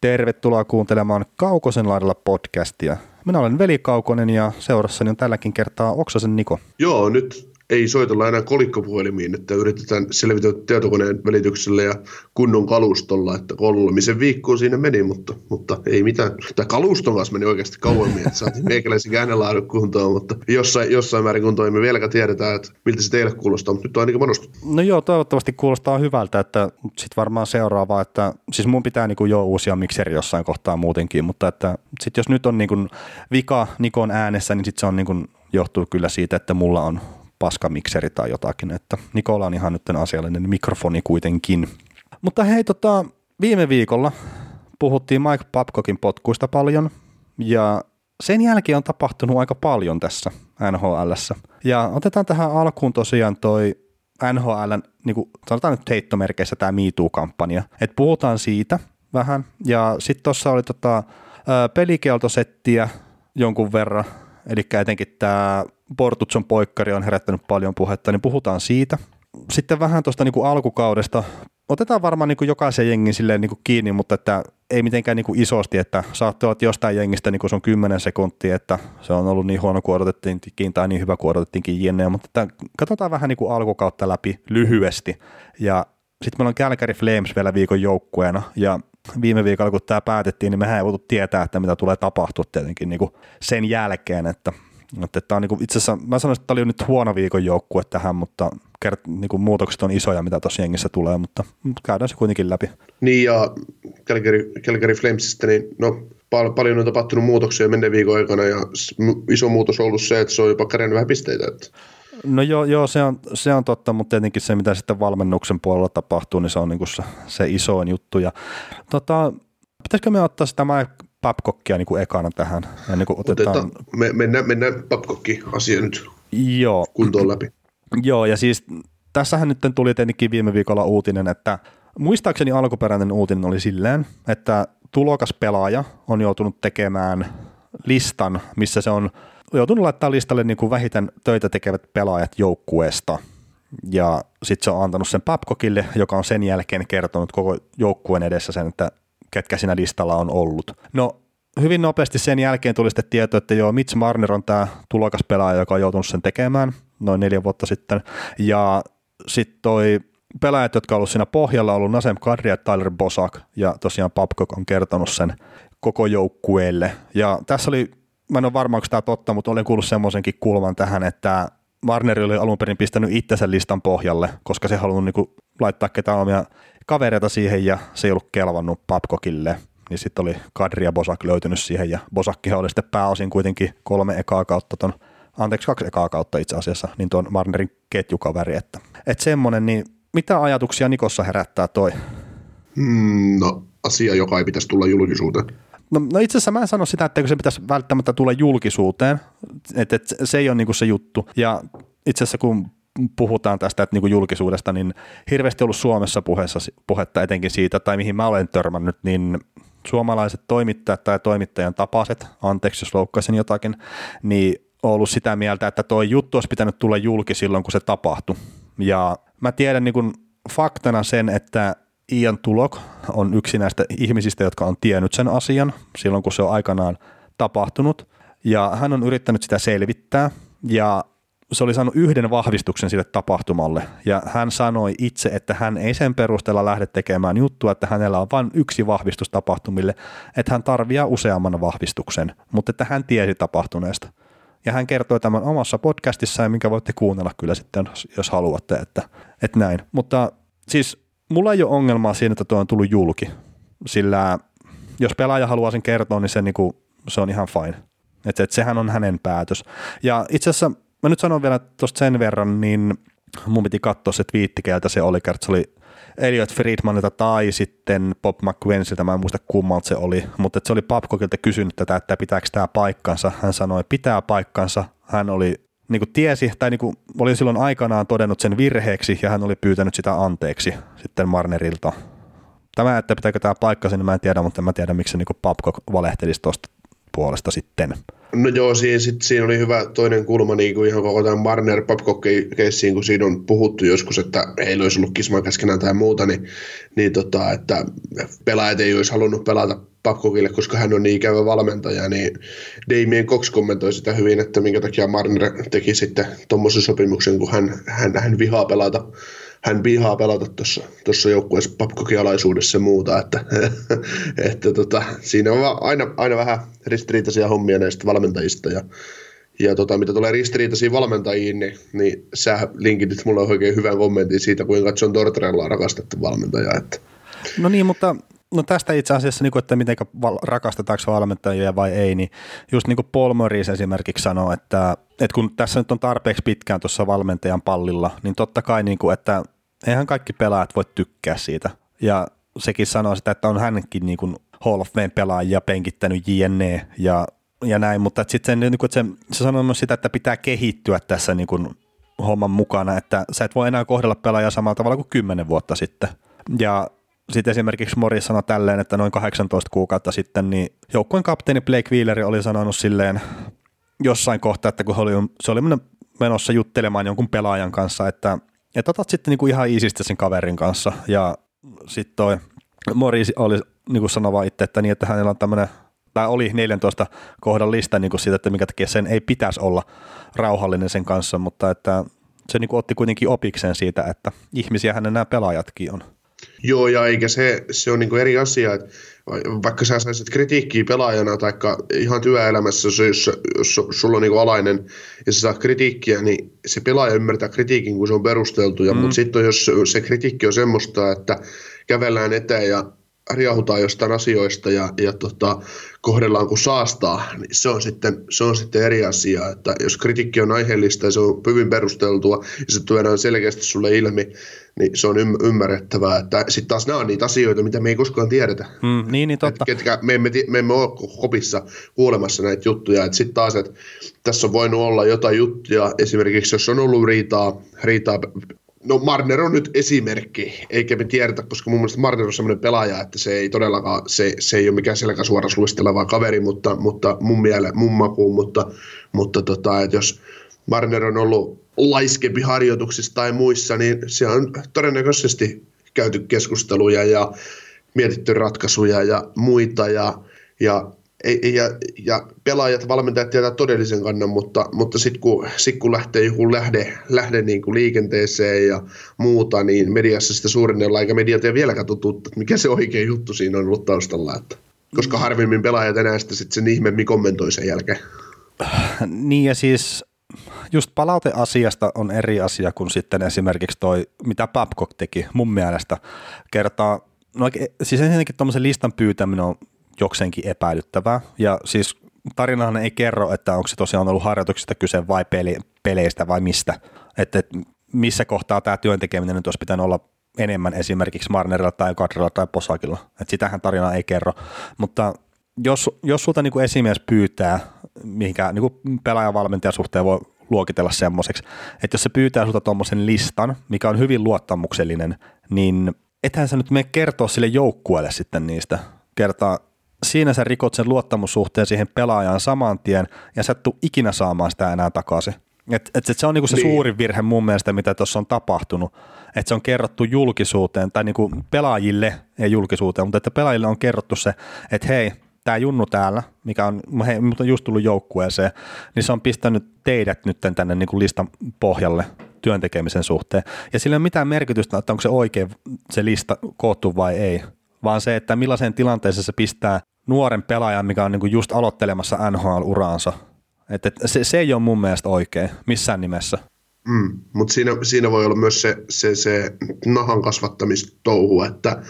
Tervetuloa kuuntelemaan Kaukosen laidalla podcastia. Minä olen Veli Kaukonen ja seurassani on tälläkin kertaa Oksasen Niko. Joo, nyt ei soitella enää kolikkopuhelimiin, että yritetään selvitä tietokoneen välityksellä ja kunnon kalustolla, että kolmisen viikkoa siinä meni, mutta, mutta ei mitään. Tai kaluston kanssa meni oikeasti kauemmin, että saatiin meikäläisen äänenlaadun kuntoon, mutta jossain, jossain määrin kuntoon me vieläkään tiedetään, että miltä se teille kuulostaa, mutta nyt on ainakin manostu. No joo, toivottavasti kuulostaa hyvältä, että sitten varmaan seuraava, että siis mun pitää niinku jo uusia mikseri jossain kohtaa muutenkin, mutta että sitten jos nyt on niinku vika Nikon äänessä, niin sitten se on niinku johtuu kyllä siitä, että mulla on paskamikseri tai jotakin, että Nikola on ihan nyt asiallinen mikrofoni kuitenkin. Mutta hei, tota, viime viikolla puhuttiin Mike Babcockin potkuista paljon ja sen jälkeen on tapahtunut aika paljon tässä NHLssä. Ja otetaan tähän alkuun tosiaan toi NHLn, niin kuin sanotaan nyt heittomerkeissä tämä MeToo-kampanja. että puhutaan siitä vähän. Ja sitten tuossa oli tota, pelikeltosettiä jonkun verran, eli etenkin tämä Portutson poikkari on herättänyt paljon puhetta, niin puhutaan siitä. Sitten vähän tuosta niin alkukaudesta. Otetaan varmaan niin kuin jokaisen jengin silleen niin kuin kiinni, mutta että ei mitenkään niin kuin isosti, että saatte olla jostain jengistä niin kuin se on 10 sekuntia, että se on ollut niin huono kuin tai niin hyvä kuin odotettiinkin mutta että katsotaan vähän niin kuin alkukautta läpi lyhyesti. Ja sitten meillä on Calgary Flames vielä viikon joukkueena ja viime viikolla kun tämä päätettiin, niin mehän ei voitu tietää, että mitä tulee tapahtua tietenkin niin kuin sen jälkeen, että että tämä on niin itse asiassa, mä sanoisin, että tämä oli nyt huono viikon joukkue tähän, mutta kert, niin kuin muutokset on isoja, mitä tuossa jengissä tulee, mutta käydään se kuitenkin läpi. Niin ja Calgary, Calgary Flamesista, niin no pal- paljon on tapahtunut muutoksia menneen viikon aikana ja iso muutos on ollut se, että se on jopa kärjännyt vähän pisteitä. Että. No joo, joo se, on, se on totta, mutta tietenkin se, mitä sitten valmennuksen puolella tapahtuu, niin se on niin kuin se, se isoin juttu. Ja, tota, pitäisikö me ottaa sitä Babcockia niin kuin ekana tähän. Ennen kuin otetaan... otetaan me, mennään, mennään Babcocki-asia nyt Joo. kuntoon läpi. Joo, ja siis tässähän nyt tuli tietenkin viime viikolla uutinen, että muistaakseni alkuperäinen uutinen oli silleen, että tulokas pelaaja on joutunut tekemään listan, missä se on joutunut laittaa listalle niin kuin vähiten töitä tekevät pelaajat joukkueesta. Ja sitten se on antanut sen Babcockille, joka on sen jälkeen kertonut koko joukkueen edessä sen, että ketkä siinä listalla on ollut. No hyvin nopeasti sen jälkeen tuli sitten tieto, että joo, Mitch Marner on tämä tulokas pelaaja, joka on joutunut sen tekemään noin neljä vuotta sitten. Ja sitten toi pelaajat, jotka on ollut siinä pohjalla, on ollut Nasem Kadri ja Tyler Bosak, ja tosiaan Babcock on kertonut sen koko joukkueelle. Ja tässä oli, mä en ole varma, onko tämä totta, mutta olen kuullut semmoisenkin kulman tähän, että Marner oli alun perin pistänyt itsensä listan pohjalle, koska se halunnut niinku laittaa ketään omia kavereita siihen ja se ei ollut kelvannut Babcockille, niin sitten oli Kadri ja Bosak löytynyt siihen ja Bosakkihan oli sitten pääosin kuitenkin kolme ekaa kautta ton, anteeksi kaksi ekaa kautta itse asiassa, niin tuon Marnerin ketjukaveri, että et semmonen, niin mitä ajatuksia Nikossa herättää toi? Mm, no asia, joka ei pitäisi tulla julkisuuteen. No, no itse asiassa mä en sano sitä, että se pitäisi välttämättä tulla julkisuuteen, että, että se ei ole niin se juttu. Ja itse asiassa kun puhutaan tästä että niin kuin julkisuudesta, niin hirveästi ollut Suomessa puheessa, puhetta etenkin siitä, tai mihin mä olen törmännyt, niin suomalaiset toimittajat tai toimittajan tapaset, anteeksi jos loukkasin jotakin, niin on ollut sitä mieltä, että tuo juttu olisi pitänyt tulla julki silloin, kun se tapahtui. Ja mä tiedän niin kuin faktana sen, että Ian Tulok on yksi näistä ihmisistä, jotka on tiennyt sen asian silloin, kun se on aikanaan tapahtunut. Ja hän on yrittänyt sitä selvittää ja se oli saanut yhden vahvistuksen sille tapahtumalle ja hän sanoi itse, että hän ei sen perusteella lähde tekemään juttua, että hänellä on vain yksi vahvistus tapahtumille, että hän tarvitsee useamman vahvistuksen, mutta että hän tiesi tapahtuneesta. Ja hän kertoi tämän omassa podcastissaan, minkä voitte kuunnella kyllä sitten, jos haluatte, että, että näin. Mutta siis mulla ei ole ongelmaa siinä, että tuo on tullut julki, sillä jos pelaaja haluaa sen kertoa, niin se, niin kuin, se on ihan fine. Että, että sehän on hänen päätös. Ja itse asiassa mä nyt sanon vielä tuosta sen verran, niin mun piti katsoa se twiittikeltä se oli, se oli Elliot Friedmanilta tai sitten Bob McQuensilta, mä en muista kummalta se oli, mutta se oli Babcockilta kysynyt tätä, että pitääkö tämä paikkansa. Hän sanoi, pitää paikkansa. Hän oli niin kuin tiesi, tai niin kuin oli silloin aikanaan todennut sen virheeksi, ja hän oli pyytänyt sitä anteeksi sitten Marnerilta. Tämä, että pitääkö tämä paikkansa, niin mä en tiedä, mutta mä tiedän, miksi niin Babcock valehtelisi tuosta puolesta sitten. No joo, siinä, sit, siinä oli hyvä toinen kulma niin kuin ihan koko tämän Marner babcock keissiin kun siinä on puhuttu joskus, että heillä olisi ollut kismaa keskenään tai muuta, niin, niin tota, että pelaajat ei olisi halunnut pelata Babcockille, koska hän on niin ikävä valmentaja, niin Damien Cox kommentoi sitä hyvin, että minkä takia Marner teki sitten tuommoisen sopimuksen, kun hän, hän, hän vihaa pelata hän vihaa pelata tuossa joukkueessa Babcockin alaisuudessa ja muuta, että, että tota, siinä on aina, aina vähän ristiriitaisia hommia näistä valmentajista ja, ja tota, mitä tulee ristiriitaisiin valmentajiin, niin, niin sä linkitit mulle oikein hyvän kommentin siitä, kuinka John Tortorella on rakastettu valmentaja. Että. No niin, mutta No tästä itse asiassa, niin kuin, että miten rakastetaanko valmentajia vai ei, niin just niin kuin Paul Morris esimerkiksi sanoo, että, että kun tässä nyt on tarpeeksi pitkään tuossa valmentajan pallilla, niin totta kai, niin kuin, että eihän kaikki pelaajat voi tykkää siitä. Ja sekin sanoo sitä, että on hänkin niin kuin Hall of Fame pelaajia penkittänyt JNE ja, ja näin, mutta sitten niin se, se sanoo myös sitä, että pitää kehittyä tässä niin kuin homman mukana, että sä et voi enää kohdella pelaajaa samalla tavalla kuin kymmenen vuotta sitten. Ja sitten esimerkiksi Morris sanoi tälleen, että noin 18 kuukautta sitten niin joukkueen kapteeni Blake Wheeler oli sanonut silleen jossain kohtaa, että kun oli, se oli menossa juttelemaan jonkun pelaajan kanssa, että, että otat sitten niinku ihan iisistä sen kaverin kanssa. Ja sitten toi Morris oli niin kuin sanova itse, että, niin, että hänellä on tämmöinen tai oli 14 kohdan lista niin kuin siitä, että mikä takia sen ei pitäisi olla rauhallinen sen kanssa, mutta että se niin kuin otti kuitenkin opikseen siitä, että ihmisiä hänen nämä pelaajatkin on. Joo, ja eikä se, se on niin eri asia, että vaikka sä saisit kritiikkiä pelaajana tai ihan työelämässä, jos, jos sulla on niin alainen ja sä saat kritiikkiä, niin se pelaaja ymmärtää kritiikin, kun se on perusteltu. Mm. Mutta sitten jos se kritiikki on semmoista, että kävellään eteen ja riahutaan jostain asioista ja, ja tota, kohdellaan kuin saastaa, niin se on, sitten, se on sitten eri asia. Että jos kritiikki on aiheellista ja se on hyvin perusteltua ja se tuodaan selkeästi sulle ilmi, niin se on ymmärrettävää. Että sitten taas nämä on niitä asioita, mitä me ei koskaan tiedetä. Mm, niin, niin totta. Et ketkä, me, emme, me emme ole kopissa kuulemassa näitä juttuja. Sitten taas, että tässä on voinut olla jotain juttuja, esimerkiksi jos on ollut riitaa, riitaa No Marner on nyt esimerkki, eikä me tiedetä, koska mun mielestä Marner on sellainen pelaaja, että se ei todellakaan, se, se ei ole mikään selkäsuoras luisteleva kaveri, mutta, mutta mun miele, mun makuun, mutta, mutta tota, että jos Marner on ollut laiskempi harjoituksissa tai muissa, niin se on todennäköisesti käyty keskusteluja ja mietitty ratkaisuja ja muita ja, ja ja, ja pelaajat, valmentajat tietää todellisen kannan, mutta, mutta sitten kun, sit kun lähtee joku lähde, lähde niin kuin liikenteeseen ja muuta, niin mediassa sitä suurennellaan, eikä media tiedä vieläkään totuutta, että mikä se oikea juttu siinä on ollut taustalla. Että, koska mm. harvemmin pelaajat enää sitä sitten sen ihmeemmin kommentoi sen jälkeen. Niin ja siis just palauteasiasta on eri asia kuin sitten esimerkiksi toi, mitä Babcock teki mun mielestä kertaa, no siis ensinnäkin tuommoisen listan pyytäminen on jokseenkin epäilyttävää. Ja siis tarinahan ei kerro, että onko se tosiaan ollut harjoituksista kyse vai peli, peleistä vai mistä. Että et, missä kohtaa tämä työntekeminen nyt olisi pitänyt olla enemmän esimerkiksi Marnerilla tai Kadrilla tai Posakilla. Että sitähän tarina ei kerro. Mutta jos, jos sulta niin kuin esimies pyytää, mihinkä niin pelaajavalmentajan suhteen voi luokitella semmoiseksi, että jos se pyytää sulta tuommoisen listan, mikä on hyvin luottamuksellinen, niin ethän sä nyt mene kertoa sille joukkueelle sitten niistä. Kertaa siinä sä rikot sen luottamussuhteen siihen pelaajaan saman tien ja sä et tule ikinä saamaan sitä enää takaisin. Et, et, et se on niinku se niin. suurin virhe mun mielestä, mitä tuossa on tapahtunut. Että se on kerrottu julkisuuteen, tai niinku pelaajille, ei julkisuuteen, mutta että pelaajille on kerrottu se, että hei, tämä Junnu täällä, mikä on, hei, on just tullut joukkueeseen, niin se on pistänyt teidät nyt tänne niinku listan pohjalle työntekemisen suhteen. Ja sillä ei ole mitään merkitystä, että onko se oikein se lista koottu vai ei, vaan se, että millaiseen tilanteeseen se pistää nuoren pelaajan, mikä on niinku just aloittelemassa NHL-uraansa. Et, et se, se ei ole mun mielestä oikein missään nimessä. Mm, mutta siinä, siinä voi olla myös se, se, se nahan kasvattamistouhu, että,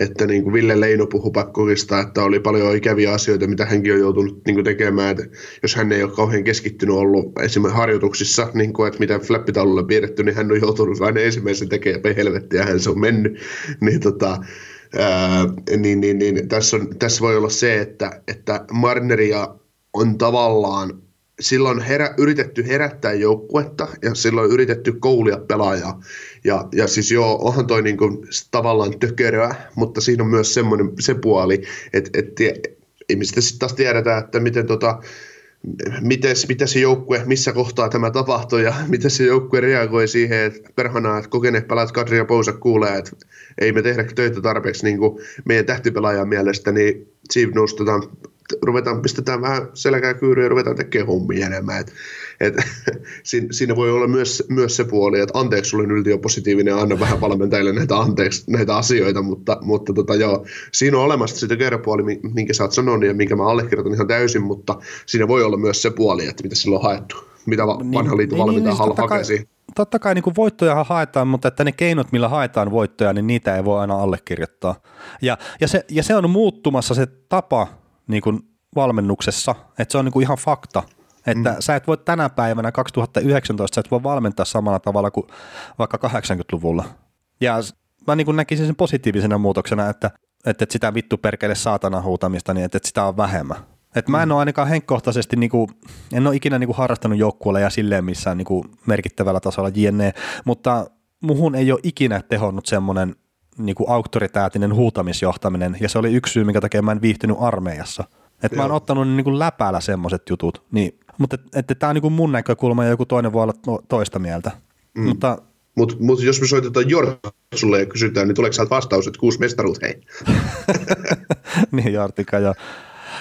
että niin kuin Ville Leino puhui pakkokista, että oli paljon ikäviä asioita, mitä hänkin on joutunut niin kuin tekemään, että jos hän ei ole kauhean keskittynyt ollut esimerkiksi harjoituksissa, niin kuin, että mitä flappitaululla piirretty, niin hän on joutunut aina ensimmäisen tekemään, helvetti, ja hän se on mennyt, niin tota, Niin, niin, niin tässä, on, tässä voi olla se, että, että Marneria on tavallaan silloin herä, yritetty herättää joukkuetta ja silloin on yritetty koulia pelaajaa. Ja, ja siis joo, onhan toi niinku tavallaan tökeröä, mutta siinä on myös semmoinen se puoli, että, että me sitten taas tiedetä, että miten tota, miten, miten se joukkue, missä kohtaa tämä tapahtui ja miten se joukkue reagoi siihen, että perhana, että kokeneet pelaat Kadri ja Pousa kuulee, että ei me tehdä töitä tarpeeksi niin kuin meidän tähtipelaajan mielestä, niin siinä nostetaan ruvetaan, pistetään vähän selkää kyyryä ja ruvetaan tekemään hommia enemmän. Et, et, siinä voi olla myös, myös se puoli, että anteeksi, olen yltiöpositiivinen ja anna vähän valmentajille näitä, anteeksi, näitä asioita, mutta, mutta tota, joo, siinä on olemassa sitä kerropuoli, minkä sä oot sanonut ja minkä mä allekirjoitan ihan täysin, mutta siinä voi olla myös se puoli, että mitä sillä on haettu, mitä niin, vanha liiton niin, valmentaja niin, niin, hakee siihen totta kai niin kuin voittoja haetaan, mutta että ne keinot, millä haetaan voittoja, niin niitä ei voi aina allekirjoittaa. Ja, ja, se, ja se on muuttumassa se tapa niin kuin valmennuksessa, että se on niin kuin ihan fakta, että mm. sä et voi tänä päivänä 2019, sä et voi valmentaa samalla tavalla kuin vaikka 80-luvulla. Ja mä niin näkisin sen positiivisena muutoksena, että, että sitä vittu perkele saatana huutamista, niin että, että sitä on vähemmän. Et mä en mm. ole ainakaan henkkohtaisesti, niinku, en ole ikinä niinku harrastanut joukkueella ja silleen missään niinku merkittävällä tasolla jne, mutta muhun ei ole ikinä tehonnut semmoinen niinku auktoritäärinen huutamisjohtaminen, ja se oli yksi syy, minkä takia mä en viihtynyt armeijassa. Et mä oon ottanut niinku läpäällä semmoiset jutut, niin, mutta että et, tämä on niinku mun näkökulma ja joku toinen voi olla toista mieltä. Mm. Mutta mutta mut jos me soitetaan Jortsulle ja kysytään, niin tuleeko sieltä vastaus, että kuusi mestaruut, hei? niin, Jartika, ja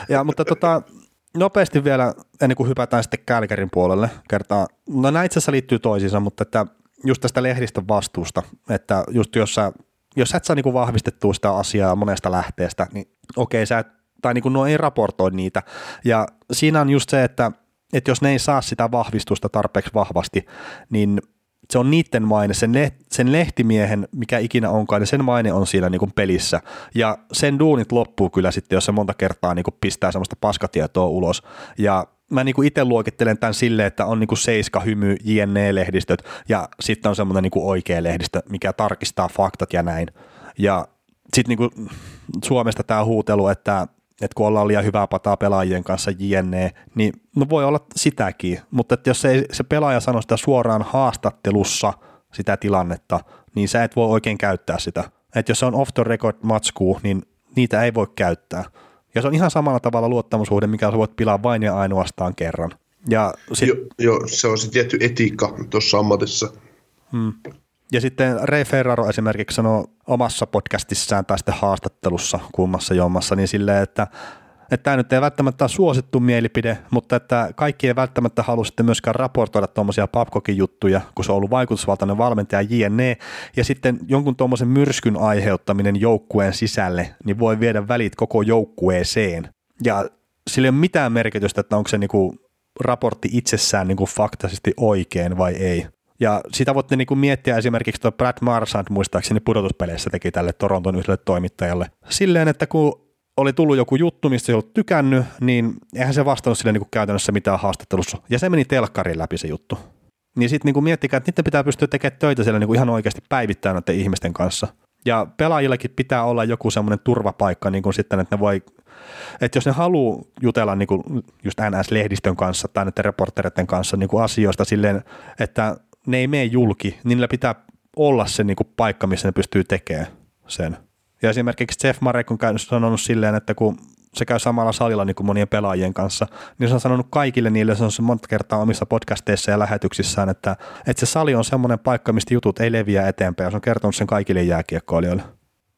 ja, mutta tota, nopeasti vielä, ennen kuin hypätään sitten Kälkärin puolelle kertaa. No nämä itse asiassa liittyy toisiinsa, mutta että just tästä lehdistön vastuusta, että just jos sä, jos sä et saa niinku vahvistettua sitä asiaa monesta lähteestä, niin okei, sä et, tai niinku no ei raportoi niitä. Ja siinä on just se, että, että jos ne ei saa sitä vahvistusta tarpeeksi vahvasti, niin se on niiden maine, sen, le- sen lehtimiehen, mikä ikinä onkaan, niin sen maine on siinä niin kuin pelissä. Ja sen duunit loppuu kyllä sitten, jos se monta kertaa niin kuin pistää semmoista paskatietoa ulos. Ja mä niin itse luokittelen tämän silleen, että on niin kuin seiska, hymy, JNE-lehdistöt ja sitten on semmoinen niin oikea lehdistö, mikä tarkistaa faktat ja näin. Ja sitten niin Suomesta tämä huutelu, että että kun ollaan liian hyvää pataa pelaajien kanssa jne, niin no voi olla sitäkin, mutta että jos ei se pelaaja sano sitä suoraan haastattelussa sitä tilannetta, niin sä et voi oikein käyttää sitä. Että jos se on off the record matskuu, niin niitä ei voi käyttää. Ja se on ihan samalla tavalla luottamusuhde, mikä sä voit pilaa vain ja ainoastaan kerran. Ja sit, joo, jo, se on se tietty etiikka tuossa ammatissa. Hmm. Ja sitten Ray Ferraro esimerkiksi sanoi omassa podcastissaan tai sitten haastattelussa kummassa jommassa, niin silleen, että että tämä nyt ei välttämättä ole suosittu mielipide, mutta että kaikki ei välttämättä halua sitten myöskään raportoida tuommoisia Babcockin juttuja, kun se on ollut vaikutusvaltainen valmentaja JNE, ja sitten jonkun tuommoisen myrskyn aiheuttaminen joukkueen sisälle, niin voi viedä välit koko joukkueeseen. Ja sillä ei ole mitään merkitystä, että onko se niinku raportti itsessään niinku faktisesti oikein vai ei. Ja sitä voitte niinku miettiä esimerkiksi tuo Brad Marsand muistaakseni pudotuspeleissä teki tälle Toronton yhdelle toimittajalle. Silleen, että kun oli tullut joku juttu, mistä ei ollut tykännyt, niin eihän se vastannut sille niinku käytännössä mitään haastattelussa. Ja se meni telkkarin läpi se juttu. Niin sitten niinku miettikää, että niiden pitää pystyä tekemään töitä siellä niinku ihan oikeasti päivittäin noiden ihmisten kanssa. Ja pelaajillekin pitää olla joku semmoinen turvapaikka niin kuin sitten, että ne voi että jos ne haluaa jutella niin kuin just NS-lehdistön kanssa tai näiden reportereiden kanssa niin kuin asioista silleen, että ne ei mene julki, niin niillä pitää olla se niin kuin paikka, missä ne pystyy tekemään sen. Ja esimerkiksi Jeff Marek on käynyt sanonut silleen, että kun se käy samalla salilla niin kuin monien pelaajien kanssa, niin se on sanonut kaikille niille, se on se monta kertaa omissa podcasteissa ja lähetyksissään, että, että se sali on semmoinen paikka, mistä jutut ei leviä eteenpäin, ja se on kertonut sen kaikille jääkiekkoilijoille.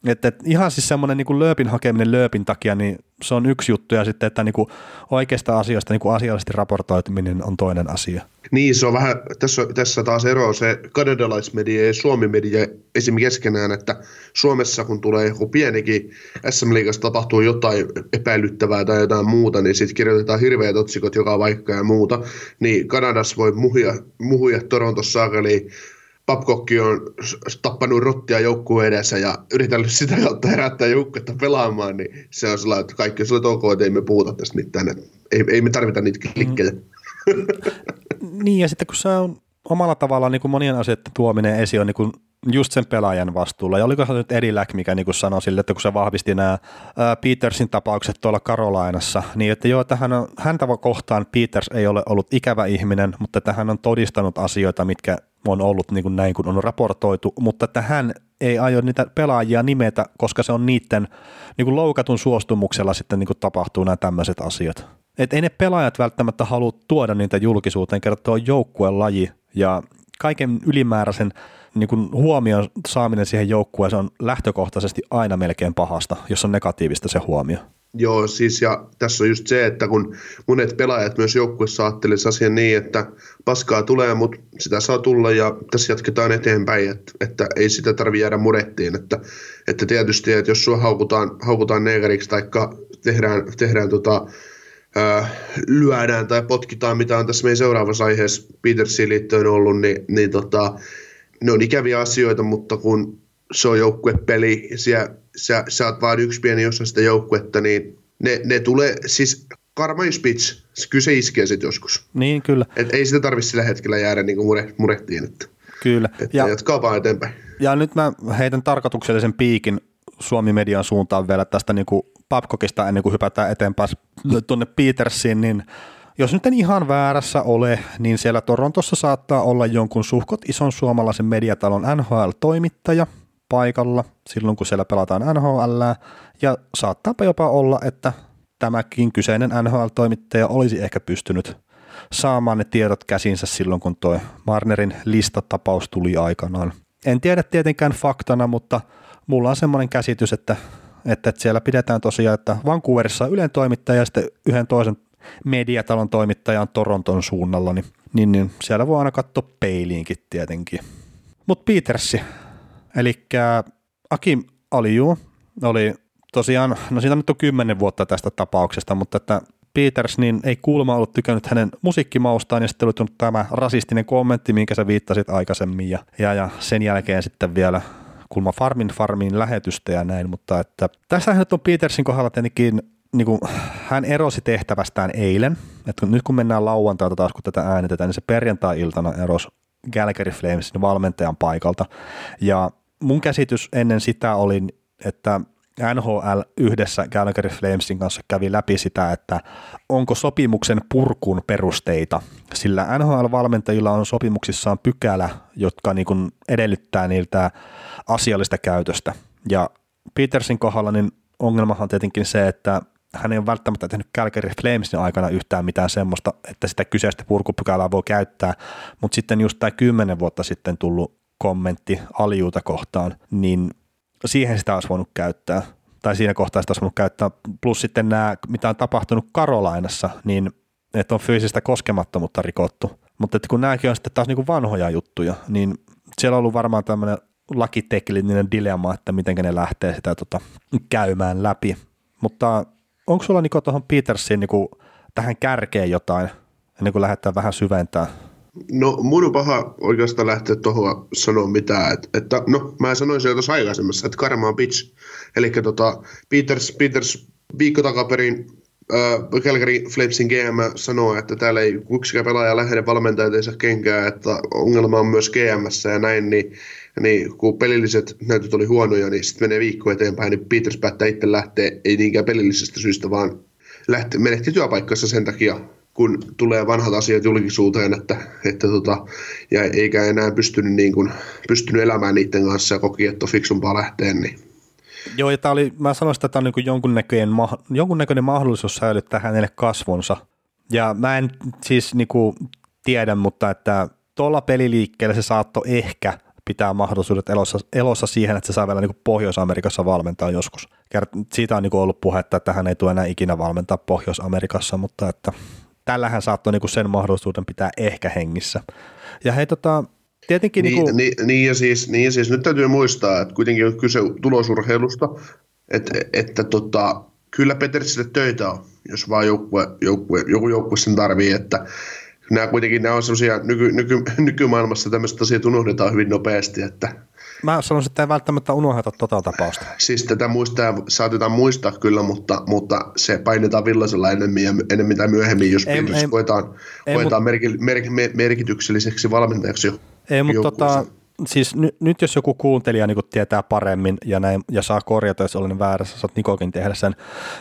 Että, että ihan siis semmoinen niin lööpin hakeminen lööpin takia, niin se on yksi juttu, ja sitten, että niin kuin oikeista asioista niin kuin asiallisesti raportoituminen on toinen asia. Niin, se on vähän, tässä, tässä taas ero se kanadalaismedia ja suomi-media esim. keskenään, että Suomessa kun tulee joku pienikin SM Liigassa tapahtuu jotain epäilyttävää tai jotain muuta, niin sitten kirjoitetaan hirveät otsikot joka vaikka ja muuta, niin Kanadassa voi muhia, muhia Torontossa saakeliin Babcock on tappanut rottia joukkueen edessä ja yritänyt sitä kautta herättää joukkuetta pelaamaan, niin se on sellainen, että kaikki on sellainen ok, että ei me puhuta tästä mitään. Että ei, ei me tarvita niitä klikkejä. Mm. niin, ja sitten kun se on omalla tavallaan niin kuin monien asioiden tuominen esiin on niin kuin just sen pelaajan vastuulla. Ja oliko se nyt Eddie Lack, mikä niin sanoi sille, että kun se vahvisti nämä Petersin tapaukset tuolla Karolainassa, niin että joo, että hän on, häntä kohtaan Peters ei ole ollut ikävä ihminen, mutta että hän on todistanut asioita, mitkä on ollut niin kuin näin, kun on raportoitu, mutta että hän ei aio niitä pelaajia nimetä, koska se on niiden niin kuin loukatun suostumuksella sitten niin kuin tapahtuu nämä tämmöiset asiat. Et ei ne pelaajat välttämättä halua tuoda niitä julkisuuteen, kertoa joukkueen laji ja kaiken ylimääräisen niin kuin huomion saaminen siihen joukkueeseen on lähtökohtaisesti aina melkein pahasta, jos on negatiivista se huomio. Joo, siis ja tässä on just se, että kun monet pelaajat myös joukkueessa ajattelisivat asian niin, että paskaa tulee, mutta sitä saa tulla ja tässä jatketaan eteenpäin, että, että ei sitä tarvitse jäädä murettiin. Että, että tietysti, että jos sua haukutaan, haukutaan negeriksi tai tehdään, tehdään tota, ää, lyödään tai potkitaan, mitä on tässä meidän seuraavassa aiheessa Petersiin liittyen ollut, niin, niin tota, ne on ikäviä asioita, mutta kun se on joukkuepeli, ja sä, sä oot vain yksi pieni osa sitä joukkuetta, niin ne, ne tulee, siis karma is bitch, kyllä se iskee sitten joskus. Niin, kyllä. Et ei sitä tarvitse sillä hetkellä jäädä niin mure, murehtiin, että, kyllä. että ja, jatkaa vaan eteenpäin. Ja nyt mä heitän tarkoituksellisen piikin Suomi-median suuntaan vielä tästä niin kuin Babcockista ennen kuin hypätään eteenpäin tuonne Petersiin, niin jos nyt en ihan väärässä ole, niin siellä Torontossa saattaa olla jonkun suhkot ison suomalaisen mediatalon NHL-toimittaja paikalla silloin, kun siellä pelataan NHL, ja saattaapa jopa olla, että tämäkin kyseinen NHL-toimittaja olisi ehkä pystynyt saamaan ne tiedot käsinsä silloin, kun tuo Marnerin listatapaus tuli aikanaan. En tiedä tietenkään faktana, mutta mulla on semmoinen käsitys, että, että siellä pidetään tosiaan, että Vancouverissa on Ylen toimittaja ja sitten yhden toisen mediatalon toimittaja on Toronton suunnalla, niin, niin, niin siellä voi aina katsoa peiliinkin tietenkin. Mutta Petersi, eli Akim Aliu oli tosiaan, no siitä on nyt on kymmenen vuotta tästä tapauksesta, mutta että Peters niin ei kuulemma ollut tykännyt hänen musiikkimaustaan ja sitten oli tullut tämä rasistinen kommentti, minkä sä viittasit aikaisemmin ja, ja, ja sen jälkeen sitten vielä kulma Farmin Farmin lähetystä ja näin, mutta että tässä nyt on Petersin kohdalla tietenkin niin kuin, hän erosi tehtävästään eilen, että nyt kun mennään lauantaita taas, kun tätä äänitetään, niin se perjantai-iltana erosi Calgary Flamesin valmentajan paikalta. Ja mun käsitys ennen sitä oli, että NHL yhdessä Calgary Flamesin kanssa kävi läpi sitä, että onko sopimuksen purkun perusteita, sillä NHL-valmentajilla on sopimuksissaan pykälä, jotka niin kuin edellyttää niiltä asiallista käytöstä. Ja Petersin kohdalla niin ongelmahan on tietenkin se, että hän ei ole välttämättä tehnyt Calgary Flamesin aikana yhtään mitään semmoista, että sitä kyseistä purkupykälää voi käyttää, mutta sitten just tämä kymmenen vuotta sitten tullut kommentti Aliuta kohtaan, niin siihen sitä olisi voinut käyttää, tai siinä kohtaa sitä olisi voinut käyttää, plus sitten nämä, mitä on tapahtunut Karolainassa, niin että on fyysistä koskemattomuutta rikottu, mutta että kun nämäkin on sitten taas niin vanhoja juttuja, niin siellä on ollut varmaan tämmöinen lakitekninen dilemma, että miten ne lähtee sitä tota, käymään läpi, mutta onko sulla Niko tuohon Petersiin niin tähän kärkeen jotain, ennen kuin lähdetään vähän syventää? No mun on paha oikeastaan lähteä tuohon sanoa mitään, että, että no mä sanoin jo tuossa aikaisemmassa, että karma on bitch. Eli tota, Peters, Peters viikko takaperin äh, Calgary Flamesin GM sanoo, että täällä ei yksikään pelaaja lähde valmentajat ei saa kenkää, että ongelma on myös GMssä ja näin, niin, niin kun pelilliset näytöt oli huonoja, niin sitten menee viikko eteenpäin, niin Peters päättää itse lähteä, ei niinkään pelillisestä syystä, vaan lähti, menehti työpaikkansa sen takia, kun tulee vanhat asiat julkisuuteen, että, että tota, ja eikä enää pystynyt, niin kuin, pystynyt elämään niiden kanssa ja koki, että on fiksumpaa lähteä, niin Joo, ja oli, mä sanoisin, että tämä on niin jonkunnäköinen, jonkunnäköinen mahdollisuus säilyttää hänelle kasvonsa. Ja mä en siis niin kuin tiedä, mutta että tuolla peliliikkeellä se saattoi ehkä pitää mahdollisuudet elossa, elossa siihen, että se saa vielä niin Pohjois-Amerikassa valmentaa joskus. Siitä on niin ollut puhetta, että hän ei tule enää ikinä valmentaa Pohjois-Amerikassa, mutta että tällähän saattoi niin kuin sen mahdollisuuden pitää ehkä hengissä. Ja hei tota, tietenkin... Niin, niin, kuin... niin, niin, ja siis, niin ja siis nyt täytyy muistaa, että kuitenkin on kyse tulosurheilusta, että, että tota, kyllä Petersille töitä on, jos vaan joukkue, joukkue, joku joukkue sen tarvii, että nämä kuitenkin nämä on sellaisia nyky, nyky, nykymaailmassa tämmöiset asiat unohdetaan hyvin nopeasti, että Mä sanoisin, että ei välttämättä unohdeta tota tapausta. Siis tätä muistaa, saatetaan muistaa kyllä, mutta, mutta se painetaan villasella enemmän, ja, enemmän tai myöhemmin, jos ei, ei, koetaan, ei, koetaan mut, merki, mer, mer, merkitykselliseksi valmentajaksi. Ei, mutta tota, siis ny, nyt jos joku kuuntelija niin tietää paremmin ja, näin, ja saa korjata, jos olen väärässä, saat Nikokin tehdä sen.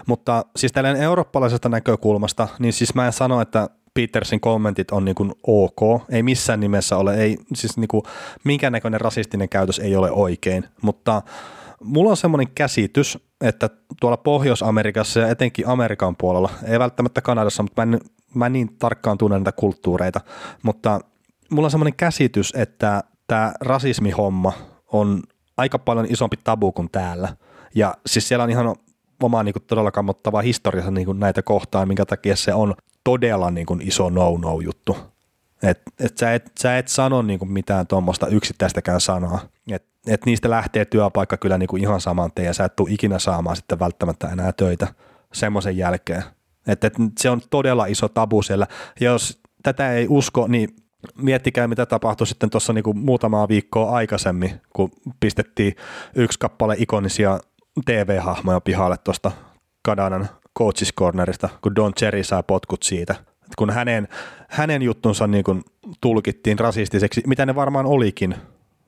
Mutta siis tällainen eurooppalaisesta näkökulmasta, niin siis mä en sano, että Petersin kommentit on niin kuin ok, ei missään nimessä ole, ei, siis niin kuin minkäännäköinen rasistinen käytös ei ole oikein, mutta mulla on semmoinen käsitys, että tuolla Pohjois-Amerikassa ja etenkin Amerikan puolella, ei välttämättä Kanadassa, mutta mä en, mä en niin tarkkaan tunne näitä kulttuureita, mutta mulla on semmoinen käsitys, että tämä rasismihomma on aika paljon isompi tabu kuin täällä. Ja siis siellä on ihan oma niin kuin, todella kammottava historiassa niin kuin näitä kohtaan, minkä takia se on todella niin kuin, iso no-no juttu. Et, et sä, et, sä et sano niin kuin, mitään tuommoista yksittäistäkään sanaa. Et, et niistä lähtee työpaikka kyllä niin kuin, ihan saman tien ja sä et tule ikinä saamaan sitten välttämättä enää töitä semmoisen jälkeen. Et, et, se on todella iso tabu siellä. Ja jos tätä ei usko, niin miettikää mitä tapahtui sitten tuossa niinku muutamaa viikkoa aikaisemmin, kun pistettiin yksi kappale ikonisia TV-hahmoja pihalle tuosta Kadanan coaches cornerista, kun Don Cherry saa potkut siitä. Et kun hänen, hänen juttunsa niin kuin tulkittiin rasistiseksi, mitä ne varmaan olikin,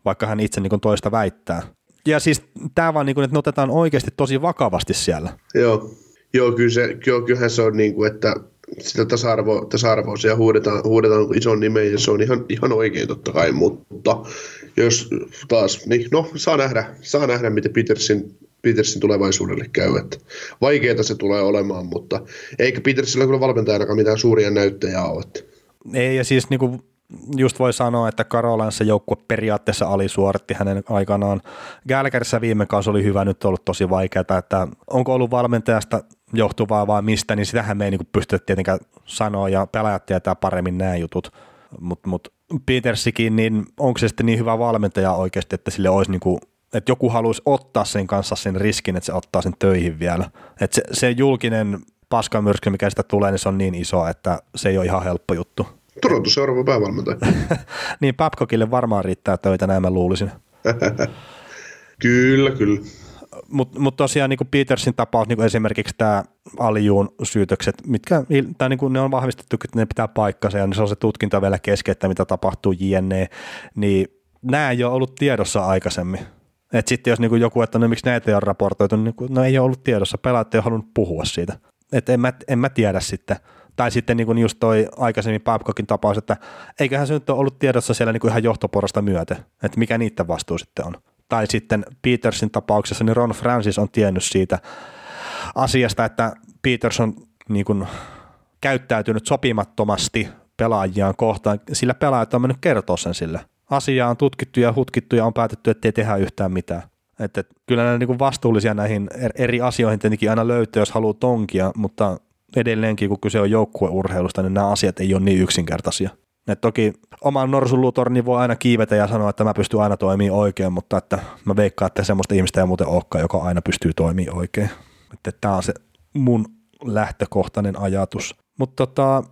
vaikka hän itse niin kuin toista väittää. Ja siis tämä vaan, niin kuin, että ne otetaan oikeasti tosi vakavasti siellä. Joo, Joo kyllä se, kyllähän se on niin kuin, että sitä tasa-arvoa, tasa-arvoa siellä huudetaan, huudetaan ison nimen ja se on ihan, ihan oikein totta kai, mutta jos taas, niin no saa nähdä, saa nähdä miten Petersin, Petersin tulevaisuudelle käy, että vaikeaa se tulee olemaan, mutta eikä Petersillä kyllä valmentajanakaan mitään suuria näyttäjää ole. Ei ja siis niin kuin just voi sanoa, että Karolansa joukkue periaatteessa alisuoritti hänen aikanaan. Gälkärissä viime kausi oli hyvä, nyt on ollut tosi vaikeaa, että onko ollut valmentajasta johtuvaa vai mistä, niin sitähän me ei niin pystytä tietenkään sanoa ja pelaajat tietää paremmin nämä jutut. Mutta mut Petersikin, niin onko se sitten niin hyvä valmentaja oikeasti, että sille olisi niin että joku haluaisi ottaa sen kanssa sen riskin, että se ottaa sen töihin vielä. Että se, se julkinen paskamyrsky, mikä sitä tulee, niin se on niin iso, että se ei ole ihan helppo juttu. Toronto seuraava päävalmentaja. niin Babcockille varmaan riittää töitä, näin mä luulisin. kyllä, kyllä. Mutta mut tosiaan niin kuin Petersin tapaus, niin kuin esimerkiksi tämä Alijuun syytökset, mitkä tai niin kuin ne on vahvistettu, että ne pitää paikkansa ja se on se tutkinta vielä kesken, että mitä tapahtuu JNE, niin nämä ei ole ollut tiedossa aikaisemmin. Et sitten jos niin kuin joku, että no miksi näitä ei ole raportoitu, niin kuin, no ei ole ollut tiedossa, pelaajat ei ole halunnut puhua siitä. Et en, mä, en mä tiedä sitten. Tai sitten niin kuin just toi aikaisemmin Babcockin tapaus, että eiköhän se nyt ole ollut tiedossa siellä niin kuin ihan johtoporasta myöten, että mikä niiden vastuu sitten on tai sitten Petersin tapauksessa, niin Ron Francis on tiennyt siitä asiasta, että Peters on niin kuin käyttäytynyt sopimattomasti pelaajiaan kohtaan, sillä pelaajat on mennyt kertoa sen sille. Asia on tutkittu ja hutkittu ja on päätetty, että ei tehdä yhtään mitään. Että kyllä nämä niin vastuullisia näihin er-, eri asioihin tietenkin aina löytyy, jos haluaa tonkia, mutta edelleenkin kun kyse on joukkueurheilusta, niin nämä asiat ei ole niin yksinkertaisia. Et toki oman norsunluutorni voi aina kiivetä ja sanoa, että mä pystyn aina toimimaan oikein, mutta että mä veikkaan, että semmoista ihmistä ei muuten olekaan, joka aina pystyy toimimaan oikein. Että tämä on se mun lähtökohtainen ajatus. Mutta tota,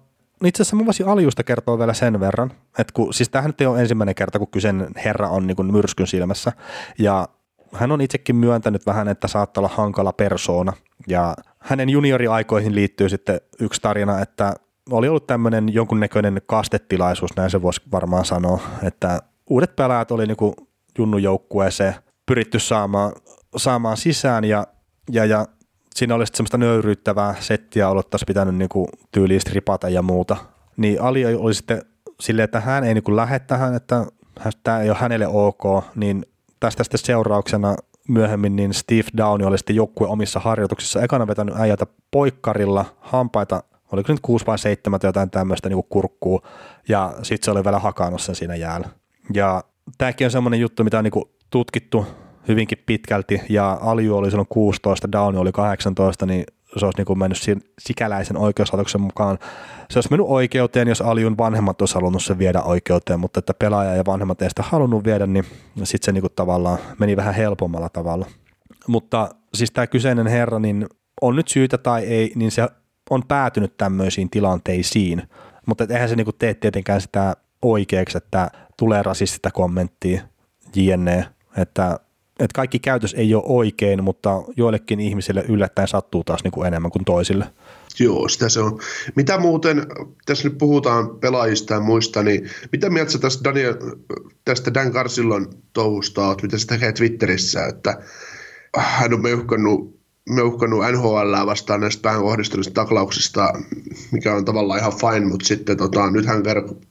itse asiassa mä voisin Aljusta kertoa vielä sen verran, että kun, siis tämähän nyt ei ole ensimmäinen kerta, kun kyseinen herra on niin kuin myrskyn silmässä, ja hän on itsekin myöntänyt vähän, että saattaa olla hankala persoona, ja hänen junioriaikoihin liittyy sitten yksi tarina, että oli ollut tämmöinen jonkunnäköinen kastetilaisuus, näin se voisi varmaan sanoa, että uudet pelaajat oli niin Junnu joukkueeseen pyritty saamaan, saamaan sisään ja, ja, ja siinä oli semmoista nöyryyttävää settiä ollut, että pitänyt niin tyyliin ripata ja muuta. Niin Ali oli sitten silleen, että hän ei niin lähde tähän, että tämä ei ole hänelle ok, niin tästä sitten seurauksena myöhemmin niin Steve Downey oli sitten joukkue omissa harjoituksissa ekana vetänyt äijältä poikkarilla hampaita oliko nyt 6 vai 7 tai jotain tämmöistä niin kurkkuu, ja sitten se oli vielä hakannut sen siinä jäällä. Ja tämäkin on semmoinen juttu, mitä on niin tutkittu hyvinkin pitkälti, ja Alju oli silloin 16, Down oli 18, niin se olisi niin mennyt sikäläisen oikeuslaitoksen mukaan. Se olisi mennyt oikeuteen, jos Aljun vanhemmat olisi halunnut sen viedä oikeuteen, mutta että pelaaja ja vanhemmat ei sitä halunnut viedä, niin sitten se niin kuin tavallaan meni vähän helpommalla tavalla. Mutta siis tämä kyseinen herra, niin on nyt syytä tai ei, niin se on päätynyt tämmöisiin tilanteisiin, mutta eihän se niinku tee tietenkään sitä oikeaksi, että tulee rasistista kommenttia, jne, että, että kaikki käytös ei ole oikein, mutta joillekin ihmisille yllättäen sattuu taas niinku enemmän kuin toisille. Joo, sitä se on. Mitä muuten, tässä nyt puhutaan pelaajista ja muista, niin mitä mieltä sä tästä, Daniel, tästä Dan Carcillon touhusta oot, mitä sä tekee Twitterissä, että hän on meuhkannut meuhkannut NHL vastaan näistä päähän kohdistuvista taklauksista, mikä on tavallaan ihan fine, mutta sitten tota, nyt, hän,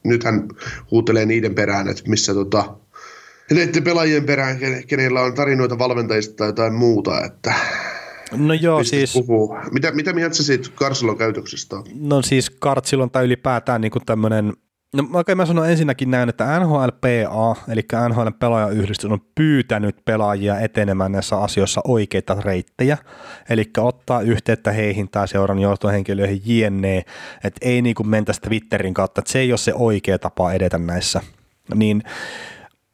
nyt hän huutelee niiden perään, että missä tota, näiden pelaajien perään, kenellä on tarinoita valmentajista tai jotain muuta, että No joo, siis... Puhuu. Mitä, mitä mieltä sä siitä Karsilon käytöksestä on? No siis Kartsilon tai ylipäätään niin tämmöinen No okei, mä sanon ensinnäkin näin, että NHLPA, eli NHL pelaajayhdistys on pyytänyt pelaajia etenemään näissä asioissa oikeita reittejä, eli ottaa yhteyttä heihin tai seuran johtohenkilöihin jne, että ei niin kuin mentäisi Twitterin kautta, että se ei ole se oikea tapa edetä näissä. Niin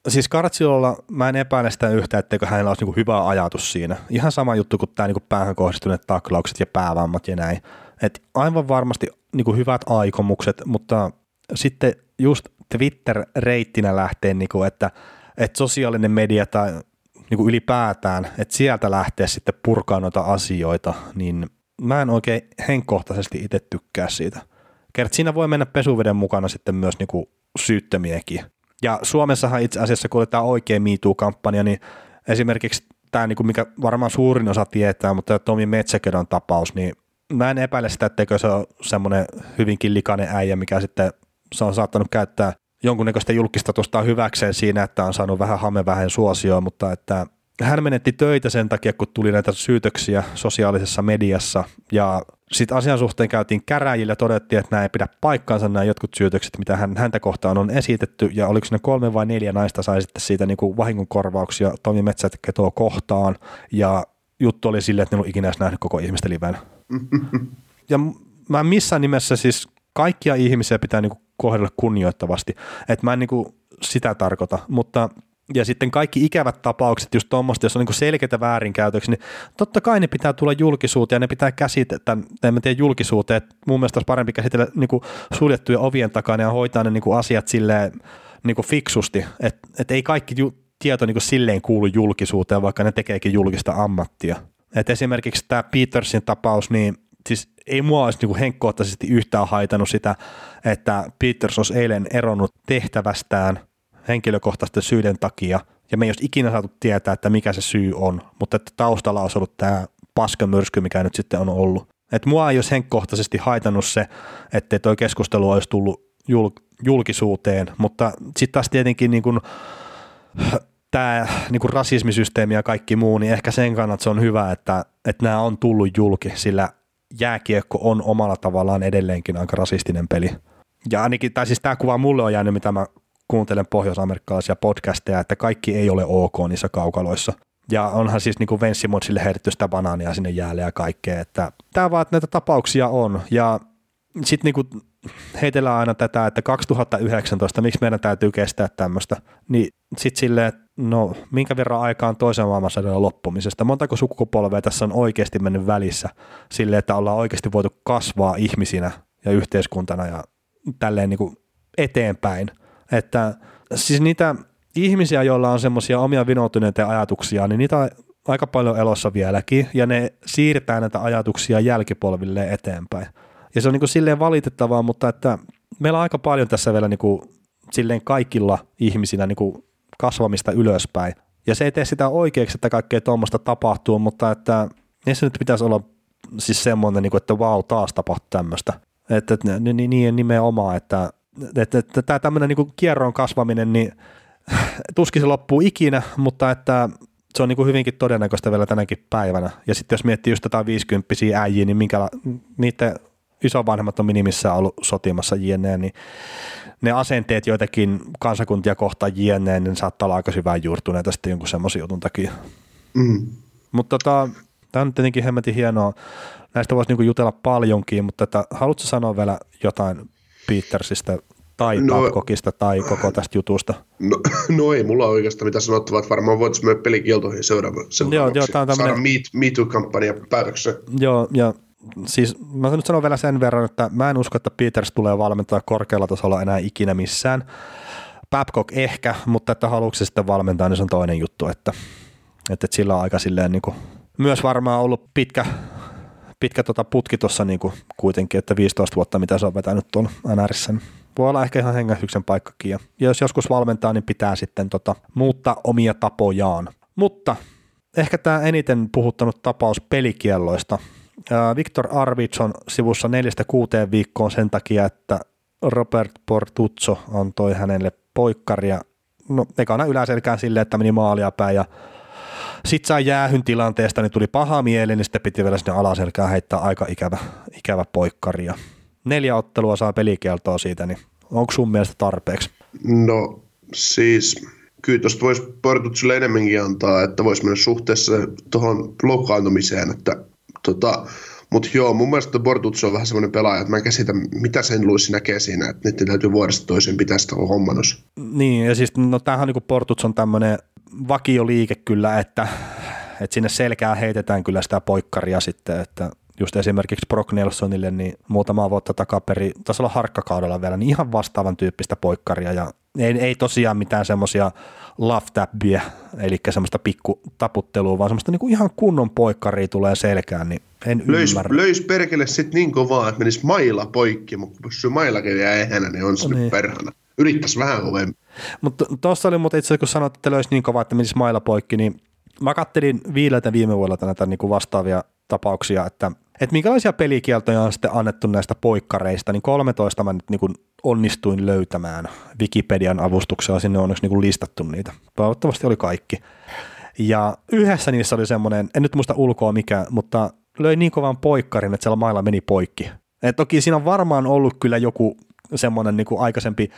Siis Kartsilolla mä en epäile sitä yhtä, etteikö hänellä olisi niinku hyvä ajatus siinä. Ihan sama juttu kuin tämä niinku päähän kohdistuneet taklaukset ja päävammat ja näin. Et aivan varmasti niinku hyvät aikomukset, mutta sitten just Twitter-reittinä lähtee, niinku, että, että sosiaalinen media tai niinku ylipäätään, että sieltä lähtee sitten purkaa noita asioita, niin mä en oikein henkkohtaisesti itse tykkää siitä. Kert siinä voi mennä pesuveden mukana sitten myös niinku syyttömiäkin. Ja Suomessahan itse asiassa, kun oli tämä oikea MeToo-kampanja, niin esimerkiksi tämä, niin kuin mikä varmaan suurin osa tietää, mutta Tomi Metsäkedon tapaus, niin mä en epäile sitä, etteikö se ole semmoinen hyvinkin likainen äijä, mikä sitten se on saattanut käyttää jonkunnäköistä julkistatusta hyväkseen siinä, että on saanut vähän hame vähän suosioa, mutta että hän menetti töitä sen takia, kun tuli näitä syytöksiä sosiaalisessa mediassa ja sitten asian suhteen käytiin käräjillä, todettiin, että nämä ei pidä paikkaansa nämä jotkut syytökset, mitä hän, häntä kohtaan on esitetty, ja oliko ne kolme vai neljä naista sai sitten siitä niin kuin vahingonkorvauksia? Tomi Metsäketoa kohtaan, ja juttu oli silleen, että ne ei ikinä edes nähnyt koko ihmistä livenä. ja mä missään nimessä siis kaikkia ihmisiä pitää niin kuin kohdella kunnioittavasti, että mä en niin kuin sitä tarkoita, mutta – ja sitten kaikki ikävät tapaukset, just tuommoista, jos on niin selkeitä väärinkäytöksiä, niin totta kai ne pitää tulla julkisuuteen ja ne pitää käsitellä, en mä tiedä julkisuuteen, että mun mielestä olisi parempi käsitellä niin suljettuja ovien takana ja hoitaa ne niin asiat silleen niin fiksusti, että et ei kaikki ju- tieto niin silleen kuulu julkisuuteen, vaikka ne tekeekin julkista ammattia. Et esimerkiksi tämä Petersin tapaus, niin siis ei mua olisi niin henkkohtaisesti yhtään haitannut sitä, että Peters olisi eilen eronnut tehtävästään – henkilökohtaisten syiden takia, ja me ei olisi ikinä saatu tietää, että mikä se syy on, mutta että taustalla olisi ollut tämä paskamyrsky, mikä nyt sitten on ollut. Että mua ei olisi henkkohtaisesti haitannut se, että tuo keskustelu olisi tullut jul- julkisuuteen, mutta sitten taas tietenkin niin kuin, tämä niin rasismisysteemi ja kaikki muu, niin ehkä sen kannalta se on hyvä, että, että nämä on tullut julki, sillä jääkiekko on omalla tavallaan edelleenkin aika rasistinen peli. Ja ainakin, tai siis tämä kuva mulle on jäänyt, mitä mä kuuntelen pohjoisamerikkalaisia podcasteja, että kaikki ei ole ok niissä kaukaloissa. Ja onhan siis niin kuin Venssimodsille heitetty sitä banaania sinne jäälle ja kaikkea, että tämä vaan, että näitä tapauksia on. Ja sitten niin heitellään aina tätä, että 2019, miksi meidän täytyy kestää tämmöistä, niin sitten silleen, no minkä verran aikaan toisen maailmansodan loppumisesta, montako sukupolvea tässä on oikeasti mennyt välissä sille, että ollaan oikeasti voitu kasvaa ihmisinä ja yhteiskuntana ja tälleen niin kuin eteenpäin – että siis niitä ihmisiä, joilla on semmoisia omia vinoutuneita ajatuksia, niin niitä on aika paljon elossa vieläkin, ja ne siirtää näitä ajatuksia jälkipolville eteenpäin. Ja se on niin kuin silleen valitettavaa, mutta että meillä on aika paljon tässä vielä niin kuin silleen kaikilla ihmisinä niin kuin kasvamista ylöspäin. Ja se ei tee sitä oikeaksi, että kaikkea tuommoista tapahtuu, mutta että ei se nyt pitäisi olla siis semmoinen, niin että vau, taas tapahtui tämmöistä. Että, että niin nimenomaan, että että, että tämä tämmöinen niin kierron kasvaminen, niin tuskin se loppuu ikinä, mutta että se on niin kuin hyvinkin todennäköistä vielä tänäkin päivänä. Ja sitten jos miettii just tätä 50 äijiä, niin minkä, niiden isovanhemmat on minimissään ollut sotimassa jne, niin ne asenteet joitakin kansakuntia kohtaan jne, niin saattaa olla aika syvään juurtuneita sitten jonkun semmoisen jutun takia. Mm. Mutta tota, tämä on tietenkin hemmetin hienoa. Näistä voisi niinku jutella paljonkin, mutta että, haluatko sanoa vielä jotain Petersistä tai no, Babcockista tai koko tästä jutusta? No, no ei mulla oikeastaan mitä sanottavaa, että varmaan voitaisiin mennä pelikieltoihin seuraavaksi. Joo, joo, tämä on tämmöinen... Saada Me, Too-kampanja päätökseen. Joo, ja siis mä nyt sanon vielä sen verran, että mä en usko, että Peters tulee valmentaa korkealla tasolla enää ikinä missään. Babcock ehkä, mutta että haluatko se sitten valmentaa, niin se on toinen juttu, että, että, että sillä on aika silleen niin kuin, myös varmaan ollut pitkä pitkä tota putki tuossa niin kuitenkin, että 15 vuotta mitä se on vetänyt tuon NRissä. Voi olla ehkä ihan hengähdyksen paikkakin. Ja jos joskus valmentaa, niin pitää sitten tota, muuttaa omia tapojaan. Mutta ehkä tämä eniten puhuttanut tapaus pelikielloista. Viktor Arvids on sivussa neljästä kuuteen viikkoon sen takia, että Robert Portuzzo antoi hänelle poikkaria. No ekana yläselkään silleen, että meni maalia päin ja sitten sai jäähyn tilanteesta, niin tuli paha mieli, niin sitten piti vielä sinne alaselkään heittää aika ikävä, ikävä poikkari. Ja neljä ottelua saa pelikieltoa siitä, niin onko sun mielestä tarpeeksi? No siis kyllä tuosta voisi Portutsille enemmänkin antaa, että voisi mennä suhteessa tuohon loukkaantumiseen, että tota, mutta joo, mun mielestä Bortutsu on vähän semmoinen pelaaja, että mä en käsitä, mitä sen Luissi näkee siinä, että nyt täytyy vuodesta toiseen pitää sitä hommannus. Niin, ja siis no tämähän niin Portuts on tämmöinen vakioliike kyllä, että, että sinne selkää heitetään kyllä sitä poikkaria sitten, että just esimerkiksi Brock Nelsonille, niin muutama vuotta takaperi, taisi olla harkkakaudella vielä, niin ihan vastaavan tyyppistä poikkaria ja ei, ei tosiaan mitään semmoisia love tappia, eli semmoista pikku taputtelua, vaan semmoista niinku ihan kunnon poikkaria tulee selkään, niin en löys, ymmärrä. Löys perkele sitten niin kovaa, että menisi mailla poikki, mutta kun pysyy mailla käviä ehänä, niin on se niin. perhana. Yrittäisi vähän kovemmin. Mutta tuossa oli mutta itse asiassa, kun sanoit, että löysi niin kovaa, että menisi mailla poikki, niin mä kattelin viileltä viime vuodelta näitä niin kuin vastaavia tapauksia, että, että minkälaisia pelikieltoja on sitten annettu näistä poikkareista, niin 13 mä nyt niin kuin onnistuin löytämään Wikipedian avustuksella, sinne on onneksi niin kuin listattu niitä. Toivottavasti oli kaikki. Ja yhdessä niissä oli semmoinen, en nyt muista ulkoa mikä, mutta löi niin kovan poikkarin, että siellä mailla meni poikki. Et toki siinä on varmaan ollut kyllä joku semmoinen niin kuin aikaisempi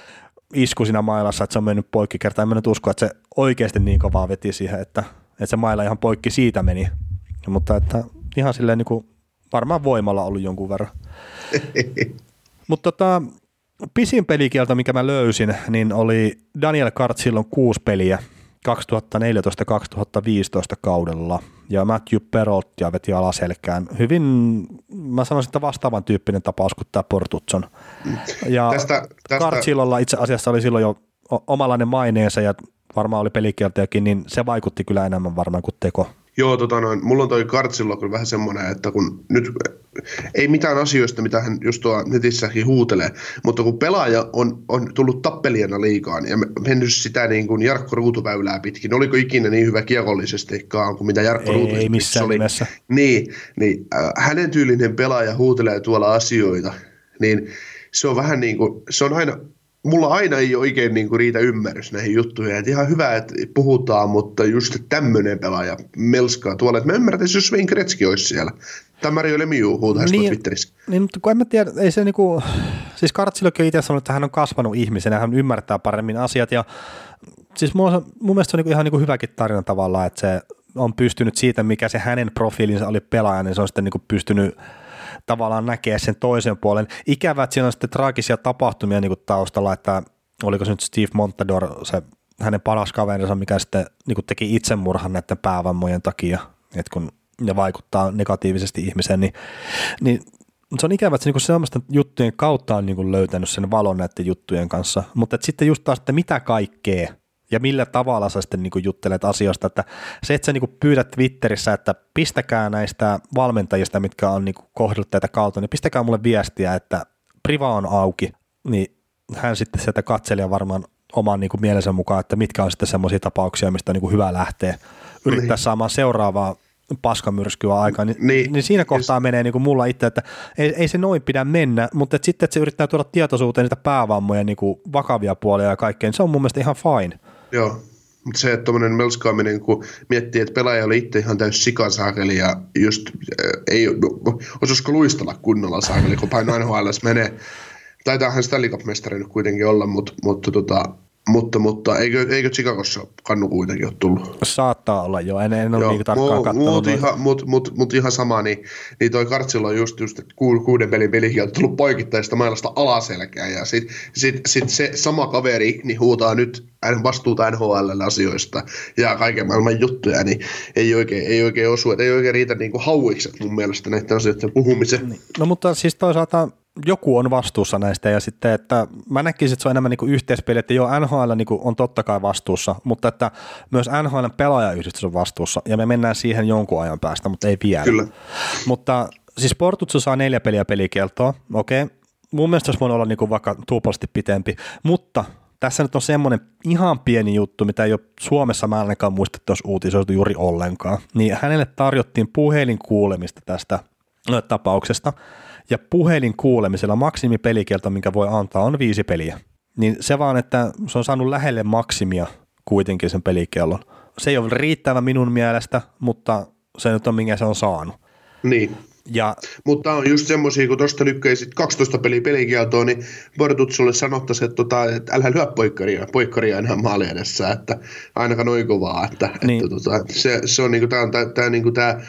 isku siinä mailassa, että se on mennyt poikki kertaa. En mä nyt usko, että se oikeasti niin kovaa veti siihen, että, että se maila ihan poikki siitä meni. Mutta että ihan silleen niin kuin varmaan voimalla ollut jonkun verran. Mutta tota, pisin pelikielto, mikä mä löysin, niin oli Daniel Kartsilon kuusi peliä 2014-2015 kaudella, ja Matthew ja veti alaselkään. Hyvin, mä sanoisin, että vastaavan tyyppinen tapaus kuin tämä Portutson. Ja tästä, tästä... Itse asiassa oli silloin jo omanlainen maineensa, ja varmaan oli pelikieltojakin, niin se vaikutti kyllä enemmän varmaan kuin teko. Joo, tota noin, mulla on toi Kartsilla kyllä vähän semmoinen, että kun nyt ei mitään asioista, mitä hän just tuo netissäkin huutelee, mutta kun pelaaja on, on tullut tappelijana liikaan ja mennyt sitä niin kuin Jarkko Ruutuväylää pitkin, oliko ikinä niin hyvä kiekollisestikaan kuin mitä Jarkko Ruutuväylä Ei missään oli. Nimessä. Niin, niin äh, hänen tyylinen pelaaja huutelee tuolla asioita, niin se on vähän niin kuin, se on aina mulla aina ei oikein niin kuin riitä ymmärrys näihin juttuihin. Että ihan hyvä, että puhutaan, mutta just tämmöinen pelaaja melskaa tuolla. Että mä ymmärrän, että jos Wayne Gretzky olisi siellä. Tai Mario Lemieux huutaa niin, Twitterissä. Niin, mutta kun en mä tiedä, ei se niinku, siis Kartsilokin on itse sanonut, että hän on kasvanut ihmisenä, hän ymmärtää paremmin asiat ja siis mun, mun mielestä se on niinku ihan niinku hyväkin tarina tavallaan, että se on pystynyt siitä, mikä se hänen profiilinsa oli pelaaja, niin se on sitten niinku pystynyt tavallaan näkee sen toisen puolen. Ikävä, että siinä on sitten traagisia tapahtumia niin kuin taustalla, että oliko se nyt Steve Montador, se hänen paras kaverinsa, mikä sitten niin kuin teki itsemurhan näiden päävammojen takia, että kun ne vaikuttaa negatiivisesti ihmiseen, niin, niin se on ikävä, että se niin sellaisten juttujen kautta on niin kuin löytänyt sen valon näiden juttujen kanssa, mutta sitten just taas, että mitä kaikkea ja millä tavalla sä sitten niin juttelet asioista, että se, että sä niin pyydät Twitterissä, että pistäkää näistä valmentajista, mitkä on niin kohdellut teitä kautta, niin pistäkää mulle viestiä, että priva on auki, niin hän sitten sieltä katselija varmaan oman niin mielensä mukaan, että mitkä on sitten semmoisia tapauksia, mistä on niin hyvä lähteä yrittää niin. saamaan seuraavaa paskamyrskyä aikaan, niin, niin, niin siinä kohtaa menee niin kuin mulla itse, että ei, ei se noin pidä mennä, mutta että sitten, että se yrittää tuoda tietoisuuteen niitä päävammoja niin kuin vakavia puolia ja kaikkea, niin se on mun mielestä ihan fine. Joo, mutta se, että tuommoinen melskaaminen, kun miettii, että pelaaja oli itse ihan täys sikasaakeli ja just äh, ei, osaisiko luistella kunnolla saakeli, kun paino NHL menee. Taitaahan Stanley Cup-mestari nyt kuitenkin olla, mutta, mutta tota, mutta, mutta eikö, eikö Chicagossa kannu kuitenkin ole tullut? Saattaa olla jo, en, en ole joo, niin tarkkaan katsonut. Mutta ihan, mut, mut, mut ihan sama, niin, niin toi Kartsilla on just, just ku, kuuden pelin pelikin on tullut poikittaista mailasta alaselkään ja sitten sit, sit se sama kaveri niin huutaa nyt vastuuta NHL asioista ja kaiken maailman juttuja, niin ei oikein, ei oikein osu, että ei oikein riitä niin hauikset mun mielestä näiden asioiden puhumiseen. Niin. No mutta siis toisaalta joku on vastuussa näistä ja sitten, että mä näkisin, että se on enemmän niin kuin yhteispeli, että joo, NHL niin kuin on totta kai vastuussa, mutta että myös NHL pelaajayhdistys on vastuussa ja me mennään siihen jonkun ajan päästä, mutta ei vielä. Kyllä. Mutta siis Portutsu saa neljä peliä pelikieltoa, okei. Okay. Mun mielestä se voinut olla niin kuin vaikka tuupallisesti pitempi, mutta tässä nyt on semmoinen ihan pieni juttu, mitä ei ole Suomessa mä ainakaan muista, että olisi uutisoitu juuri ollenkaan. Niin hänelle tarjottiin puhelinkuulemista tästä tapauksesta, ja puhelinkuulemisella maksimipelikielto, minkä voi antaa, on viisi peliä. Niin se vaan, että se on saanut lähelle maksimia kuitenkin sen pelikiellon. Se ei ole riittävä minun mielestä, mutta se nyt on minkä se on saanut. Niin. Ja, Mutta on just semmoisia, kun tuosta lykkäisit 12 peliä pelikieltoa, niin Bortutsulle sanottaisiin, että, tota, että älä lyö poikkaria, poikkaria enää maali edessä, että ainakaan noin kovaa. Että, niin. että tota, se, se on niinku, tämä, tämä, tämä, niinku, tämä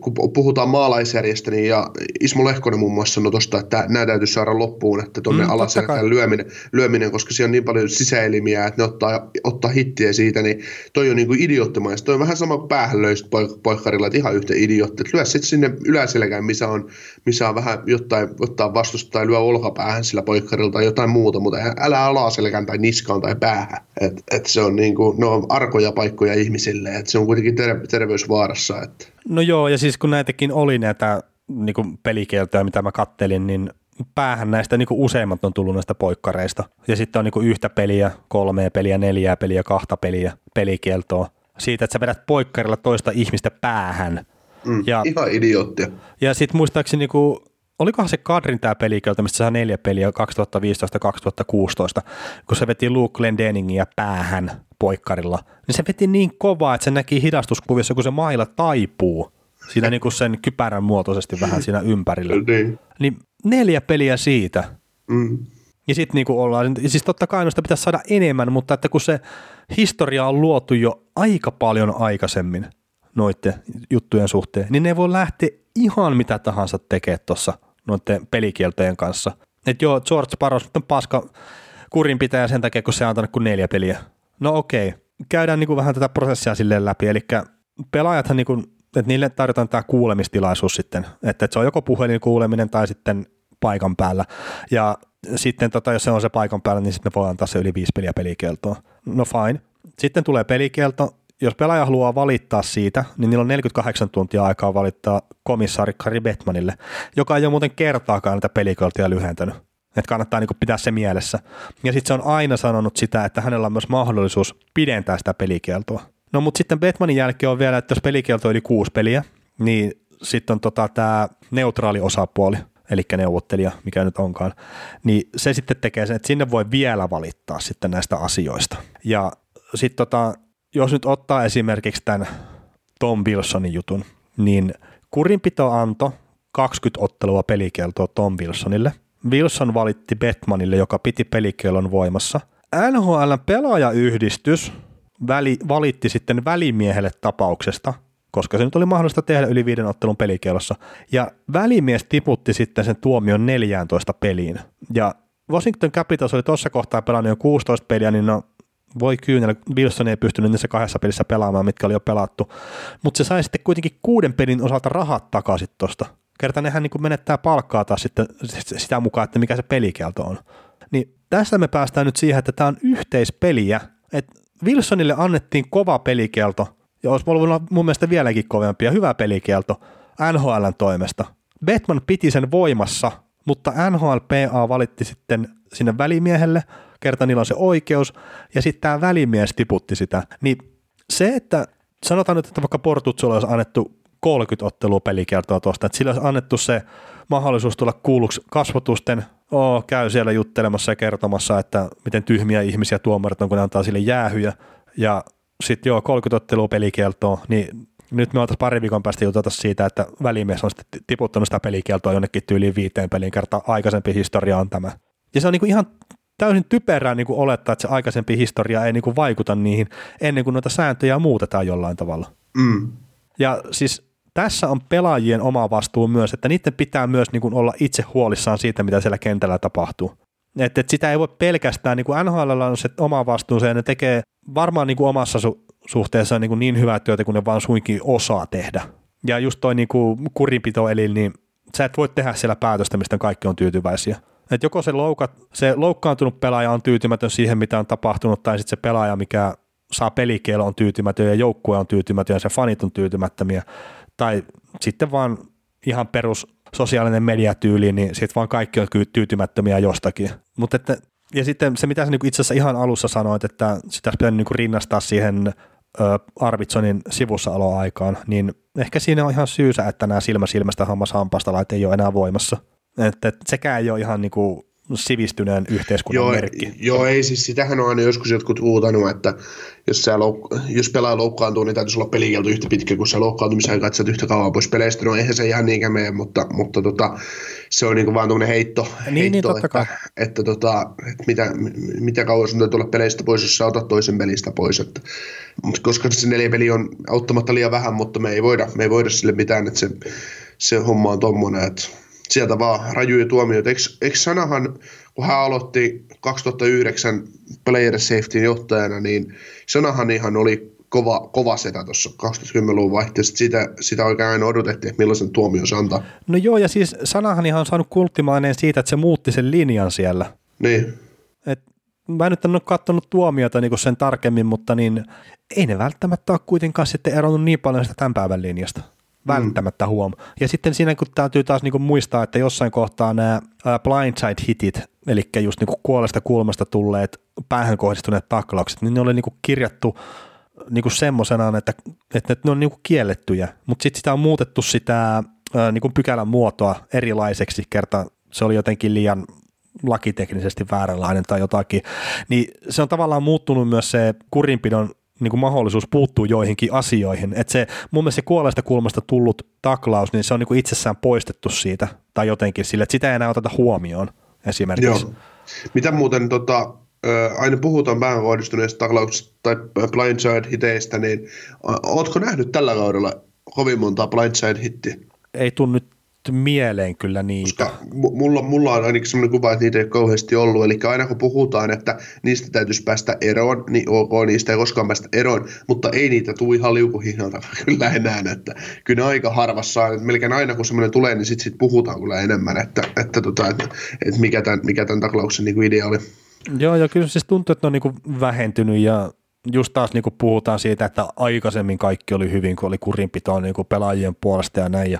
kun puhutaan maalaisjärjestä, niin ja Ismo Lehkonen muun muassa sanoi tuosta, että nämä täytyisi saada loppuun, että tuonne mm, alaselkään lyöminen, lyöminen, koska siellä on niin paljon sisäelimiä, että ne ottaa, ottaa hittiä siitä, niin toi on niin kuin idioottimaista. Toi on vähän sama kuin päähän löysit poikkarilla, että ihan yhtä idiootti. Lyö sitten sinne yläselkään, missä on, missä on vähän jotain, ottaa vastusta tai lyö olkapäähän sillä poikkarilla tai jotain muuta, mutta älä alaselkään tai niskaan tai päähän. Et, et se on niin kuin, ne on arkoja paikkoja ihmisille, että se on kuitenkin ter- terveysvaarassa. Että. No joo, ja siis kun näitäkin oli näitä niin kuin pelikieltoja, mitä mä kattelin, niin päähän näistä niin kuin useimmat on tullut näistä poikkareista. Ja sitten on niin kuin yhtä peliä, kolmea peliä, neljää peliä, kahta peliä, pelikieltoa. Siitä, että sä vedät poikkarilla toista ihmistä päähän. Mm, ja, ihan idioottia. Ja sitten muistaakseni, niin kuin, olikohan se Kadrin tämä pelikielto, mistä saa neljä peliä 2015-2016, kun se veti Luke Glendeningia päähän poikkarilla, niin se veti niin kovaa, että se näki hidastuskuvissa, kun se mailla taipuu siinä niin kuin sen kypärän muotoisesti vähän siinä ympärillä. niin. niin neljä peliä siitä. Mm. Ja sitten niin ollaan, siis totta kai noista pitäisi saada enemmän, mutta että kun se historia on luotu jo aika paljon aikaisemmin noiden juttujen suhteen, niin ne voi lähteä ihan mitä tahansa tekemään tuossa noiden pelikieltojen kanssa. Että joo, George Paros on paska kurinpitäjä sen takia, kun se on antanut kuin neljä peliä. No okei, käydään niin kuin vähän tätä prosessia silleen läpi, eli pelaajathan niin kuin, että niille tarjotaan tämä kuulemistilaisuus sitten, että, että se on joko puhelinkuuleminen tai sitten paikan päällä, ja sitten tota, jos se on se paikan päällä, niin sitten ne voi antaa se yli viisi peliä pelikieltoa. No fine. Sitten tulee pelikielto, jos pelaaja haluaa valittaa siitä, niin niillä on 48 tuntia aikaa valittaa komissaari Kari Betmanille, joka ei ole muuten kertaakaan näitä pelikieltoja lyhentänyt. Että kannattaa niin pitää se mielessä. Ja sitten se on aina sanonut sitä, että hänellä on myös mahdollisuus pidentää sitä pelikieltoa. No mutta sitten Batmanin jälkeen on vielä, että jos pelikielto on yli kuusi peliä, niin sitten on tota, tämä neutraali osapuoli, eli neuvottelija, mikä nyt onkaan, niin se sitten tekee sen, että sinne voi vielä valittaa sitten näistä asioista. Ja sitten tota, jos nyt ottaa esimerkiksi tämän Tom Wilsonin jutun, niin kurinpito anto 20 ottelua pelikieltoa Tom Wilsonille – Wilson valitti Batmanille, joka piti pelikielon voimassa. NHL pelaajayhdistys väli, valitti sitten välimiehelle tapauksesta, koska se nyt oli mahdollista tehdä yli viiden ottelun pelikielossa. Ja välimies tiputti sitten sen tuomion 14 peliin. Ja Washington Capitals oli tuossa kohtaa pelannut jo 16 peliä, niin no voi kyynellä, Wilson ei pystynyt niissä kahdessa pelissä pelaamaan, mitkä oli jo pelattu. Mutta se sai sitten kuitenkin kuuden pelin osalta rahat takaisin tuosta kerta nehän niin menettää palkkaa taas sitten sitä mukaan, että mikä se pelikielto on. Niin tässä me päästään nyt siihen, että tämä on yhteispeliä, että Wilsonille annettiin kova pelikielto, ja olisi ollut mun mielestä vieläkin kovempi ja hyvä pelikielto NHLn toimesta. Batman piti sen voimassa, mutta NHLPA valitti sitten sinne välimiehelle, kerta niillä on se oikeus, ja sitten tämä välimies tiputti sitä. Niin se, että sanotaan nyt, että vaikka Portutsulla olisi annettu 30 ottelua pelikertoa tuosta, että sillä olisi annettu se mahdollisuus tulla kuulluksi kasvotusten, oo, käy siellä juttelemassa ja kertomassa, että miten tyhmiä ihmisiä tuomarit on, kun ne antaa sille jäähyjä, ja sitten joo, 30 ottelua pelikieltoa, niin nyt me oltaisiin pari viikon päästä jutata siitä, että välimies on sitten tiputtanut sitä pelikieltoa jonnekin tyyliin viiteen pelin kertaa aikaisempi historia on tämä. Ja se on niin kuin ihan täysin typerää niin kuin olettaa, että se aikaisempi historia ei niin kuin vaikuta niihin ennen kuin noita sääntöjä muutetaan jollain tavalla. Mm. Ja siis tässä on pelaajien oma vastuu myös, että niiden pitää myös niin kuin olla itse huolissaan siitä, mitä siellä kentällä tapahtuu. Että et sitä ei voi pelkästään, niin kuin NHL on se oma vastuunsa ja ne tekee varmaan niin kuin omassa su- suhteessa niin, kuin niin hyvää työtä, kun ne vaan suinkin osaa tehdä. Ja just toi niin kuin kurinpito, eli niin sä et voi tehdä siellä päätöstä, mistä kaikki on tyytyväisiä. Et joko se, loukat, se loukkaantunut pelaaja on tyytymätön siihen, mitä on tapahtunut, tai sitten se pelaaja, mikä saa pelikielon on tyytymätön ja joukkue on tyytymätön ja se fanit on tyytymättömiä tai sitten vaan ihan perus sosiaalinen mediatyyli, niin sitten vaan kaikki on tyytymättömiä jostakin. Mutta että Ja sitten se, mitä sä niin itse asiassa ihan alussa sanoit, että sitä pitäisi niin rinnastaa siihen Arvitsonin sivussaoloaikaan, niin ehkä siinä on ihan syysä, että nämä silmä silmästä hammas hampasta ei ole enää voimassa. Että sekään ei ole ihan niin kuin sivistyneen yhteiskunnan joo, merkki. Joo, ei siis sitähän on aina joskus jotkut huutanut, että jos, sä louk- jos pelaa loukkaantuu, niin täytyisi olla pelikielto yhtä pitkä kuin se loukkaantumisen katsot yhtä kauan pois peleistä. No eihän se ihan niinkään mene, mutta, mutta tota, se on niinku vaan tuommoinen heitto, niin, niin heitto niin, että, että, tota, että, mitä, mitä kauan sun täytyy olla peleistä pois, jos sä otat toisen pelistä pois. Että, koska se neljä peli on auttamatta liian vähän, mutta me ei voida, me ei voida sille mitään, että se, se homma on tommonen, että sieltä vaan rajuja tuomioita. Eikö, eikö Sanahan, kun hän aloitti 2009 Player Safetyn johtajana, niin Sanahan ihan oli kova, kova setä tuossa 2010-luvun vaihteessa. Sitä, sitä oikein aina odotettiin, että millaisen tuomion se antaa. No joo, ja siis Sanahan ihan on saanut kulttimaineen siitä, että se muutti sen linjan siellä. Niin. Et mä en nyt en ole katsonut tuomiota niin sen tarkemmin, mutta niin ei ne välttämättä ole kuitenkaan sitten eronnut niin paljon sitä tämän päivän linjasta välttämättä mm. huom. Ja sitten siinä kun täytyy taas niinku muistaa, että jossain kohtaa nämä blindside hitit, eli just niinku kuolesta kulmasta tulleet päähän kohdistuneet taklaukset, niin ne oli niinku kirjattu niinku semmoisenaan, että, että ne on niinku kiellettyjä, mutta sitten sitä on muutettu sitä niinku pykälän muotoa erilaiseksi kerta se oli jotenkin liian lakiteknisesti vääränlainen tai jotakin, niin se on tavallaan muuttunut myös se kurinpidon niin kuin mahdollisuus puuttuu joihinkin asioihin. Että se mun mielestä se kuolesta kulmasta tullut taklaus, niin se on niin kuin itsessään poistettu siitä tai jotenkin sille, että sitä ei enää oteta huomioon esimerkiksi. Joo. Mitä muuten tota, aina puhutaan vähän kohdistuneista taklauksista tai blindside-hiteistä, niin ootko nähnyt tällä kaudella kovin monta blindside-hittiä? Ei tunnu nyt mieleen kyllä niitä. Koska mulla, mulla on ainakin sellainen kuva, että niitä ei kauheasti ollut. Eli aina kun puhutaan, että niistä täytyisi päästä eroon, niin ok, niistä ei koskaan päästä eroon, mutta ei niitä tule ihan liukuhihnalta kyllä enää. Että kyllä aika harvassa että melkein aina kun semmoinen tulee, niin sitten sit puhutaan kyllä enemmän, että, että, tota, että, että mikä, tämän, mikä tämän taklauksen niin idea oli. Joo, ja kyllä siis tuntuu, että ne on niin vähentynyt ja just taas niin puhutaan siitä, että aikaisemmin kaikki oli hyvin, kun oli kurinpitoa niin pelaajien puolesta ja näin. Ja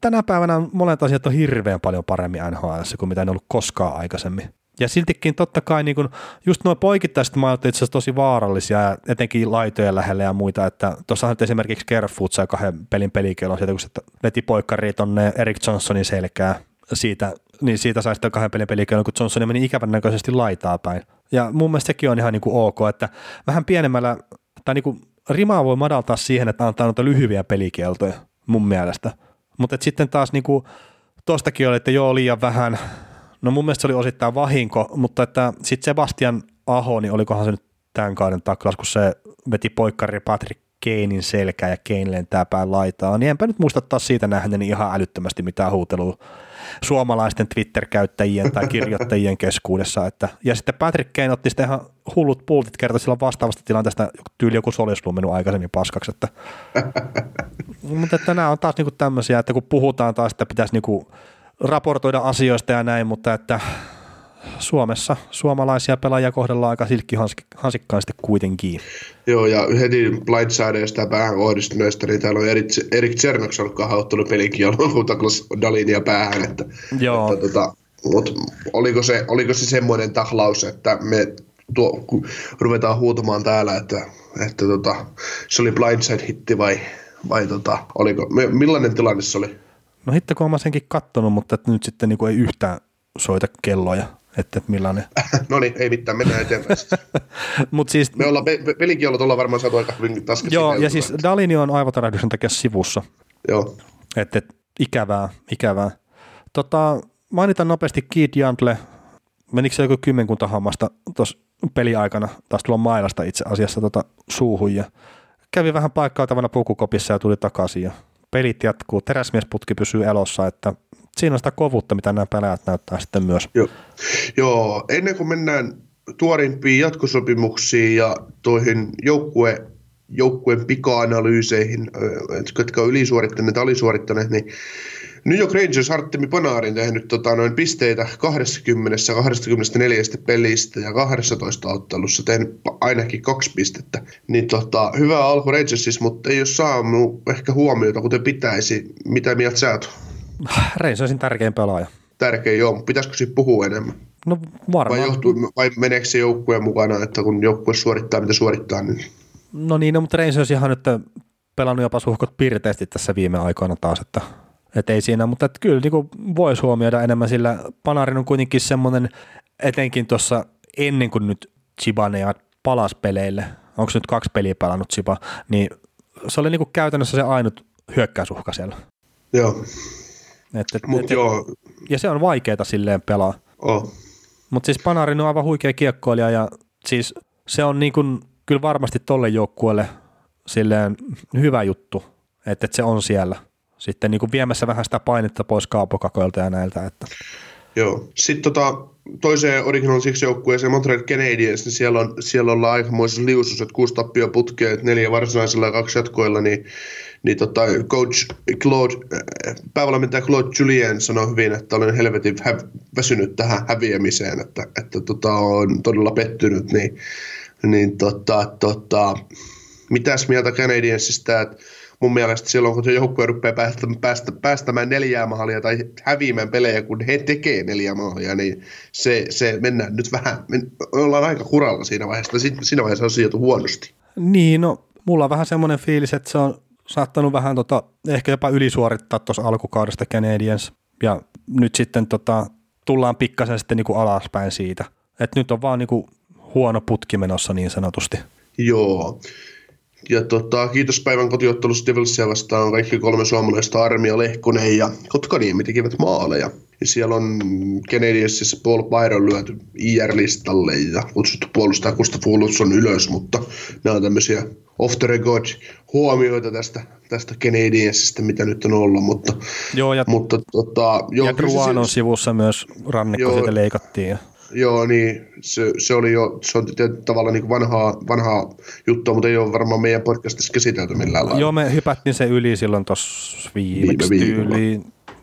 tänä päivänä monet asiat on hirveän paljon paremmin NHL kuin mitä ne on ollut koskaan aikaisemmin. Ja siltikin totta kai niin kun, just nuo poikittaiset maailmat itse asiassa tosi vaarallisia, etenkin laitojen lähellä ja muita, että tuossa nyt esimerkiksi Kerfoot sai kahden pelin pelikelon sieltä, kun se veti poikkari tonne Erik Johnsonin selkää siitä, niin siitä sai sitten kahden pelin pelikelon, kun Johnson meni ikävän näköisesti laitaa päin. Ja mun mielestä sekin on ihan niin kuin ok, että vähän pienemmällä, tai niin kuin rimaa voi madaltaa siihen, että antaa noita lyhyviä pelikieltoja mun mielestä. Mutta sitten taas niin kuin, tostakin oli, että joo liian vähän, no mun mielestä se oli osittain vahinko, mutta että sitten Sebastian Aho, niin olikohan se nyt tämän kauden taklaus, kun se veti poikkari Patrick Keinin selkää ja Kein lentää päin laitaa, niin enpä nyt muista taas siitä nähneeni ihan älyttömästi mitään huutelua suomalaisten Twitter-käyttäjien tai kirjoittajien keskuudessa. Että, ja sitten Patrick Kane otti sitten ihan hullut pultit kertoi silloin vastaavasta tilanteesta, tyyli joku olisi mennyt aikaisemmin paskaksi. Että. mutta että nämä on taas niinku tämmöisiä, että kun puhutaan taas, että pitäisi niinku raportoida asioista ja näin, mutta että Suomessa suomalaisia pelaajia kohdellaan aika silkkihansikkaan sitten kuitenkin. Joo, ja heti blindsideista ja päähän kohdistuneista, niin täällä on Erik, Erik ollut kahden pelikielon, kun taklas Dalinia päähän. Että, Joo. Että, tota, mutta oliko se, oliko se semmoinen tahlaus, että me tuo, ruvetaan huutamaan täällä, että, että tota, se oli blindside-hitti vai, vai tota, oliko, millainen tilanne se oli? No hitto, kun olen senkin kattonut, mutta nyt sitten niin kuin ei yhtään soita kelloja että millainen. no niin, ei mitään, mennään eteenpäin. Mut siis, Me ollaan, pe- pelikielot ollaan varmaan saatu aika hyvin taskassa. Joo, ja siis Dalini on aivotärähdyksen takia sivussa. Joo. Että et, ikävää, ikävää. Tota, mainitan nopeasti Keith Jantle, menikö se joku kymmenkunta hammasta tuossa peliaikana, taas tulla mailasta itse asiassa tota, suuhun ja kävi vähän paikkautavana pukukopissa ja tuli takaisin ja pelit jatkuu, teräsmiesputki pysyy elossa, että siinä on sitä kovuutta, mitä nämä pelaajat näyttää sitten myös. Joo, Joo. ennen kuin mennään tuorimpiin jatkosopimuksiin ja toihin joukkue, joukkueen pika-analyyseihin, jotka on ylisuorittaneet alisuorittaneet, niin New York Rangers Artemi Panarin tehnyt tota, noin pisteitä 20 24 pelistä ja 12 ottelussa tehnyt ainakin kaksi pistettä. Niin tota, hyvä alku Rangersissa, mutta ei ole saanut ehkä huomiota, kuten pitäisi. Mitä mieltä sä oot? Rangersin tärkein pelaaja. Tärkein, joo, mutta pitäisikö siitä puhua enemmän? No varmaan. Vai, johtuu, vai meneekö se joukkue mukana, että kun joukkue suorittaa mitä suorittaa, niin... No niin, no, mutta Rangers ihan nyt pelannut jopa suhkot pirteästi tässä viime aikoina taas, että, että ei siinä, mutta että kyllä niin voisi huomioida enemmän, sillä Panarin on kuitenkin semmoinen, etenkin tuossa ennen kuin nyt Chibane ja palas peleille, onko nyt kaksi peliä pelannut Chiba, niin se oli niin kuin käytännössä se ainut hyökkäysuhka siellä. Joo. Et, et, Mut et, joo, ja se on vaikeaa silleen pelaa. oh. Mutta siis Panarin on aivan huikea kiekkoilija ja siis se on niin kuin, kyllä varmasti tolle joukkueelle silleen hyvä juttu, että, että se on siellä. Sitten niin kuin viemässä vähän sitä painetta pois kaapokakoilta ja näiltä. Että. Joo. Sitten tota, toiseen Original Six joukkueeseen Montreal Canadiens, niin siellä, on, siellä ollaan aikamoisessa liusus, että kuusi tappia putkea, neljä varsinaisella ja kaksi jatkoilla, niin, niin tota, coach Claude, äh, päävalmentaja Claude Julien sanoi hyvin, että olen helvetin hä- väsynyt tähän häviämiseen, että, että tota, on todella pettynyt, niin, niin tota, tota, mitäs mieltä Canadiensista, että mun mielestä silloin, kun se joukkue rupeaa päästä, päästä, päästämään neljää maalia tai häviämään pelejä, kun he tekee neljä maalia, niin se, se mennään nyt vähän, me ollaan aika kuralla siinä vaiheessa, siinä vaiheessa on sijoitu huonosti. Niin, no mulla on vähän semmoinen fiilis, että se on saattanut vähän tota, ehkä jopa ylisuorittaa tuossa alkukaudesta Canadiens, ja nyt sitten tota, tullaan pikkasen sitten niinku alaspäin siitä. että nyt on vaan niinku huono putki menossa niin sanotusti. Joo. Ja tota, kiitos päivän kotiottelussa Devilsia vastaan kaikki kolme suomalaista Armia, Lehkonen ja Kotkaniemi tekivät maaleja. Ja siellä on Canadiensissa Paul Byron lyöty IR-listalle ja kutsuttu puolustaja Gustav Olsson ylös, mutta nämä on tämmöisiä off the record huomioita tästä, tästä Canadiensista, mitä nyt on ollut, mutta, Joo, ja, mutta tota, joo, ja Druanon sivussa myös rannikko Joo. leikattiin. Joo, niin se, se oli jo, se on tietyllä tavalla niin vanhaa, vanhaa juttua, mutta ei ole varmaan meidän podcastissa käsitelty millään lailla. Joo, me hypättiin se yli silloin tuossa viimeksi Viime tyyliin,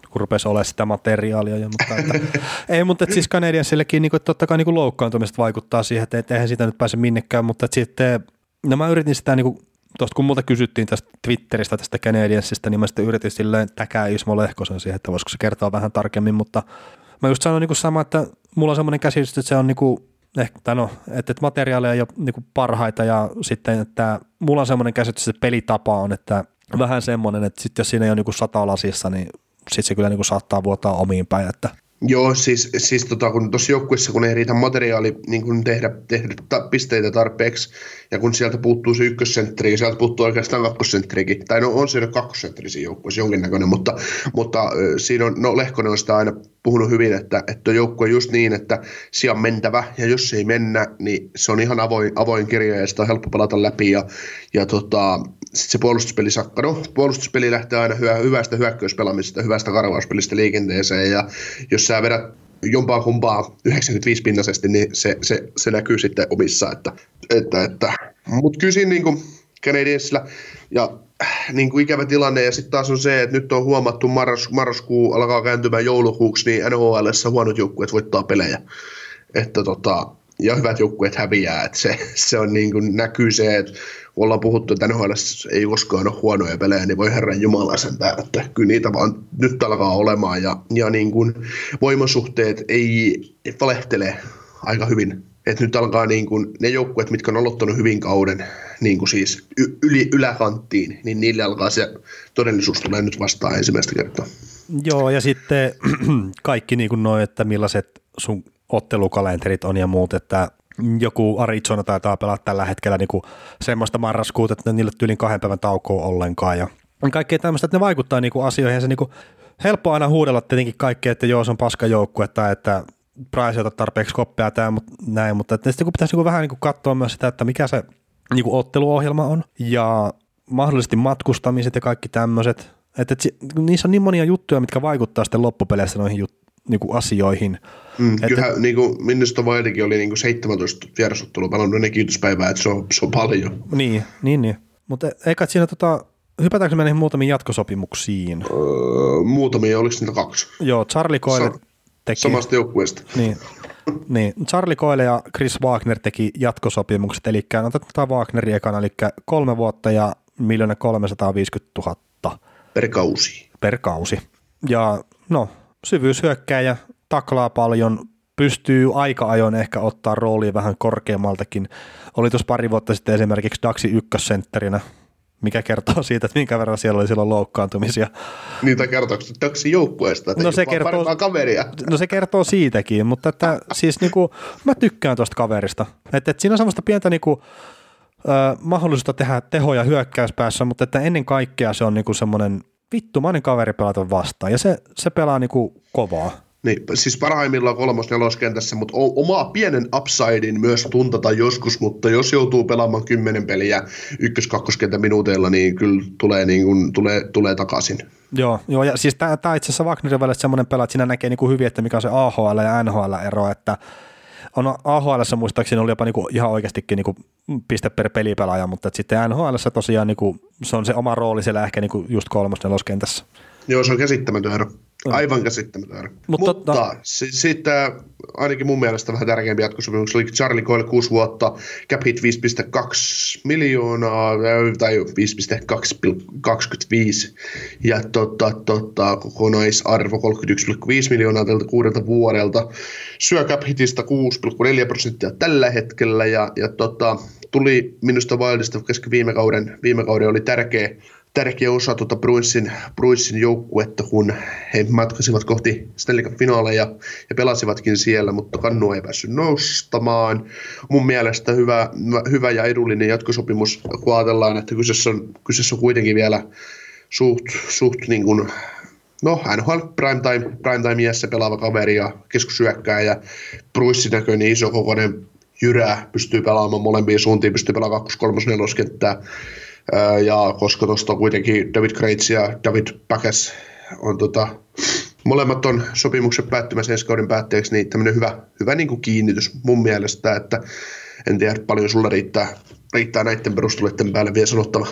kun rupesi olemaan sitä materiaalia. Ja, mutta että, ei, mutta että siis Canadiensillekin niin kuin, totta kai niin loukkaantumista vaikuttaa siihen, että et eihän sitä nyt pääse minnekään, mutta että sitten, no mä yritin sitä niin kuin, tuosta kun multa kysyttiin tästä Twitteristä tästä Canadiensista, niin mä sitten yritin silleen täkää Ismo Lehkosen siihen, että voisiko se kertoa vähän tarkemmin, mutta mä just sanoin niin kuin sama, että mulla on semmoinen käsitys, että se on niin kuin, ehkä, no, että, että materiaaleja ei ole niin kuin parhaita ja sitten, että mulla on semmoinen käsitys, että pelitapa on, että vähän semmoinen, että sitten jos siinä ei ole niin kuin sata lasissa, niin sitten se kyllä niin kuin saattaa vuotaa omiin päin, että Joo, siis, siis tota, kun tuossa joukkueessa, kun ei riitä materiaali niin kun tehdä, tehdä ta, pisteitä tarpeeksi, ja kun sieltä puuttuu se ykkössentteri, ja sieltä puuttuu oikeastaan kakkosentrikin, tai no on siinä kakkosentteri siinä joukkueessa jonkinnäköinen, mutta, mutta ö, siinä on, no Lehkonen on sitä aina puhunut hyvin, että, että joukkue on just niin, että siellä on mentävä, ja jos ei mennä, niin se on ihan avoin, avoin kirja, ja sitä on helppo pelata läpi, ja, ja tota, sitten se puolustuspeli sakka. No, puolustuspeli lähtee aina hyvä, hyvästä hyökkäyspelaamisesta, hyvästä karvauspelistä liikenteeseen, ja jos sä vedät jompaa kumpaa 95 pintaisesti, niin se, se, se näkyy sitten omissa. Että, että, että. Mutta kyllä siinä niin kuin Canadiensillä, ja niin kuin ikävä tilanne, ja sitten taas on se, että nyt on huomattu marras, marraskuu alkaa kääntymään joulukuuksi, niin NHLssä huonot joukkueet voittaa pelejä. Että tota, ja hyvät joukkueet häviää, että se, se on niin kuin näkyy se, että kun ollaan puhuttu, että NHL ei koskaan ole huonoja pelejä, niin voi herran jumala sentään, että kyllä niitä vaan nyt alkaa olemaan ja, ja niin kuin voimasuhteet ei valehtele aika hyvin. Et nyt alkaa niin kuin, ne joukkueet, mitkä on aloittanut hyvin kauden niin kuin siis yli, yläkanttiin, niin niille alkaa se todellisuus tulee nyt vastaan ensimmäistä kertaa. Joo, ja sitten kaikki niin kuin noin, että millaiset sun ottelukalenterit on ja muut, että joku Arizona taitaa pelata tällä hetkellä niin kuin semmoista marraskuuta, että niille tyylin kahden päivän taukoa ollenkaan ja kaikkea tämmöistä, että ne vaikuttaa niin kuin asioihin. Ja se niin kuin, helppo aina huudella tietenkin kaikkea, että joo se on paska joukkue tai että Price ota tarpeeksi koppia tämä, näin, mutta että sitten kun pitäisi niin kuin vähän niin kuin katsoa myös sitä, että mikä se niin kuin otteluohjelma on ja mahdollisesti matkustamiset ja kaikki tämmöiset, että, että niissä on niin monia juttuja, mitkä vaikuttaa sitten loppupeleissä noihin jut, niin kuin asioihin. Mm, että, kyllähän niin kuin Minnesota Wildikin oli niin kuin 17 vierasottelua pelannut ne kiitospäivää, että se on, se on paljon. Niin, niin, niin. Mutta eikä siinä tota, hypätäänkö me niihin muutamiin jatkosopimuksiin? Öö, muutamia, oliko niitä kaksi? Joo, Charlie Coyle Sa- teki... Samasta joukkueesta. Niin, niin, Charlie Coyle ja Chris Wagner teki jatkosopimukset, eli otetaan Wagnerin ekana, eli kolme vuotta ja miljoona 350 000 Per kausi. per kausi. Ja no, syvyyshyökkääjä, taklaa paljon, pystyy aika ajoin ehkä ottaa roolia vähän korkeammaltakin. Oli tuossa pari vuotta sitten esimerkiksi Daxi ykkössentterinä, mikä kertoo siitä, että minkä verran siellä oli silloin loukkaantumisia. Niitä kertooko Daxi joukkueesta, että no se kertoo, kaveria. No se kertoo siitäkin, mutta että siis niinku, mä tykkään tuosta kaverista. Että, että siinä on semmoista pientä niinku, ö, mahdollisuutta tehdä tehoja hyökkäyspäässä, mutta että ennen kaikkea se on niinku semmoinen vittumainen kaveri pelata vastaan ja se, se pelaa niinku kovaa. Niin, siis parhaimmillaan kolmos neloskentässä, mutta omaa pienen upsidein myös tuntata joskus, mutta jos joutuu pelaamaan kymmenen peliä ykkös kakkoskenttä minuuteilla, niin kyllä tulee, niin kuin, tulee, tulee takaisin. Joo, joo ja siis tämä itse asiassa Wagnerin välillä semmoinen pelaa, että siinä näkee niin kuin hyvin, että mikä on se AHL ja NHL ero, että on AHL muistaakseni oli jopa niinku ihan oikeastikin niinku piste per pelipelaaja, mutta sitten NHL tosiaan niinku, se on se oma rooli siellä ehkä niinku just kolmos neloskentässä. Joo, se on käsittämätön ero. Aivan käsittämätön. Mutta, Mutta tota... sitten ainakin mun mielestä vähän tärkeämpi jatkosopimuksia oli Charlie Coyle 6 vuotta, cap hit 5,2 miljoonaa tai 5,25 ja tota, tota, kokonaisarvo 31,5 miljoonaa tältä kuudelta vuodelta. Syö cap hitistä 6,4 prosenttia tällä hetkellä ja, ja tota, tuli minusta Wildista kesken viime kauden, viime kauden oli tärkeä tärkeä osa tuota Bruinsin, Bruinsin joukkuetta, kun he matkasivat kohti Stanley Cup-finaaleja ja pelasivatkin siellä, mutta kannu ei päässyt nostamaan. Mun mielestä hyvä, hyvä ja edullinen jatkosopimus, kun ajatellaan, että kyseessä on, kyseessä on kuitenkin vielä suht, suht niin kuin, no NHL primetime, primetime iässä pelaava kaveri ja keskusyökkää ja Bruissin näköinen isokokoinen jyrä pystyy pelaamaan molempiin suuntiin, pystyy pelaamaan 2 3 4 kenttää ja koska tuosta kuitenkin David Kreitz ja David Päkäs on tota, molemmat on sopimuksen päättymässä ensi kauden päätteeksi, niin tämmöinen hyvä, hyvä niin kuin kiinnitys mun mielestä, että en tiedä paljon sulla riittää, riittää näiden perusteluiden päälle vielä sanottava.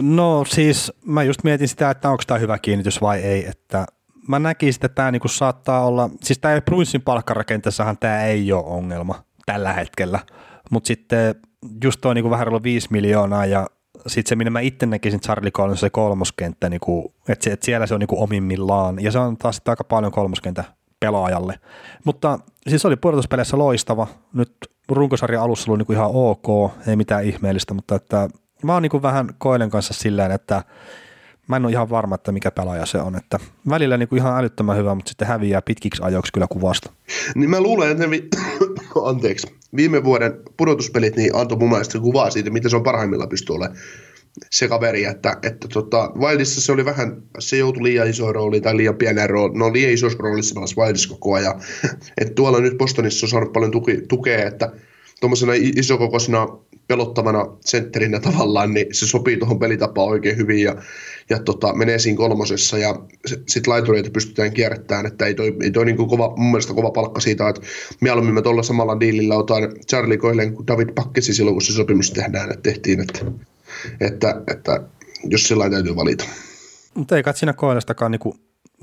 No siis mä just mietin sitä, että onko tämä hyvä kiinnitys vai ei, että mä näkisin, että tämä niinku saattaa olla, siis tämä Bruinsin palkkarakenteessahan tämä ei ole ongelma tällä hetkellä, mutta sitten just tuo niinku vähän ollut 5 miljoonaa ja sitten se, minne mä itse näkisin Charlie Collins, se kolmoskenttä, niin kuin, että, että siellä se on niin kuin omimmillaan, ja se on taas aika paljon kolmoskenttä pelaajalle. Mutta siis oli pudotuspeleissä loistava, nyt runkosarjan alussa oli niin kuin ihan ok, ei mitään ihmeellistä, mutta että mä oon niin kuin vähän Koilen kanssa silleen, että mä en ole ihan varma, että mikä pelaaja se on. Että välillä niin kuin ihan älyttömän hyvä, mutta sitten häviää pitkiksi ajoiksi kyllä kuvasta. Niin mä luulen, että ne vi- anteeksi, viime vuoden pudotuspelit niin antoi mun mielestä kuvaa siitä, miten se on parhaimmillaan pysty olemaan se kaveri, että, että tota, Wildissa se oli vähän, se joutui liian iso rooli tai liian pienen rooli, no liian isossa roolissa pelasi Wildissa koko ajan, että tuolla nyt Bostonissa on saanut paljon tuki, tukea, että tuommoisena isokokoisena pelottavana sentterinä tavallaan, niin se sopii tuohon pelitapaan oikein hyvin ja, ja tota, menee siinä kolmosessa ja sitten laitureita pystytään kierrättämään, että ei toi, ei toi niin kova, mun mielestä kova palkka siitä, että mieluummin me tuolla samalla diilillä otan Charlie Coilen kuin David Pakkesi silloin, kun se sopimus tehdään, että tehtiin, että, että, että jos sillä täytyy valita. Mutta ei kai siinä Coilestakaan niinku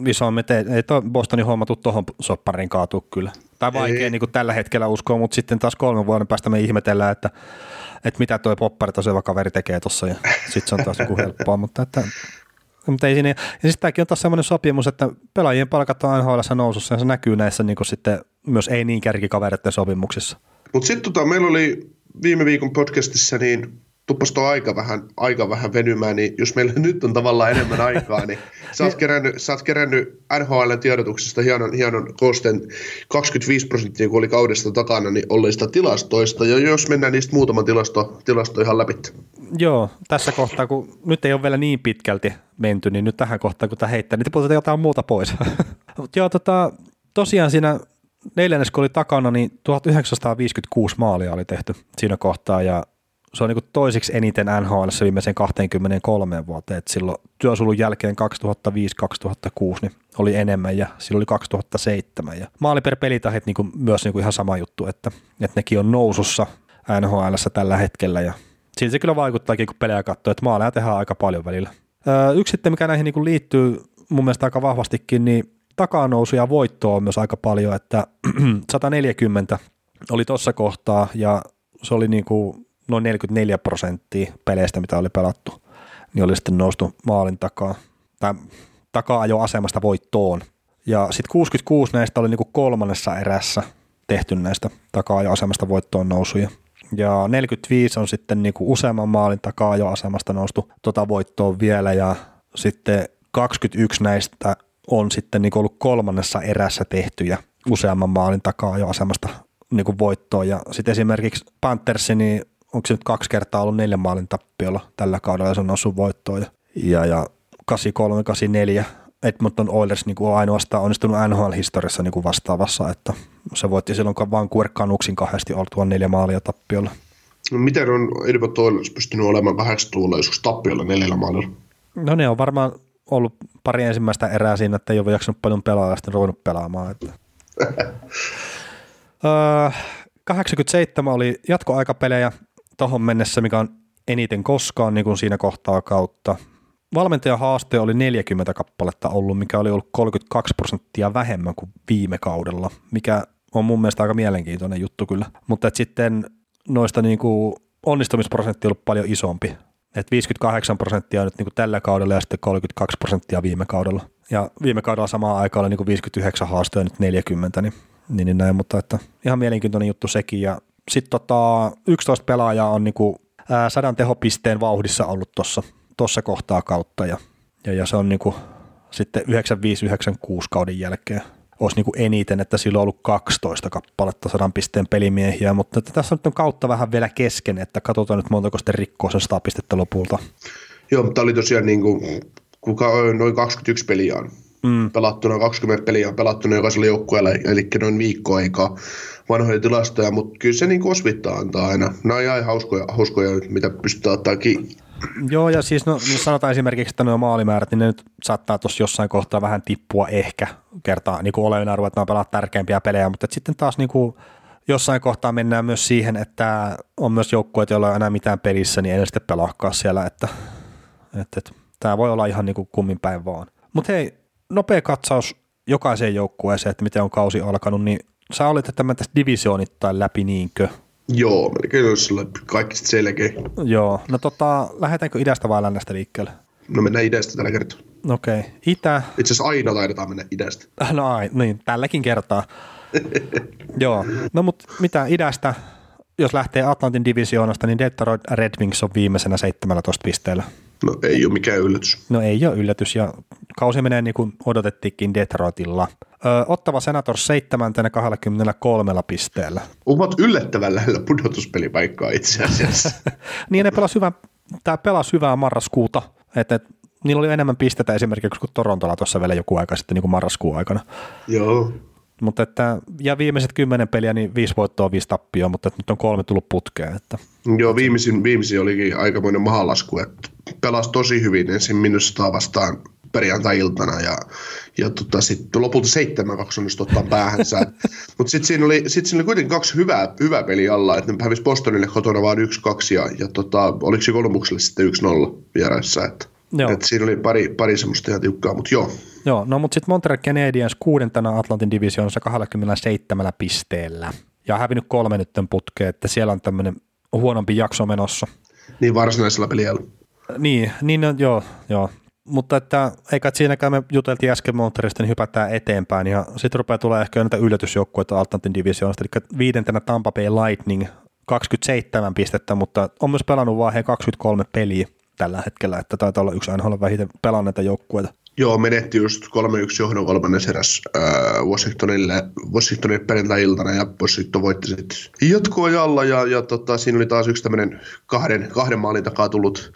isommin, ei, ei Bostonin homma tuohon soppariin kaatuu kyllä. Tai vaikea niin kuin tällä hetkellä uskoa, mutta sitten taas kolmen vuoden päästä me ihmetellään, että, että mitä tuo poppari tosiaan kaveri tekee tuossa ja sitten se on taas joku helppoa, mutta että mutta ei siinä, ja siis tämäkin on taas semmoinen sopimus, että pelaajien palkat on NHL nousussa ja se näkyy näissä niin sitten myös ei niin kärkikavereiden sopimuksissa. Mutta sitten tota, meillä oli viime viikon podcastissa niin tuppas tuo aika vähän, aika vähän venymään, niin jos meillä nyt on tavallaan enemmän aikaa, niin sä oot kerännyt, sä oot kerännyt NHL-tiedotuksesta hienon, hienon koosten 25 prosenttia, kun oli kaudesta takana, niin olleista tilastoista, ja jos mennään niistä muutama tilasto, tilasto ihan läpi. Joo, tässä kohtaa, kun nyt ei ole vielä niin pitkälti menty, niin nyt tähän kohtaan, kun tämä heittää, niin puhutaan jotain muuta pois. Mutta joo, tota, tosiaan siinä neljännes, kun oli takana, niin 1956 maalia oli tehty siinä kohtaa, ja se on niin toisiksi eniten NHL viimeisen 23 vuoteen, että silloin työsulun jälkeen 2005-2006 niin oli enemmän ja silloin oli 2007 ja maali per pelitahet niin myös niin ihan sama juttu, että, että nekin on nousussa NHL tällä hetkellä ja silti se kyllä vaikuttaakin, kun pelejä katsoo, että maaleja tehdään aika paljon välillä. Öö, yksi sitten, mikä näihin niin liittyy mun mielestä aika vahvastikin, niin takanousu ja voitto on myös aika paljon, että 140 oli tuossa kohtaa ja se oli niin kuin noin 44 prosenttia peleistä, mitä oli pelattu, niin oli sitten noustu maalin takaa, tai takaa ajo asemasta voittoon. Ja sitten 66 näistä oli niinku kolmannessa erässä tehty näistä takaa-asemasta voittoon nousuja. Ja 45 on sitten niin kuin useamman maalin takaa jo asemasta noustu tota voittoon vielä ja sitten 21 näistä on sitten niin kuin ollut kolmannessa erässä tehtyjä useamman maalin takaa jo asemasta niin kuin voittoon. Ja sitten esimerkiksi Panthersi, niin onko se nyt kaksi kertaa ollut neljän maalin tappiolla tällä kaudella ja se on noussut voittoon. Ja, ja, ja 83, 84 Edmonton Oilers niin kuin on ainoastaan onnistunut NHL-historiassa niin kuin vastaavassa, että se voitti silloin Vancouver Canucksin kahdesti oltua neljä maalia tappiolla. No miten on Edmonton Oilers pystynyt olemaan 80-luvulla joskus tappiolla neljällä maalilla? No ne on varmaan ollut pari ensimmäistä erää siinä, että ei ole jaksanut paljon pelaa ja sitten ruvennut pelaamaan. Että. 87 oli jatkoaikapelejä tuohon mennessä, mikä on eniten koskaan niin kuin siinä kohtaa kautta. Valmentajan haaste oli 40 kappaletta ollut, mikä oli ollut 32 prosenttia vähemmän kuin viime kaudella, mikä on mun mielestä aika mielenkiintoinen juttu kyllä. Mutta sitten noista niin kuin onnistumisprosentti on ollut paljon isompi. Et 58 prosenttia nyt niin kuin tällä kaudella ja sitten 32 prosenttia viime kaudella. Ja viime kaudella samaan aikaan oli niin kuin 59 haastea ja nyt 40, niin, niin, niin näin, mutta että ihan mielenkiintoinen juttu sekin. Ja sitten tota, 11 pelaajaa on niin kuin, ää, sadan tehopisteen vauhdissa ollut tuossa tossa kohtaa kautta ja, ja, ja se on niin kuin, sitten 95-96 kauden jälkeen olisi niin kuin eniten, että sillä on ollut 12 kappaletta sadan pisteen pelimiehiä, mutta että tässä nyt on kautta vähän vielä kesken, että katsotaan nyt montako sitten rikkoo sen 100 pistettä lopulta. Joo, mutta oli tosiaan niin kuin, kuka, noin 21 peliä on mm. pelattuna, 20 peliä on pelattuna jokaisella joukkueella, eli noin viikko aikaa vanhoja tilastoja, mutta kyllä se niin osvittaa antaa aina. Nämä on ihan hauskoja, hauskoja mitä pystytään ottaa kiinni. Joo, ja siis no, sanotaan esimerkiksi, että nuo maalimäärät, niin ne nyt saattaa tuossa jossain kohtaa vähän tippua ehkä kertaa, niin kuin olevina ruvetaan pelaa tärkeämpiä pelejä, mutta sitten taas niin kuin jossain kohtaa mennään myös siihen, että on myös joukkueet, joilla ei ole enää mitään pelissä, niin ei sitten pelaakaan siellä, että, että, että tämä voi olla ihan niin kuin kummin päin vaan. Mutta hei, nopea katsaus jokaiseen joukkueeseen, että miten on kausi alkanut, niin sä olit tämän tästä divisioonittain läpi niinkö? Joo, melkein olisi kaikki selkeä. Joo, no tota, lähdetäänkö idästä vai lännestä liikkeelle? No mennään idästä tällä kertaa. Okei, okay. itä. Itse asiassa aina taidetaan mennä idästä. No ai, niin, tälläkin kertaa. Joo, no mutta mitä idästä, jos lähtee Atlantin divisioonasta, niin Detroit Red Wings on viimeisenä 17 pisteellä. No ei ole mikään yllätys. No ei ole yllätys ja kausi menee niin kuin odotettiinkin Detroitilla. Ö, Ottava Senator 7. 23 pisteellä. Ovat yllättävän lähellä pudotuspelipaikkaa itse asiassa. niin ne pelasi hyvää, tämä pelasi hyvää marraskuuta, että et, niillä oli enemmän pistetä esimerkiksi kuin Torontolla tuossa vielä joku aika sitten niin kuin marraskuun aikana. Joo. Mutta että, ja viimeiset kymmenen peliä, niin viisi voittoa, viisi tappioa, mutta nyt on kolme tullut putkeen. Että. Joo, viimeisin, viimeisin olikin aikamoinen mahalasku, että pelasi tosi hyvin ensin minusta vastaan perjantai-iltana ja, ja tota, sitten lopulta seitsemän kaksi onnistui ottaa päähänsä. Mutta sitten siinä, oli, sit siinä oli kuitenkin kaksi hyvää, hyvää peliä alla, että ne hävisi Bostonille kotona vaan yksi kaksi ja, ja tota, oliko se kolmukselle sitten yksi nolla vieraissa. Että, että siinä oli pari, pari semmoista ihan tiukkaa, mutta joo. Joo, no mutta sitten Montreal Canadiens kuudentena Atlantin divisioonassa 27 pisteellä ja hävinnyt kolme nytten putkeen, että siellä on tämmöinen huonompi jakso menossa. Niin varsinaisella peliällä. Niin, niin on, joo, joo. Mutta että eikä siinäkään me juteltiin äsken Montrealista, niin hypätään eteenpäin ja sitten rupeaa tulee ehkä näitä yllätysjoukkueita Atlantin divisioonasta, eli viidentenä Tampa Bay Lightning 27 pistettä, mutta on myös pelannut vaiheen 23 peliä tällä hetkellä, että taitaa olla yksi aina vähiten pelanneita joukkueita. Joo, menetti just 3-1 johdon kolmannes eräs äh, Washingtonille, Washingtonille perjantai-iltana ja Washington voitti sitten jatkoajalla ja, ja tota, siinä oli taas yksi tämmöinen kahden, kahden maalin takaa tullut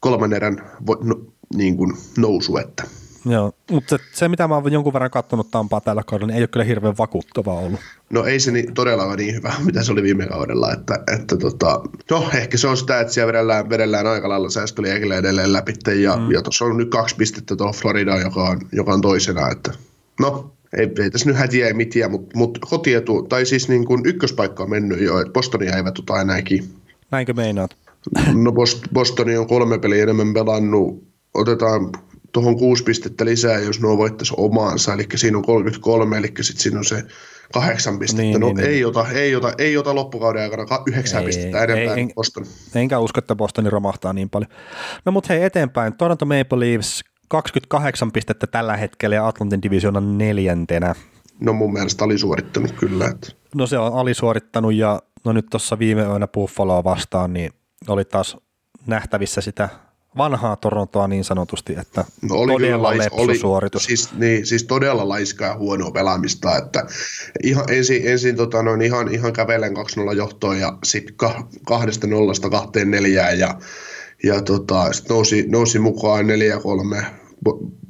kolmannen erän vo, no, niin kuin nousu. Että. Joo, mutta se mitä mä oon jonkun verran katsonut Tampaa tällä kaudella, niin ei ole kyllä hirveän vakuuttavaa ollut. No ei se niin, todella niin hyvä, mitä se oli viime kaudella. Että, että tota, no ehkä se on sitä, että siellä vedellään, vedellään aika lailla säästöliäkille edelleen läpi. Ja, mm. ja tuossa on nyt kaksi pistettä tuohon Floridaan, joka on, joka on toisena. Että, no ei, ei tässä nyt hätiä ei mitään, mutta mut kotietu, tai siis niin kuin ykköspaikka on mennyt jo, että Bostonia eivät ota enääkin. Näinkö meinaat? No Bostoni on kolme peliä enemmän pelannut. Otetaan tuohon kuusi pistettä lisää, jos nuo voittaisi omaansa, eli siinä on 33, eli sitten siinä on se kahdeksan pistettä. Niin, no niin, ei, niin. Ota, ei, ota, ei ota loppukauden aikana yhdeksän ei, pistettä enemmän en, Boston. Enkä usko, että Bostoni romahtaa niin paljon. No mutta hei eteenpäin, Toronto Maple Leafs 28 pistettä tällä hetkellä ja Atlantin divisioonan neljäntenä. ne on mun mielestä alisuorittanut kyllä. Että. No se on alisuorittanut ja no nyt tuossa viime yönä Buffaloa vastaan, niin oli taas nähtävissä sitä vanhaa Torontoa niin sanotusti, että no oli todella lais, oli, suoritus. Siis, niin, siis todella laiskaa ja huonoa pelaamista, että ihan, ensin, ensin tota, noin ihan, ihan kävelen 2-0 johtoon ja sitten kahdesta nollasta kahteen neljään ja, ja tota, sit nousi, nousi mukaan 4-3,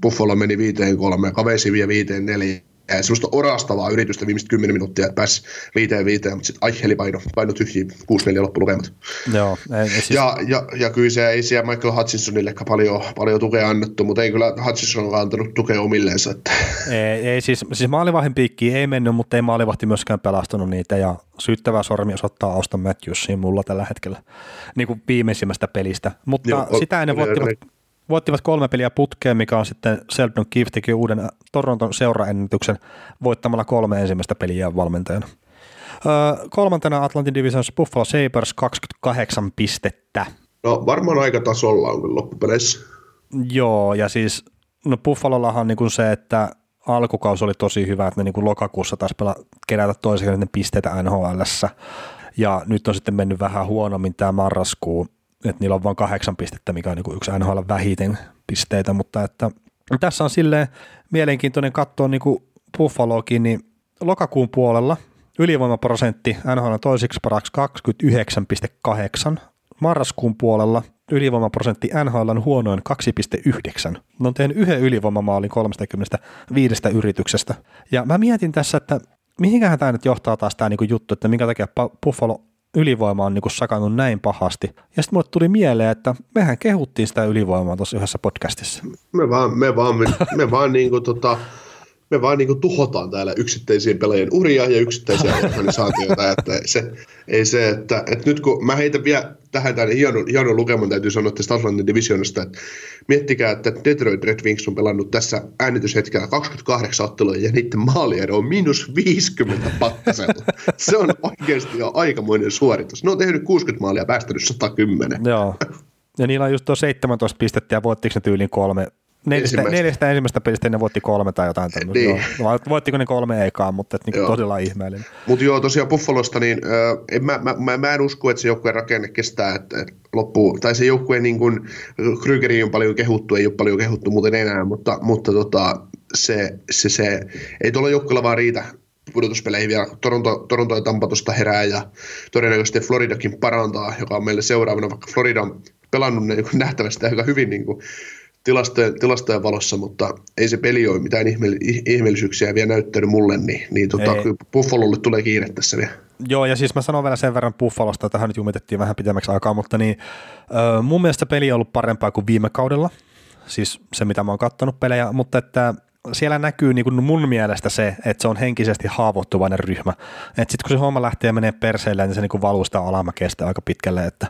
Buffalo meni viiteen kolme, kavesi vie viiteen neljä ja semmoista orastavaa yritystä viimeiset 10 minuuttia, että pääsi viiteen viiteen, mutta sitten Aicheli paino, paino tyhjiä 6-4 loppulukemat. Joo, ei, siis... ja, ja, ja, kyllä se ei siellä Michael Hutchinsonille paljon, paljon tukea annettu, mutta ei kyllä Hutchinson ole antanut tukea omilleensa. Että. Ei, ei siis, siis maalivahin piikkiin ei mennyt, mutta ei maalivahti myöskään pelastanut niitä ja syyttävä sormi osoittaa Auston Matthewsiin mulla tällä hetkellä niin kuin viimeisimmästä pelistä, mutta Joo, sitä ennen voittivat, voittivat kolme peliä putkeen, mikä on sitten Seldon teki uuden Toronton seuraennätyksen voittamalla kolme ensimmäistä peliä valmentajana. Öö, kolmantena Atlantin Divisions Buffalo Sabres 28 pistettä. No varmaan aika tasolla on loppupeleissä. Joo, ja siis no Buffalollahan niin kuin se, että alkukausi oli tosi hyvä, että ne niin kuin lokakuussa taas pela, kerätä toisen pisteitä NHL. Ja nyt on sitten mennyt vähän huonommin tämä marraskuu, että niillä on vain kahdeksan pistettä, mikä on niin kuin yksi NHL vähiten pisteitä, mutta että tässä on silleen mielenkiintoinen katsoa niin Buffalokin, niin lokakuun puolella ylivoimaprosentti NHL toisiksi paraksi 29,8, marraskuun puolella ylivoimaprosentti NHL on huonoin 2,9. Ne on tehnyt yhden ylivoimamaalin 35 yrityksestä. Ja mä mietin tässä, että mihinkähän tämä nyt johtaa taas tämä niinku juttu, että minkä takia Buffalo ylivoima on niinku sakannut näin pahasti. Ja sitten mulle tuli mieleen, että mehän kehuttiin sitä ylivoimaa tuossa yhdessä podcastissa. Me vaan, me vaan, me, me vaan niinku tota, me vaan niin tuhotaan täällä yksittäisien pelaajien uria ja yksittäisiä organisaatioita. että se, ei se, että, että nyt kun mä heitän vielä tähän tämän hienon, hienon lukeman, täytyy sanoa tästä Atlantin divisionista, että miettikää, että Detroit Red Wings on pelannut tässä äänityshetkellä 28 ottelua ja niiden maaliero on miinus 50 pattasella. se on oikeasti jo aikamoinen suoritus. Ne on tehnyt 60 maalia ja päästänyt 110. Joo. Ja niillä on just tuo 17 pistettä ja voittiko ne tyyliin kolme Neljästä ensimmäistä. neljästä ensimmäistä pelistä ne voitti kolme tai jotain tämmöistä. Niin. Joo. Voittiko ne kolme eikaan, mutta et niin todella ihmeellinen. Mutta joo, tosiaan Buffalosta, niin äh, en, mä, mä, mä, mä, en usko, että se joukkueen rakenne kestää, että et loppuu, tai se joukkue niin kuin Krygeriin on paljon kehuttu, ei ole paljon kehuttu muuten enää, mutta, mutta tota, se, se, se, ei tuolla joukkueella vaan riitä pudotuspeleihin vielä. Toronto, Toronto ja Tampa tuosta herää ja todennäköisesti Floridakin parantaa, joka on meille seuraavana, vaikka Florida on pelannut ne nähtävästi aika hyvin niin kuin tilastojen, tilastojen valossa, mutta ei se peli ole mitään ihme, ihmeellisyyksiä vielä näyttänyt mulle, niin, niin tota, Buffalolle tulee kiire tässä vielä. Joo, ja siis mä sanon vielä sen verran Buffalosta, tähän nyt jumitettiin vähän pidemmäksi aikaa, mutta niin, äh, mun mielestä peli on ollut parempaa kuin viime kaudella, siis se mitä mä oon kattonut pelejä, mutta että siellä näkyy niin kuin mun mielestä se, että se on henkisesti haavoittuvainen ryhmä. Sitten kun se homma lähtee menee perseille, niin se niin valuu sitä alamäkestä aika pitkälle, että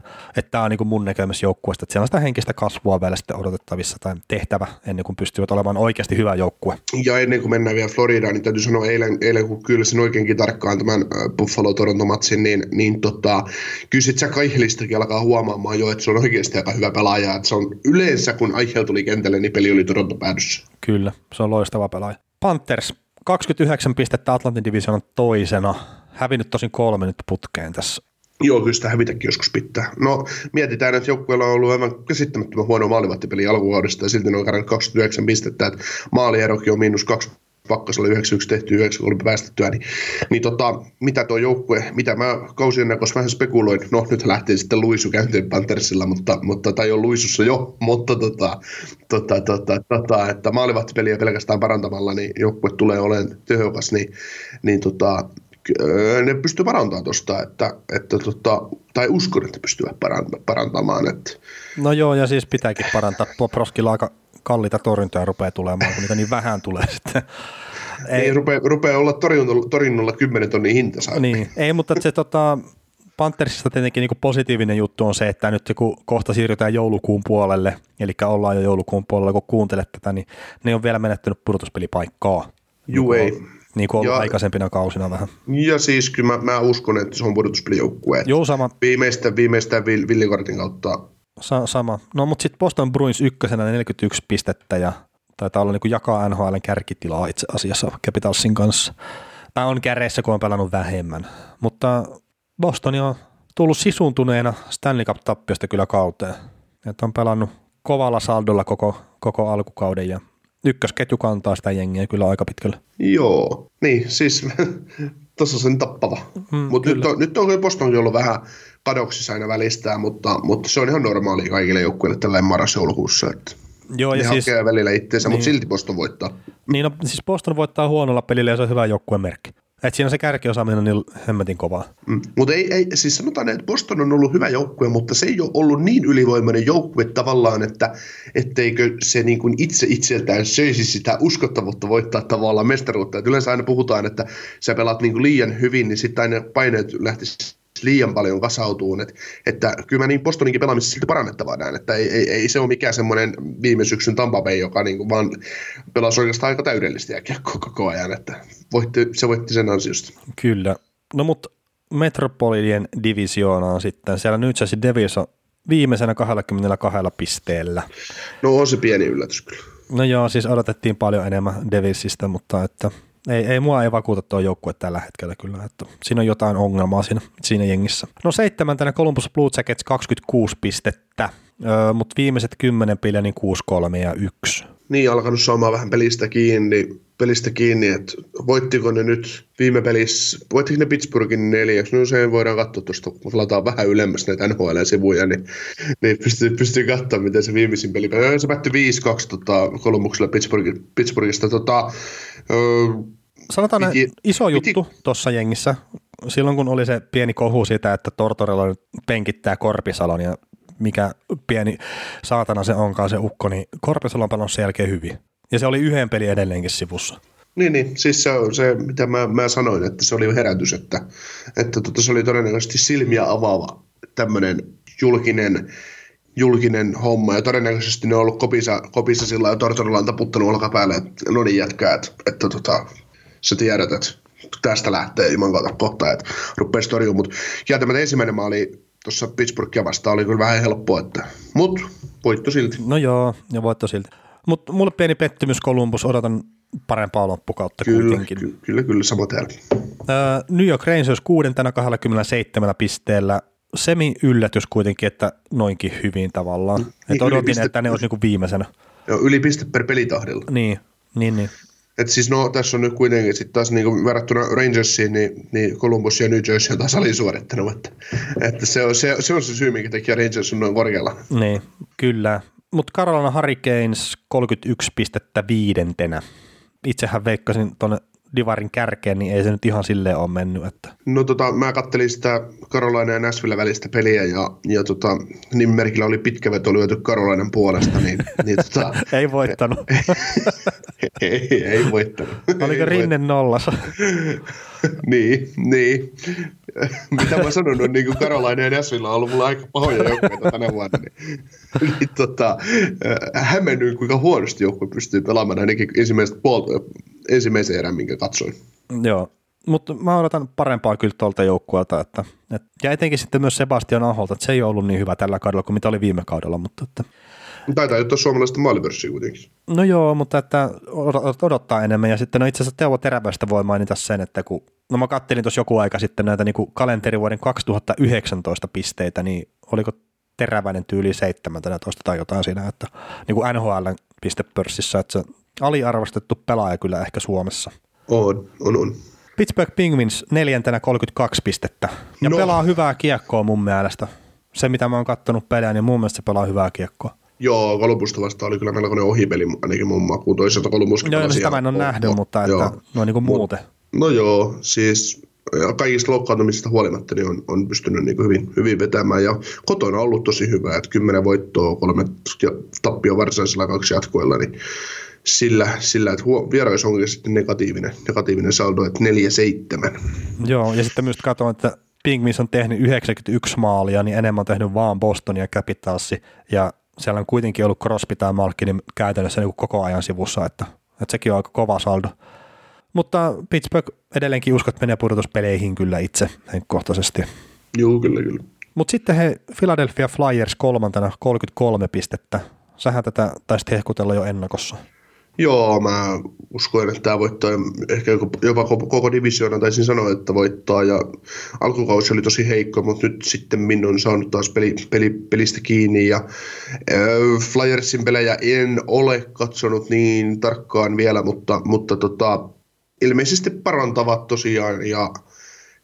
tämä on niin kuin mun näkemässä joukkueesta, että siellä on sitä henkistä kasvua vielä sitten odotettavissa tai tehtävä ennen kuin pystyvät olemaan oikeasti hyvä joukkue. Ja ennen kuin mennään vielä Floridaan, niin täytyy sanoa eilen, eilen kun kyllä sen oikeinkin tarkkaan tämän Buffalo-Toronto-matsin, niin, niin tota, kyllä sitten Kaihelistakin alkaa huomaamaan jo, että se on oikeasti aika hyvä pelaaja, että se on yleensä kun Aichel tuli kentälle, niin peli oli Toronto päädyssä. Kyllä, se on loistava pelaaja. Panthers, 29 pistettä Atlantin divisionan toisena. Hävinnyt tosin kolme nyt putkeen tässä. Joo, kyllä sitä hävitäkin joskus pitää. No, mietitään, että joukkueella on ollut aivan käsittämättömän huono maalivahtipeli alkuvuodesta ja silti ne on 29 pistettä, että maalierokin on miinus kaksi Pakkasella 91 tehty 93 päästettyä, niin, niin tota, mitä tuo joukkue, mitä mä kausien näkössä vähän spekuloin, no nyt lähtee sitten Luisu käyntiin Panthersilla, mutta, mutta tai on Luisussa jo, mutta tota, tota, tota, tota, että maalivahtipeliä pelkästään parantamalla, niin joukkue tulee olemaan tehokas, niin, niin tota, ne pystyy parantamaan tuosta, että, että tota, tai uskon, että pystyvät parantamaan. Että. No joo, ja siis pitääkin parantaa. Proskilla aika kalliita torjuntoja rupeaa tulemaan, kun niitä niin vähän tulee sitten. Ei, niin, rupeaa, rupeaa olla torjunnolla, torjunnolla 10 tonnin hinta. Saa. Niin, ei, mutta se tota, Panthersista tietenkin niin positiivinen juttu on se, että nyt kun kohta siirrytään joulukuun puolelle, eli ollaan jo joulukuun puolella, kun kuuntelet tätä, niin ne on vielä menettänyt pudotuspelipaikkaa. Juu niin ei. Niin kuin ollut ja, aikaisempina kausina vähän. Ja siis kyllä mä, mä uskon, että se on pudotuspelijoukkue. Joo, sama. Viimeistä, viimeistä villikortin kautta Sa- sama. No mutta sitten Boston Bruins ykkösenä 41 pistettä ja Taitaa olla niin jakaa NHLn kärkitilaa itse asiassa Capitalsin kanssa. Tai on käreissä, kun on pelannut vähemmän. Mutta Boston on tullut sisuntuneena Stanley Cup-tappiosta kyllä kauteen. Että on pelannut kovalla saldolla koko, koko alkukauden ja ykkösketju kantaa sitä jengiä kyllä aika pitkälle. Joo, niin siis tuossa sen tappava. Mm, mutta nyt on, nyt on Bostonkin ollut vähän kadoksissa aina välistää, mutta, mutta se on ihan normaali kaikille joukkueille tällä marras-joulukuussa. Että Joo, ja siis, hakee välillä itseensä, niin, mutta silti Boston voittaa. Niin, no, siis Boston voittaa huonolla pelillä ja se on hyvä joukkueen merkki. Et siinä se kärkiosaaminen on niin hemmetin kovaa. Mm. Mutta ei, ei, siis sanotaan, että Boston on ollut hyvä joukkue, mutta se ei ole ollut niin ylivoimainen joukkue tavallaan, että etteikö se niin kuin itse itseltään söisi sitä uskottavuutta voittaa tavallaan mestaruutta. Et yleensä aina puhutaan, että sä pelaat niin kuin liian hyvin, niin sitten aina paineet lähtisi liian paljon kasautuu. Että, että kyllä mä niin Bostoninkin pelaamisessa silti parannettavaa näen, että ei, ei, ei, se ole mikään semmoinen viime syksyn Tampa Bay, joka niin kuin vaan pelasi oikeastaan aika täydellistä jääkiekkoa koko ajan, että voitti, se voitti sen ansiosta. Kyllä. No mutta Metropolien divisioona on sitten, siellä New Jersey Devils on viimeisenä 22 pisteellä. No on se pieni yllätys kyllä. No joo, siis odotettiin paljon enemmän Devilsistä, mutta että – ei, ei mua ei vakuuta tuo joukkue tällä hetkellä kyllä, että siinä on jotain ongelmaa siinä, siinä jengissä. No seitsemäntenä Columbus Blue Jackets 26 pistettä, öö, mutta viimeiset kymmenen peliä niin 6-3 ja 1. Niin, alkanut saamaan vähän pelistä kiinni, pelistä kiinni, että voittiko ne nyt viime pelissä, voittiko ne Pittsburghin neljäksi, no se voidaan katsoa tuosta, kun lataan vähän ylemmäs näitä NHL-sivuja, niin, niin pystyy, pystyy katsoa, miten se viimeisin peli, se päättyi 5-2 tota, Kolumuksella Pittsburghista, tota, sanotaan piti, iso juttu tuossa jengissä, silloin kun oli se pieni kohu siitä, että Tortorella penkittää Korpisalon ja mikä pieni saatana se onkaan se ukko, niin Korpisalo on pelannut sen jälkeen hyvin. Ja se oli yhden peli edelleenkin sivussa. Niin, niin. siis se on se, mitä mä, mä sanoin, että se oli herätys, että, että tota, se oli todennäköisesti silmiä avaava tämmöinen julkinen, julkinen homma, ja todennäköisesti ne on ollut kopissa, kopissa sillä ja Tortorella on taputtanut olkapäälle, että no niin jätkää, että, että tota, sä tiedät, että tästä lähtee ilman kautta kohta, että rupeaa torjumaan, mutta kieltämättä ensimmäinen maali tuossa Pittsburghia vastaan oli kyllä vähän helppoa, että, mutta voitto silti. No joo, ja voitto silti. Mutta mulle pieni pettymys Columbus, odotan parempaa loppukautta kyllä, kuitenkin. Kyllä, kyllä, kyllä sama täällä. New York Rangers kuudentena 27 pisteellä, semi yllätys kuitenkin, että noinkin hyvin tavallaan. Mm, että odotin, piste, että ne olisi niinku viimeisenä. Joo, yli piste per pelitahdilla. Niin, niin, niin. Et siis no, tässä on nyt kuitenkin sitten taas niin verrattuna Rangersiin, niin, niin Columbus ja New Jersey on taas alisuorittanut. Että, että se, on, se, se, on se syy, minkä takia Rangers on noin korkealla. Niin, kyllä. Mutta Carolina Hurricanes 31 pistettä viidentenä. Itsehän veikkasin tuonne Divarin kärkeen, niin ei se nyt ihan silleen ole mennyt. Että. No tota, mä kattelin sitä Karolainen ja Nashville välistä peliä ja, ja tota, nimimerkillä oli pitkä veto lyöty Karolainen puolesta, niin, niin tota, ei voittanut. ei, ei, ei voittanut. Oliko ei Rinne nollassa? niin, niin. Mitä mä sanon, on niin kuin Karolainen ja Nashville on ollut mulla aika pahoja joukkoja tänä vuonna. Niin, niin tota, äh, hämmennyin, kuinka huonosti joukkue pystyy pelaamaan ainakin ensimmäistä puolta, ensimmäisen erän, minkä katsoin. Joo, mutta mä odotan parempaa kyllä tuolta joukkueelta, että, et, ja etenkin sitten myös Sebastian Aholta, että se ei ollut niin hyvä tällä kaudella kuin mitä oli viime kaudella, mutta että, Taitaa ottaa suomalaista maalipörssiä kuitenkin. No joo, mutta että odottaa enemmän. Ja sitten no itse asiassa Teuvo Terävästä voi mainita sen, että kun, no mä kattelin tuossa joku aika sitten näitä niin kuin kalenterivuoden 2019 pisteitä, niin oliko Teräväinen tyyli 17 tai jotain siinä, että niin kuin NHL pistepörssissä, että se aliarvostettu pelaaja kyllä ehkä Suomessa. On, on, on. Pittsburgh Penguins neljäntenä 32 pistettä ja no. pelaa hyvää kiekkoa mun mielestä. Se, mitä mä oon kattonut pelejä, niin mun mielestä se pelaa hyvää kiekkoa. Joo, Kolumbusta vastaan oli kyllä melkoinen ohipeli ainakin mun makuun. Toisaalta Kolumbuskin Joo, no sitä mä en ole nähnyt, mutta että no niin kuin muuten. No joo, siis kaikista loukkaantumisista huolimatta niin on, on pystynyt niin hyvin, hyvin vetämään ja kotona on ollut tosi hyvä, että kymmenen voittoa, kolme tappia varsinaisella kaksi jatkoilla, niin sillä, sillä että vierais onkin sitten negatiivinen, negatiivinen saldo, että 4-7. Joo, ja sitten myös katsoin, että Pingmis on tehnyt 91 maalia, niin enemmän on tehnyt vaan Boston ja Capitalsi, ja siellä on kuitenkin ollut Crosby tai Malkin käytännössä niin koko ajan sivussa, että, että sekin on aika kova saldo. Mutta Pittsburgh edelleenkin uskot menee pudotuspeleihin kyllä itse henkkohtaisesti. Joo, kyllä, kyllä. Mutta sitten he Philadelphia Flyers kolmantena 33 pistettä. Sähän tätä taisit hehkutella jo ennakossa. Joo, mä uskoin, että tämä voittaa ehkä jopa koko, koko divisioona, taisin sanoa, että voittaa. Ja alkukausi oli tosi heikko, mutta nyt sitten minun on saanut taas peli, peli, pelistä kiinni. Ja äh, Flyersin pelejä en ole katsonut niin tarkkaan vielä, mutta, mutta tota, ilmeisesti parantavat tosiaan. Ja,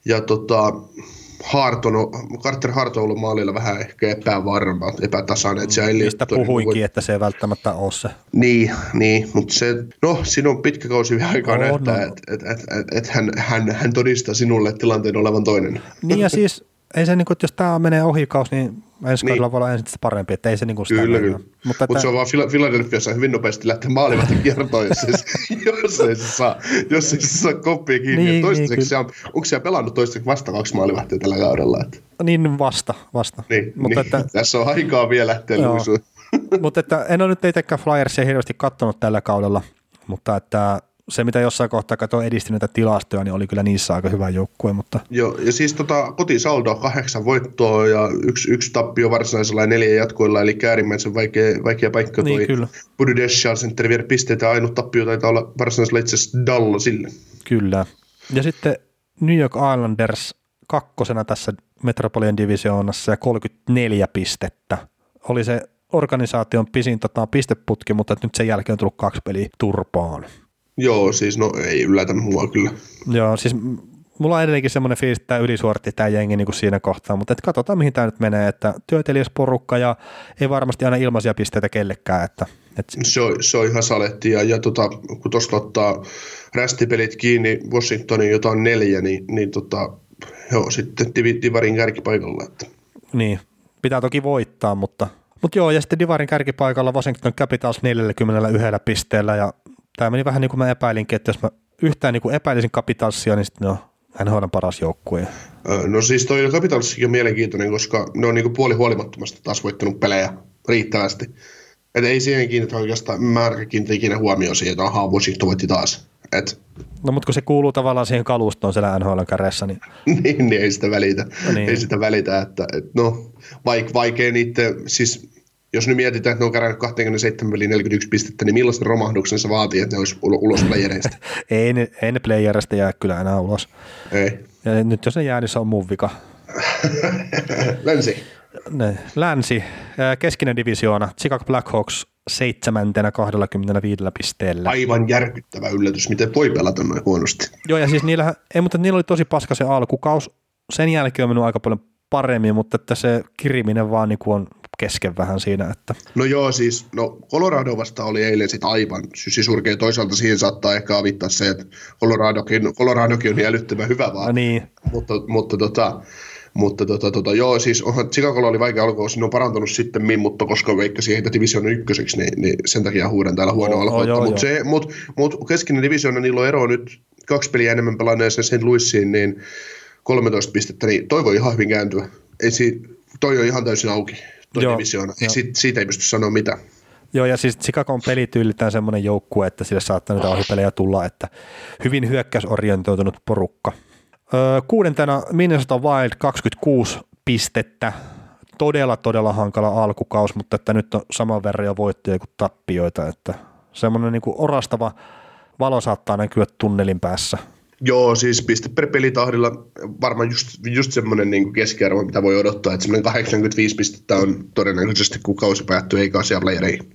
ja tota, Hart on, Carter Hart on ollut maalilla vähän ehkä epävarma, epätasainen. Että mm, Mistä puhuinkin, voi... että se ei välttämättä ole se. Niin, niin mutta se, no siinä on pitkä kausi vielä aikaa no, näyttää, no. että et, et, et, et hän, hän, hän todistaa sinulle tilanteen olevan toinen. Niin ja siis ei se, niin kuin, että jos tämä menee ohikaus, niin ensi niin. voi olla ensin parempi, että ei se niin kuin sitä Kyllä, kyllä. Mutta, Mut se on vaan Philadelphiassa hyvin nopeasti lähteä maalivahti kiertoon, jos, jos, ei se saa, jos ei se saa koppia kiinni. Niin, toistaiseksi niin, se on, onko siellä pelannut toistaiseksi vasta kaksi maalivahtia tällä kaudella? Että? Niin vasta, vasta. Niin, Mutta niin. Että, tässä on aikaa vielä lähteä Mutta että en ole nyt itsekään Flyersia hirveästi katsonut tällä kaudella, mutta että se, mitä jossain kohtaa katsoin edistyneitä tilastoja, niin oli kyllä niissä aika hyvä joukkue. Mutta... Joo, ja siis tota, kotisaldo kahdeksan voittoa ja yksi, yksi tappio varsinaisella ja neljä jatkoilla, eli äärimmäisen vaikea, vaikea paikka niin, toi kyllä. Bududeshal Center viedä pisteitä, ainut tappio taitaa olla varsinaisella itse asiassa Dallasille. Kyllä. Ja sitten New York Islanders kakkosena tässä Metropolian divisioonassa ja 34 pistettä. Oli se organisaation pisin tota, pisteputki, mutta nyt sen jälkeen on tullut kaksi peliä turpaan. Joo, siis no ei yllätä mua kyllä. Joo, siis mulla on edelleenkin semmoinen fiilis, että tämä ylisuoritti tämä jengi niin kuin siinä kohtaa, mutta et katsotaan mihin tämä nyt menee, että työtelijäs porukka ja ei varmasti aina ilmaisia pisteitä kellekään. Että, et... se, on, se on ihan saletti ja, ja tota, kun tuosta ottaa rästipelit kiinni Washingtonin jotain neljä, niin, niin tota, joo, sitten Divarin kärkipaikalla. Että. Niin, pitää toki voittaa, mutta, mutta joo, ja sitten Divarin kärkipaikalla Washington Capitals 41 pisteellä ja tämä meni vähän niin kuin mä epäilinkin, että jos mä yhtään niin kuin epäilisin Capitalsia, niin sitten NHL on paras joukkue. No siis toi Capitalsikin on mielenkiintoinen, koska ne on niin kuin puoli huolimattomasti taas voittanut pelejä riittävästi. Että ei siihen kiinnitä oikeastaan, mä kiinnitä ikinä huomioon siihen, että ahaa, Washington voitti taas. Et. No mutta kun se kuuluu tavallaan siihen kalustoon siellä NHL kärjessä, niin... niin, niin ei sitä välitä. No niin. Ei sitä välitä, että et no, vaik, vaikea niiden, siis jos nyt mietitään, että ne on kerännyt 27 peliin 41 pistettä, niin millaisen romahduksen se vaatii, että ne olisi ulos playereista? ei, ne, ei ne playereista jää kyllä enää ulos. Ei. Ja nyt jos ne jää, niin se on mun vika. Länsi. Ne, länsi. Keskinen divisioona. Chicago Blackhawks seitsemäntenä 25 pisteellä. Aivan järkyttävä yllätys, miten voi pelata noin huonosti. Joo, ja siis niillä, ei, mutta niillä oli tosi paska se alkukaus. Sen jälkeen on mennyt aika paljon paremmin, mutta että se kiriminen vaan niin kuin on kesken vähän siinä. Että. No joo, siis no Colorado vasta oli eilen sitten aivan sysisurkea. Toisaalta siihen saattaa ehkä avittaa se, että Coloradokin, Coloradokin on niin älyttömän hyvä vaan. No niin. Mutta, mutta tota, mutta tota, tota, joo, siis onhan Chicagolla oli vaikea alkua, ne on parantunut sitten, mutta koska veikka siihen division ykköseksi, niin, niin, sen takia huudan täällä huono oh, oh, mutta mut, mut keskinen divisioona, niillä on ero nyt kaksi peliä enemmän pelanneeseen St. Louisiin, niin 13 pistettä, niin toi voi ihan hyvin kääntyä. Ei si, toi on ihan täysin auki tuo divisioona. Ei, siitä, siitä ei pysty sanoa mitään. Joo, ja siis Chicagon pelityylitään semmoinen joukkue, että sille saattaa niitä ohipelejä tulla, että hyvin hyökkäysorientoitunut porukka. Öö, kuudentena Minnesota Wild 26 pistettä, todella todella hankala alkukaus, mutta että nyt on saman verran jo voittoja kuin tappioita, että semmoinen niin kuin orastava valo saattaa näkyä tunnelin päässä – Joo, siis piste per pelitahdilla varmaan just, just semmoinen niin keskiarvo, mitä voi odottaa, että semmoinen 85 pistettä on todennäköisesti, kun kausi päättyy, eikä asia playereihin.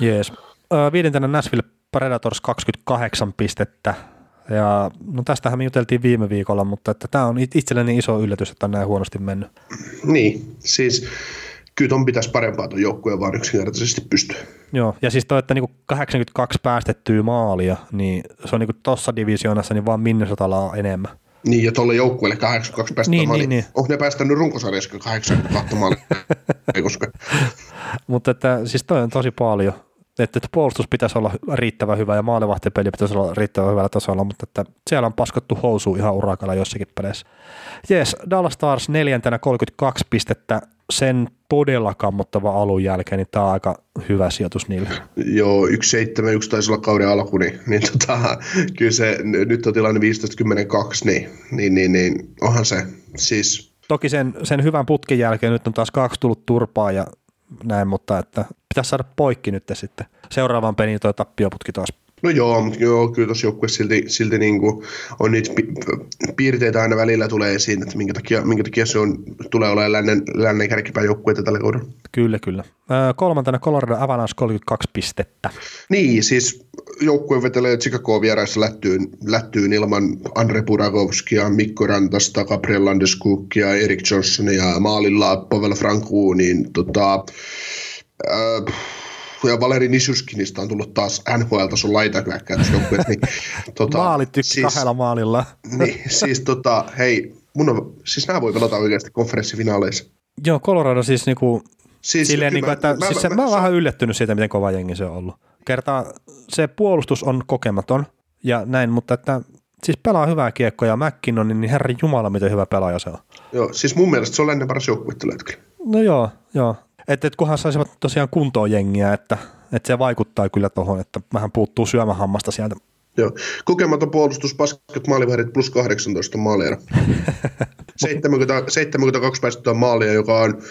Jees. Viidentenä Nashville Predators 28 pistettä, ja no tästähän me juteltiin viime viikolla, mutta että tämä on itselleni iso yllätys, että on näin huonosti mennyt. Niin, siis kyllä ton pitäisi parempaa tuon joukkueen vaan yksinkertaisesti pystyä. Joo, ja siis toi, että niinku 82 päästettyä maalia, niin se on niinku tuossa divisioonassa niin vaan Minnesotalla on enemmän. Niin, ja tuolle joukkueelle 82 päästettyä niin, maalia. Niin, niin. Onko ne päästänyt runkosarjassa 82 maalia? Koska. Mutta että siis toi on tosi paljon. Että, että puolustus pitäisi olla riittävän hyvä ja maalivahtipeli pitäisi olla riittävän hyvällä tasolla, mutta että siellä on paskottu housu ihan urakalla jossakin peleissä. Jees, Dallas Stars neljäntenä 32 pistettä, sen todella kammottava alun jälkeen, niin tämä on aika hyvä sijoitus niille. Joo, 1-7, taisi olla kauden alku, niin, niin tota, kyllä se, nyt on tilanne 15-10-2, niin, niin, niin, niin onhan se siis... Toki sen, sen hyvän putkin jälkeen nyt on taas kaksi tullut turpaa ja näin, mutta että pitäisi saada poikki nyt sitten. Seuraavaan peliin tuo tappioputki taas. No joo, mutta joo, kyllä tuossa joukkueessa silti, silti niin kuin on niitä pi- piirteitä aina välillä tulee esiin, että minkä takia, minkä takia se on, tulee olemaan lännen, lännen kärkipään joukkueita tällä kaudella. Kyllä, kyllä. Öö, kolmantena Colorado Avalanche 32 pistettä. Niin, siis joukkue vetelee Chicagoa vieraissa lättyyn, lättyyn ilman Andre Buragovskia, Mikko Rantasta, Gabriel Landeskukia, Erik Johnsonia, maalilla Pavel Franku, niin tota, äh, ja Valeri Nishuskinista on tullut taas NHL-tason joukkueessa. Niin, tota, Maalit siis, kahdella maalilla. niin, siis tota, hei, mun on, siis nämä voi pelata oikeasti konferenssifinaaleissa. Joo, Colorado siis niinku, siis, silleen niinku, että mä, siis se, mä, mä, mä, oon vähän yllättynyt siitä, miten kova jengi se on ollut. Kertaa se puolustus on kokematon ja näin, mutta että siis pelaa hyvää kiekkoa ja McKinnon, niin herran jumala, miten hyvä pelaaja se on. Joo, siis mun mielestä se on ennen paras joukkue No joo, joo. Että et kunhan saisivat tosiaan kuntoon jengiä, että, että se vaikuttaa kyllä tuohon, että vähän puuttuu syömähammasta sieltä. Joo. Kokematon puolustus, paskat maalivahdit plus 18 maalia. 70, 72 päästettyä maalia, joka on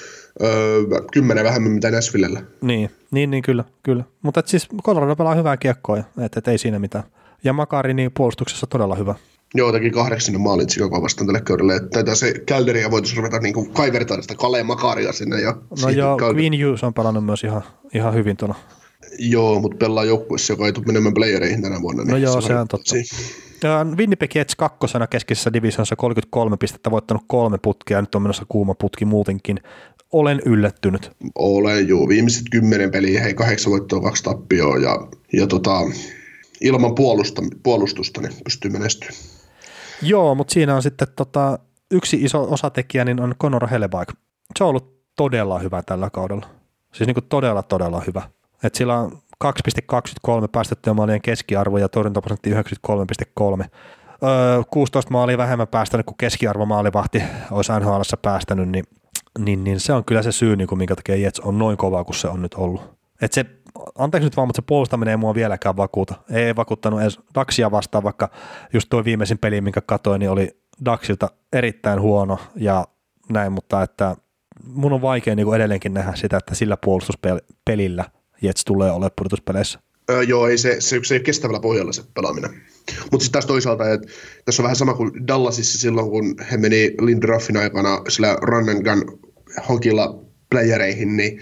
öö, 10 vähemmän mitä Näsvillellä. Niin, niin, niin kyllä, kyllä. Mutta siis Colorado pelaa hyvää kiekkoa, että et ei siinä mitään. Ja Makari niin puolustuksessa todella hyvä. Joo, teki kahdeksan maalin Chicago vastaan tälle kaudelle. Että se Calderia voitaisiin ruveta niin kuin kaivertaa sitä Kale Makaria sinne. Ja no joo, Calder... Queen Hughes on pelannut myös ihan, ihan hyvin tuolla. Joo, mutta pelaa joukkueessa, joka ei tule menemään playereihin tänä vuonna. Niin no joo, se on totta. Winnipeg Jets kakkosena keskisessä divisiossa 33 pistettä, voittanut kolme putkia, nyt on menossa kuuma putki muutenkin. Olen yllättynyt. Olen, joo. Viimeiset kymmenen peliä, hei kahdeksan voittoa, kaksi tappioa ja, ja tota, ilman puolusta, puolustusta niin pystyy menestymään. Joo, mutta siinä on sitten tota, yksi iso osatekijä, niin on Conor Hellebaik. Se on ollut todella hyvä tällä kaudella. Siis niin kuin todella, todella hyvä. Et sillä on 2,23 päästettyä maalien keskiarvo ja torjuntaprosentti 93,3. Öö, 16 maalia vähemmän päästänyt kuin keskiarvo maalivahti olisi nhl päästänyt, niin, niin, niin, se on kyllä se syy, niin kuin minkä takia Jets on noin kova kuin se on nyt ollut. Et se, anteeksi nyt vaan, mutta se puolustaminen ei mua vieläkään vakuuta. Ei vakuuttanut edes Daxia vastaan, vaikka just tuo viimeisin peli, minkä katsoin, niin oli Daxilta erittäin huono ja näin, mutta että mun on vaikea niin edelleenkin nähdä sitä, että sillä puolustuspelillä Jets tulee olemaan pudotuspeleissä. Öö, joo, ei se, se, se ei ole kestävällä pohjalla se pelaaminen. Mutta sitten taas toisaalta, että tässä on vähän sama kuin Dallasissa silloin, kun he meni Lindroffin aikana sillä run and gun hokilla playereihin, niin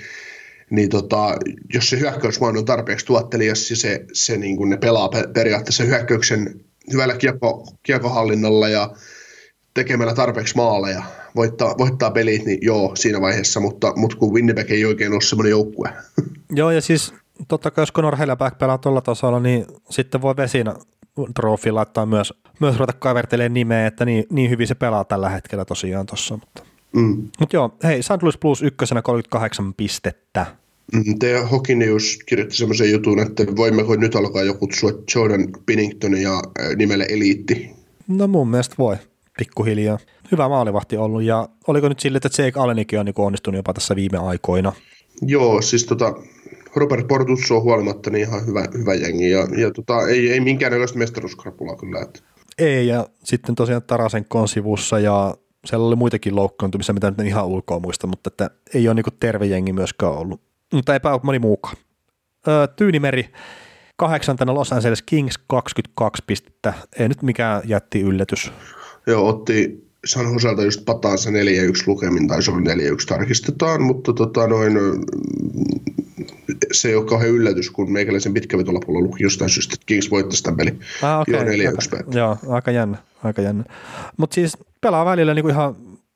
niin tota, jos se hyökkäysmaan on tarpeeksi tuottelias ja se, se niin kuin ne pelaa periaatteessa hyökkäyksen hyvällä kiekko, kiekohallinnalla ja tekemällä tarpeeksi maaleja, voittaa, voittaa pelit, niin joo, siinä vaiheessa, mutta, mutta kun Winnipeg ei oikein ole semmoinen joukkue. Joo, ja siis totta kai jos Conor Helleback pelaa tuolla tasolla, niin sitten voi Vesina trofi laittaa myös, myös ruveta kaivertelemaan nimeä, että niin, niin hyvin se pelaa tällä hetkellä tosiaan tuossa. Mutta. Mm. Mut joo, hei, St. Louis Plus ykkösenä 38 pistettä. Mm, Te Hockey News kirjoitti semmoisen jutun, että voimmeko nyt alkaa jo kutsua Jordan Pinningtonia nimelle eliitti? No mun mielestä voi, pikkuhiljaa. Hyvä maalivahti ollut ja oliko nyt sille, että Jake Allenikin on niin onnistunut jopa tässä viime aikoina? Joo, siis tota, Robert Portus on huolimatta niin ihan hyvä, hyvä jengi ja, ja tota, ei, ei minkäännäköistä mestaruuskrapulaa kyllä. Että. Ei ja sitten tosiaan Tarasen sivussa ja siellä oli muitakin loukkaantumisia, mitä nyt en ihan ulkoa muista, mutta että ei ole niin terve jengi myöskään ollut mutta eipä ole moni muukaan. Öö, Tyynimeri kahdeksantena Los Angeles Kings 22 pistettä, ei nyt mikään jätti yllätys. Joo, otti San Joselta just pataansa 4-1 lukemin, tai se oli 4-1 tarkistetaan, mutta tota noin, se ei ole kauhean yllätys, kun meikäläisen pitkävetolapulla luki jostain syystä, että Kings voitti sitä peli. Ah, okay. Joo, 4-1 Joo, aika jännä, aika jännä. Mutta siis pelaa välillä niinku ihan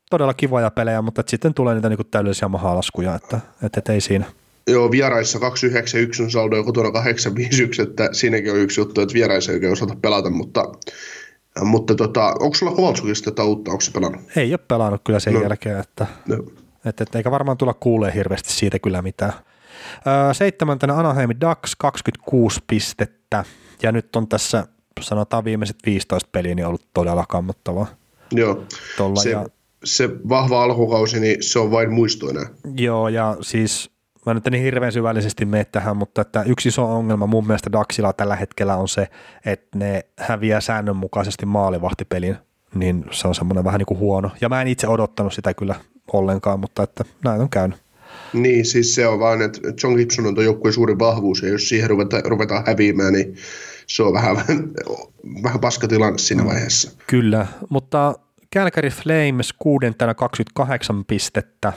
todella kivoja pelejä, mutta sitten tulee niitä niinku täydellisiä mahalaskuja, että, että, että ei siinä – Joo, vieraissa 291 on saldo ja kotona 851, että siinäkin on yksi juttu, että vieraissa ei oikein osata pelata, mutta, mutta tota, onko sulla Kovaltsukista tätä uutta, onko se pelannut? Ei ole pelannut kyllä sen no. jälkeen, että, no. että, että, eikä varmaan tulla kuulee hirveästi siitä kyllä mitään. Öö, seitsemäntenä Anaheim Ducks 26 pistettä ja nyt on tässä sanotaan viimeiset 15 peliä niin ollut todella kammottavaa. Joo, Tolla se, ja, se vahva alkukausi, niin se on vain muistoina. Joo, ja siis mä nyt niin hirveän syvällisesti mene tähän, mutta että yksi iso ongelma mun mielestä Daxilla tällä hetkellä on se, että ne häviää säännönmukaisesti maalivahtipelin, niin se on semmoinen vähän niin kuin huono. Ja mä en itse odottanut sitä kyllä ollenkaan, mutta että näin on käynyt. Niin, siis se on vaan, että John Gibson on tuon joukkueen suurin vahvuus, ja jos siihen ruvetaan, ruvetaan häviämään, niin se on vähän, vähän paska tilanne siinä mm. vaiheessa. Kyllä, mutta Calgary Flames kuudentena 28 pistettä.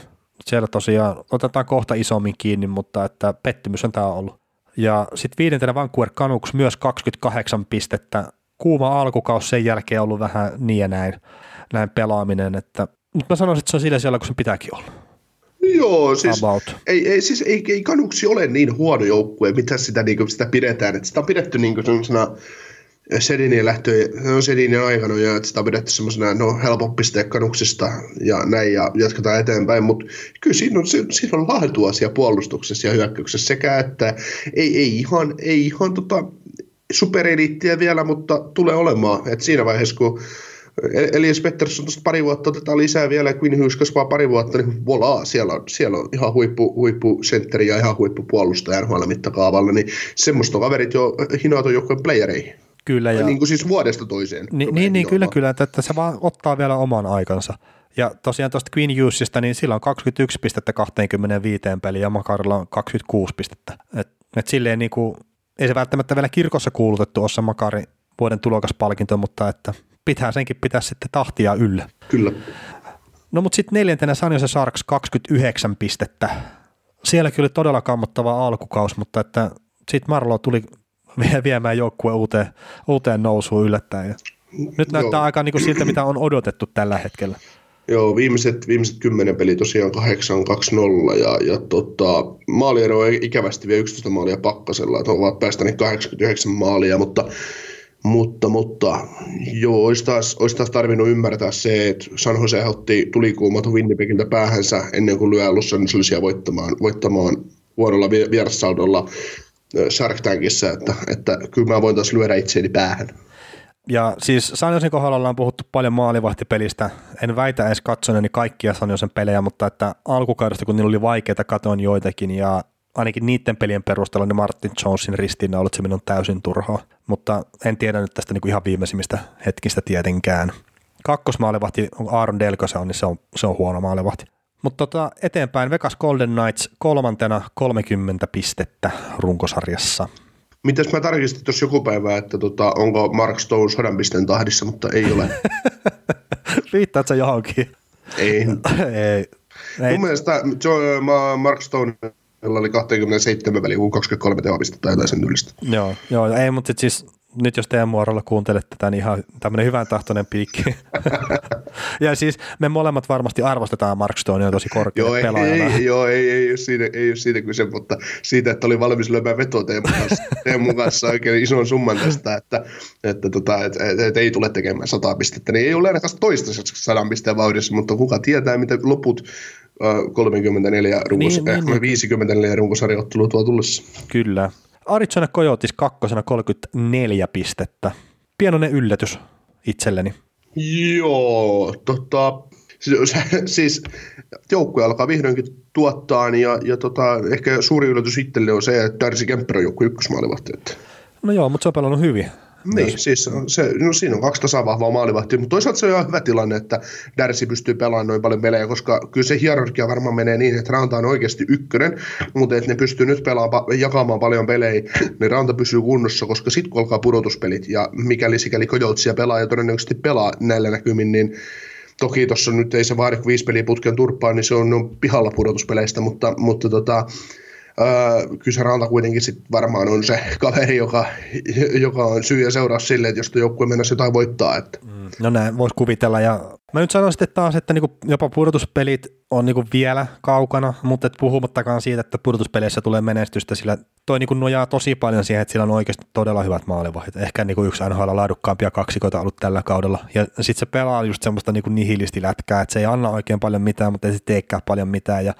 Siellä tosiaan otetaan kohta isommin kiinni, mutta että pettymys on tämä ollut. Ja sitten viidentenä Vancouver Canucks myös 28 pistettä. Kuuma alkukaus sen jälkeen ollut vähän niin ja näin, näin pelaaminen, että mutta mä sanoisin, että se on sillä siellä, kun se pitääkin olla. Joo, siis ei, ei, siis ei, ei Kanuksi ole niin huono joukkue, mitä sitä, niin kuin, sitä pidetään. että sitä on pidetty niin kuin Sedinin lähtö, no Sedinin aikana ja että sitä on pidetty semmoisena no, helpopiste kanuksista ja näin ja jatketaan eteenpäin, mutta kyllä siinä on, siinä on laatua siellä puolustuksessa ja hyökkäyksessä. Sekä, että ei, ei ihan, ei ihan tota, supereliittiä vielä, mutta tulee olemaan, että siinä vaiheessa kun Elias Pettersson tuosta pari vuotta otetaan lisää vielä, Quinn Hughes kasvaa pari vuotta, niin volaa, siellä on, siellä on ihan huippu, huippusentteri ja ihan huippupuolustaja NHL mittakaavalla, niin semmoista kaverit jo hinautuu joukkojen playereihin. Kyllä. Ja... Niin kuin siis vuodesta toiseen. Ni, niin, niin kyllä, kyllä, että, että se vaan ottaa vielä oman aikansa. Ja tosiaan tuosta Queen Hughesista, niin sillä on 21 pistettä 25 peliä ja Makarilla on 26 pistettä. Et, et silleen niin kuin, ei se välttämättä vielä kirkossa kuulutettu osa Makarin vuoden tulokaspalkinto, mutta että pitää senkin pitää sitten tahtia yllä. Kyllä. No mutta sitten neljäntenä San Jose Sharks 29 pistettä. Sielläkin oli todella kammottava alkukaus, mutta että sitten Marlo tuli viemään joukkueen uuteen, uuteen nousuun yllättäen. Nyt näyttää Joo. aika niin kuin siltä, mitä on odotettu tällä hetkellä. Joo, viimeiset, viimeiset kymmenen peli tosiaan 8-2-0 ja, ja tota, maaliero on ikävästi vielä 11 maalia pakkasella, että ovat päästäneet 89 maalia, mutta mutta, mutta joo, olisi taas, olisi taas tarvinnut ymmärtää se, että San Jose otti tulikuumat Winnipegiltä päähänsä ennen kuin lyö alussa niin se voittamaan, voittamaan huonolla vierassaldolla Shark Tankissa, että, että kyllä mä voin taas lyödä itseäni päähän. Ja siis Sanjosen kohdalla ollaan puhuttu paljon maalivahtipelistä. En väitä edes katsoneeni kaikkia Sanjosen pelejä, mutta että alkukaudesta kun niillä oli vaikeita, katoin joitakin ja ainakin niiden pelien perusteella ne Martin Jonesin ristiinnaulot se minun täysin turhaa. Mutta en tiedä nyt tästä niinku ihan viimeisimmistä hetkistä tietenkään. Kakkosmaalivahti on Aaron Delko, se on, niin se on, se on huono maalivahti. Mutta tota, eteenpäin Vegas Golden Knights kolmantena 30 pistettä runkosarjassa. Mitäs mä tarkistin tuossa joku päivä, että tota, onko Mark Stone sadan pisteen tahdissa, mutta ei ole. Viittaat sä johonkin? Ei. ei. ei. Mun mielestä Mark Stone oli 27 väliä, 23 tehopistettä tai jotain sen yllistä. Joo, joo ei, mutta siis nyt jos teidän muorolla kuuntelet tätä, niin ihan tämmöinen hyvän tahtoinen piikki. ja siis me molemmat varmasti arvostetaan Mark Stonea tosi korkealle joo, pelaajana. Ei, joo, ei, ei, ole siitä, ei ole siitä kyse, mutta siitä, että oli valmis lyömään vetoa Teemun kanssa, Teemun kanssa oikein ison summan tästä, että, että tota, et, et, et, ei tule tekemään 100 pistettä, niin ei ole ainakaan toistaiseksi 100 pisteen vauhdissa, mutta kuka tietää, mitä loput 34 runkos, niin, niin, niin. 54 runkosarjoittelua tuo tullessa. Kyllä. Arizona Coyotes kakkosena 34 pistettä. Pienoinen yllätys itselleni. Joo, tota, siis, siis joukkue alkaa vihdoinkin tuottaa ja, ja tota, ehkä suuri yllätys itselle on se, että Darcy Kemper on joku ykkösmaalivahti. No joo, mutta se on pelannut hyvin. Niin, myös. siis se, no siinä on kaksi tasavahvaa maalivahtia, mutta toisaalta se on ihan hyvä tilanne, että Darcy pystyy pelaamaan noin paljon pelejä, koska kyllä se hierarkia varmaan menee niin, että Ranta on oikeasti ykkönen, mutta että ne pystyy nyt pelaamaan, jakamaan paljon pelejä, niin Ranta pysyy kunnossa, koska sitten kun alkaa pudotuspelit, ja mikäli sikäli Kojoutsia pelaa ja todennäköisesti pelaa näillä näkymin, niin Toki tuossa nyt ei se vaadi viisi peliä putken turpaan, niin se on, on pihalla pudotuspeleistä, mutta, mutta tota, Öö, kyllä se Ranta kuitenkin sit varmaan on se kaveri, joka, joka on syy ja seuraus sille, että jos joukkue mennessä jotain voittaa. Että. Mm, no näin voisi kuvitella ja mä nyt sanon sitten taas, että niinku jopa pudotuspelit on niinku vielä kaukana, mutta et puhumattakaan siitä, että pudotuspeleissä tulee menestystä, sillä toi niinku nojaa tosi paljon siihen, että sillä on oikeasti todella hyvät maalivahit. Ehkä niinku yksi NHL laadukkaampia kaksikoita ollut tällä kaudella. Ja sitten se pelaa just semmoista niinku nihilistilätkää, että se ei anna oikein paljon mitään, mutta ei se teekään paljon mitään. Ja,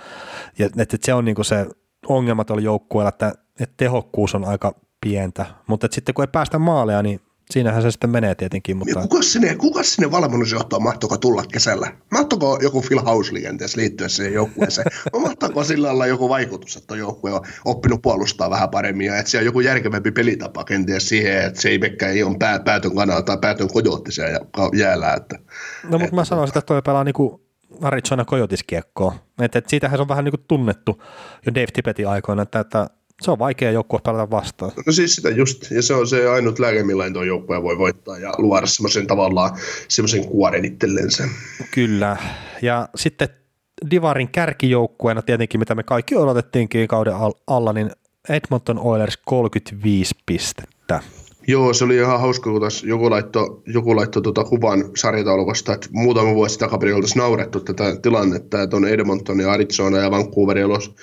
ja että et se on niinku se ongelma tuolla joukkueella, että, että tehokkuus on aika pientä, mutta että sitten kun ei päästä maaleja, niin siinähän se sitten menee tietenkin. Mutta... Kuka sinne, kuka sinne valmennusjohtoon mahtoiko tulla kesällä? Mahtoiko joku Phil Housley kenties liittyä siihen joukkueeseen? Mahtaako sillä olla joku vaikutus, että joukkue on oppinut puolustaa vähän paremmin ja että siellä on joku järkevämpi pelitapa kenties siihen, että se ei mekkä ei ole pää, päätön kanaa tai päätön kojootti siellä jäällä. Että, no mutta mä sanoisin, että toi pelaa niinku Arizona Coyotes kiekkoa. Et, et siitähän se on vähän niin kuin tunnettu jo Dave Tippetin aikoina, että, että se on vaikea joukkue pelata vastaan. No siis sitä just, ja se on se ainut lääke, millain tuo joukkue voi voittaa ja luoda semmoisen tavallaan semmoisen kuoren itsellensä. Kyllä, ja sitten Divarin kärkijoukkueena tietenkin, mitä me kaikki odotettiinkin kauden alla, niin Edmonton Oilers 35 pistettä. Joo, se oli ihan hauska, kun taas joku laittoi, joku laittoi tuota kuvan sarjataulukosta, että muutama vuosi takaperin oltaisiin naurettu tätä tilannetta, että on Edmonton ja Arizona ja Vancouver los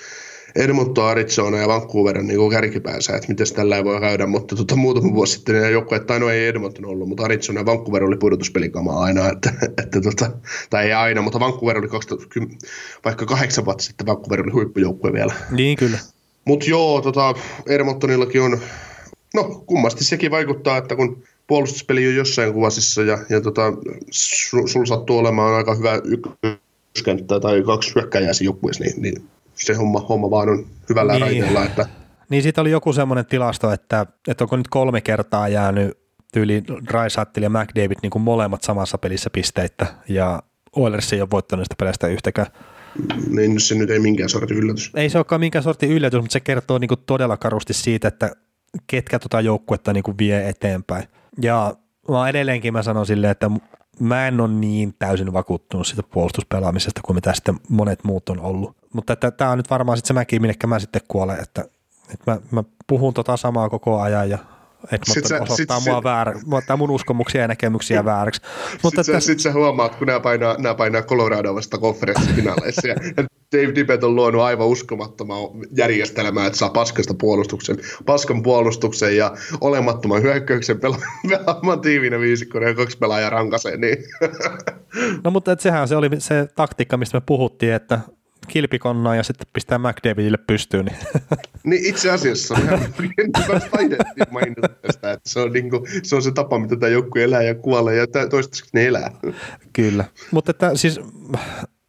Edmonton, Arizona ja Vancouver on niin kärkipäänsä, että miten tällä ei voi käydä, mutta tuota, muutama vuosi sitten joku, että no ei Edmonton ollut, mutta Arizona ja Vancouver oli pudotuspelikamaa aina, että, että tota, tai ei aina, mutta Vancouver oli 2010, vaikka kahdeksan vuotta sitten Vancouver oli huippujoukkue vielä. Niin kyllä. Mutta joo, tota, Edmontonillakin on, no kummasti sekin vaikuttaa, että kun puolustuspeli on jossain kuvasissa ja, ja tota, sul, sul sattuu olemaan aika hyvä ykköskenttä tai kaksi hyökkäjää siinä joukkueessa, niin, niin se homma, homma vaan on hyvällä niin. raiteella. Että... Niin siitä oli joku semmoinen tilasto, että, että onko nyt kolme kertaa jäänyt tyyli Rysattil ja McDavid niin kuin molemmat samassa pelissä pisteitä ja Oilers ei ole voittanut sitä peleistä yhtäkään. Niin se nyt ei minkään sorti yllätys. Ei se olekaan minkään sorti yllätys, mutta se kertoo niin kuin todella karusti siitä, että ketkä tuota joukkuetta niin kuin vie eteenpäin. Ja mä edelleenkin mä sanon silleen, että mä en ole niin täysin vakuuttunut siitä puolustuspelaamisesta kuin mitä sitten monet muut on ollut. Mutta tämä on nyt varmaan sitten se mäki, minne mä sitten kuolen, että, että mä, mä puhun tota samaa koko ajan ja Edmonton sä, osoittaa sit, mua väärä, ottaa mun uskomuksia ja näkemyksiä vääräksi. Mutta sitten sä, sit sä huomaat, kun nämä painaa, nämä painaa Colorado vasta konferenssifinaaleissa ja Dave Dippet on luonut aivan uskomattoman järjestelmää, että saa paskasta puolustuksen, paskan puolustuksen ja olemattoman hyökkäyksen pela- pelaamaan tiivinä viisikko ja kaksi pelaajaa rankaseen. Niin. No mutta et sehän se oli se taktiikka, mistä me puhuttiin, että kilpikonnaa ja sitten pistää McDavidille pystyyn. Niin, niin itse asiassa ihan taidettiin mainita tästä, että se on, niin kuin, se on se tapa, mitä tämä joku elää ja kuolee ja toistaiseksi ne elää. Kyllä, mutta että siis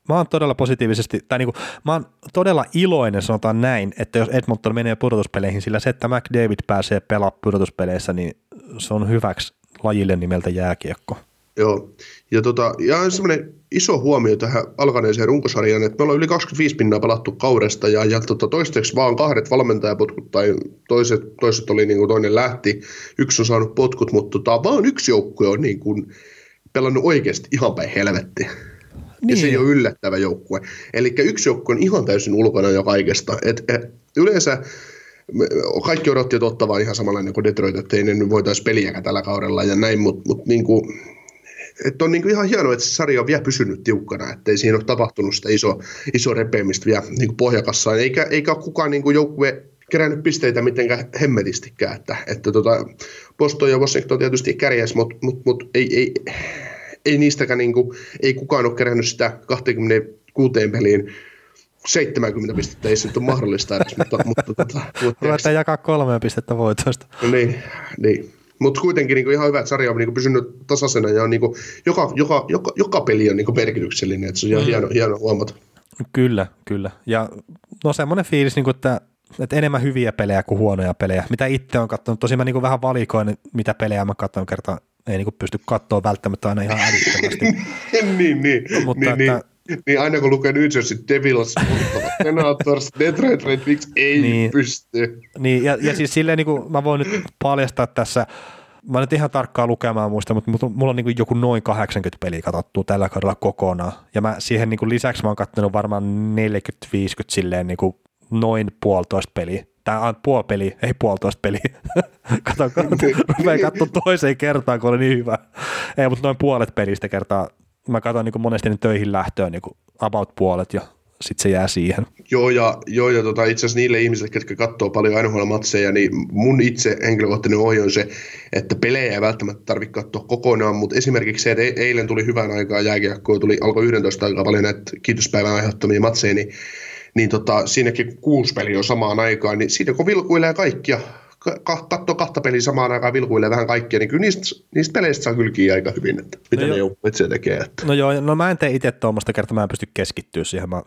mä oon todella positiivisesti, tai niin kuin, mä oon todella iloinen, sanotaan näin, että jos Edmonton menee pudotuspeleihin, sillä se, että McDavid pääsee pelaamaan pudotuspeleissä, niin se on hyväksi lajille nimeltä jääkiekko. Joo, ja, tota, ja semmoinen iso huomio tähän alkaneeseen runkosarjaan, että me ollaan yli 25 pinnaa pelattu kaudesta ja, ja tota, toistaiseksi vaan kahdet valmentajapotkut tai toiset, toiset oli niin kuin toinen lähti, yksi on saanut potkut, mutta tota, vaan yksi joukkue on niin kuin pelannut oikeasti ihan päin helvetti. Niin. Ja se ei niin. ole yllättävä joukkue. Eli yksi joukkue on ihan täysin ulkona jo kaikesta. Et, et, yleensä kaikki odotti, että ottava ihan samanlainen kuin Detroit, että ei ne nyt voitaisiin peliäkään tällä kaudella ja näin, mutta mut, niin kuin, että on niin ihan hienoa, että se sarja on vielä pysynyt tiukkana, että ei siinä ole tapahtunut sitä iso, iso repeämistä vielä niin pohjakassaan, eikä, eikä ole kukaan niin joukkue kerännyt pisteitä mitenkään hemmetistikään, että, että tota, Boston ja Washington tietysti kärjäs, mutta mut, mut ei, ei, ei niistäkään niin kuin, ei kukaan ole kerännyt sitä 26 peliin 70 pistettä, ei se nyt ole mahdollista edes, mutta... mutta, tota, mutta Ruvetaan jakaa kolme pistettä voitoista. Niin, niin. Mutta kuitenkin niin kuin ihan hyvä, että sarja on niin kuin pysynyt tasaisena ja on niin kuin, joka, joka, joka, joka, peli on niin kuin merkityksellinen, että se on ihan mm. hieno, hieno huomata. Kyllä, kyllä. Ja no semmoinen fiilis, niin kuin, että, että enemmän hyviä pelejä kuin huonoja pelejä, mitä itse on katsonut. Tosi mä niin vähän valikoin, mitä pelejä mä katson kertaa ei niin pysty katsoa välttämättä aina ihan älyttömästi. niin, niin. Mutta niin, että, niin. Niin aina kun lukee New Jersey Devils, Senators, Detroit Red Wings ei niin, pysty. Niin, ja, ja siis silleen niin kuin mä voin nyt paljastaa tässä, mä nyt ihan tarkkaan lukemaan muista, mutta mulla on niin kuin joku noin 80 peliä katsottua tällä kaudella kokonaan. Ja mä siihen niin kuin lisäksi mä oon katsonut varmaan 40-50 silleen niin kuin noin puolitoista peliä. Tämä on puoli peli, ei puolitoista peliä. Kato, rupeaa katsoa toiseen kertaan, kun oli niin hyvä. Ei, mutta noin puolet pelistä kertaa mä katson niin monesti niin töihin lähtöön niin about puolet ja sitten se jää siihen. Joo, ja, joo, ja tota, itse asiassa niille ihmisille, jotka katsoo paljon NHL-matseja, niin mun itse henkilökohtainen ohje on se, että pelejä ei välttämättä tarvitse katsoa kokonaan, mutta esimerkiksi se, että e- eilen tuli hyvän aikaa jääkiekkoa, tuli alkoi 11 aikaa paljon näitä kiitospäivän aiheuttamia matseja, niin, niin tota, siinäkin kuusi peliä on samaan aikaan, niin siinä kun vilkuilee kaikkia katsoo kahta peliä samaan aikaan vilkuille vähän kaikkia, niin kyllä niistä, niistä peleistä saa kyllä aika hyvin, että mitä no ne joukkueet se tekee. Että. No joo, no mä en tee itse tuommoista kertaa, mä en pysty keskittyä siihen, mä,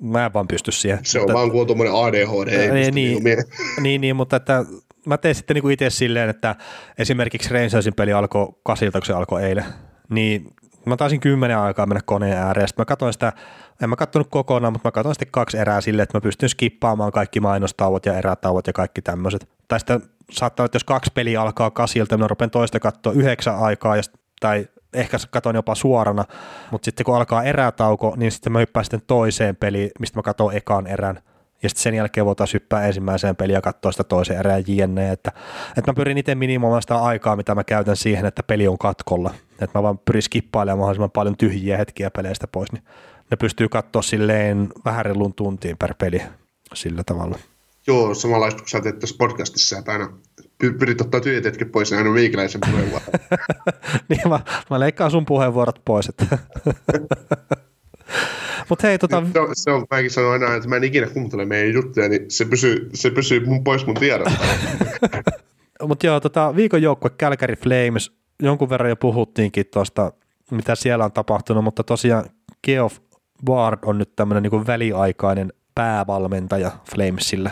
mä en vaan pysty siihen. Se mutta, on vaan kuin tuommoinen ADHD. Ei, ei niin, niin, niin, niin, mutta että mä teen sitten niinku itse silleen, että esimerkiksi Rangersin peli alkoi kasilta, kun se alkoi eilen, niin Mä taisin kymmenen aikaa mennä koneen ääreen. Sitten mä katsoin sitä, en mä katsonut kokonaan, mutta mä katsoin sitten kaksi erää silleen, että mä pystyn skippaamaan kaikki mainostauot ja erätauot ja kaikki tämmöiset. Tai sitten saattaa että jos kaksi peliä alkaa kasilta, mä rupean toista katsoa yhdeksän aikaa, ja, tai ehkä katon jopa suorana, mutta sitten kun alkaa erätauko, niin sitten mä hyppään sitten toiseen peliin, mistä mä katson ekan erän, ja sitten sen jälkeen voitaisiin hyppää ensimmäiseen peliin ja katsoa sitä toisen erään jne. Että, että mä pyrin itse minimoimaan sitä aikaa, mitä mä käytän siihen, että peli on katkolla. Että mä vaan pyrin skippailemaan mahdollisimman paljon tyhjiä hetkiä peleistä pois, niin ne pystyy katsoa silleen vähän reilun tuntiin per peli sillä tavalla. Joo, samanlaista kuin sä teet tässä podcastissa, että aina pyrit ottaa tyhjät hetket pois ja aina meikäläisen puheenvuoron. niin mä, mä leikkaan sun puheenvuorot pois. Että Mut hei, tota... se, on, se on, mäkin sanon aina, että mä en ikinä kuuntele meidän juttuja, niin se pysyy, se pysyy mun pois mun tiedosta. Mutta joo, tota, viikon joukkue Calgary Flames, jonkun verran jo puhuttiinkin tuosta, mitä siellä on tapahtunut, mutta tosiaan Geoff Ward on nyt tämmöinen niin väliaikainen päävalmentaja Flamesilla.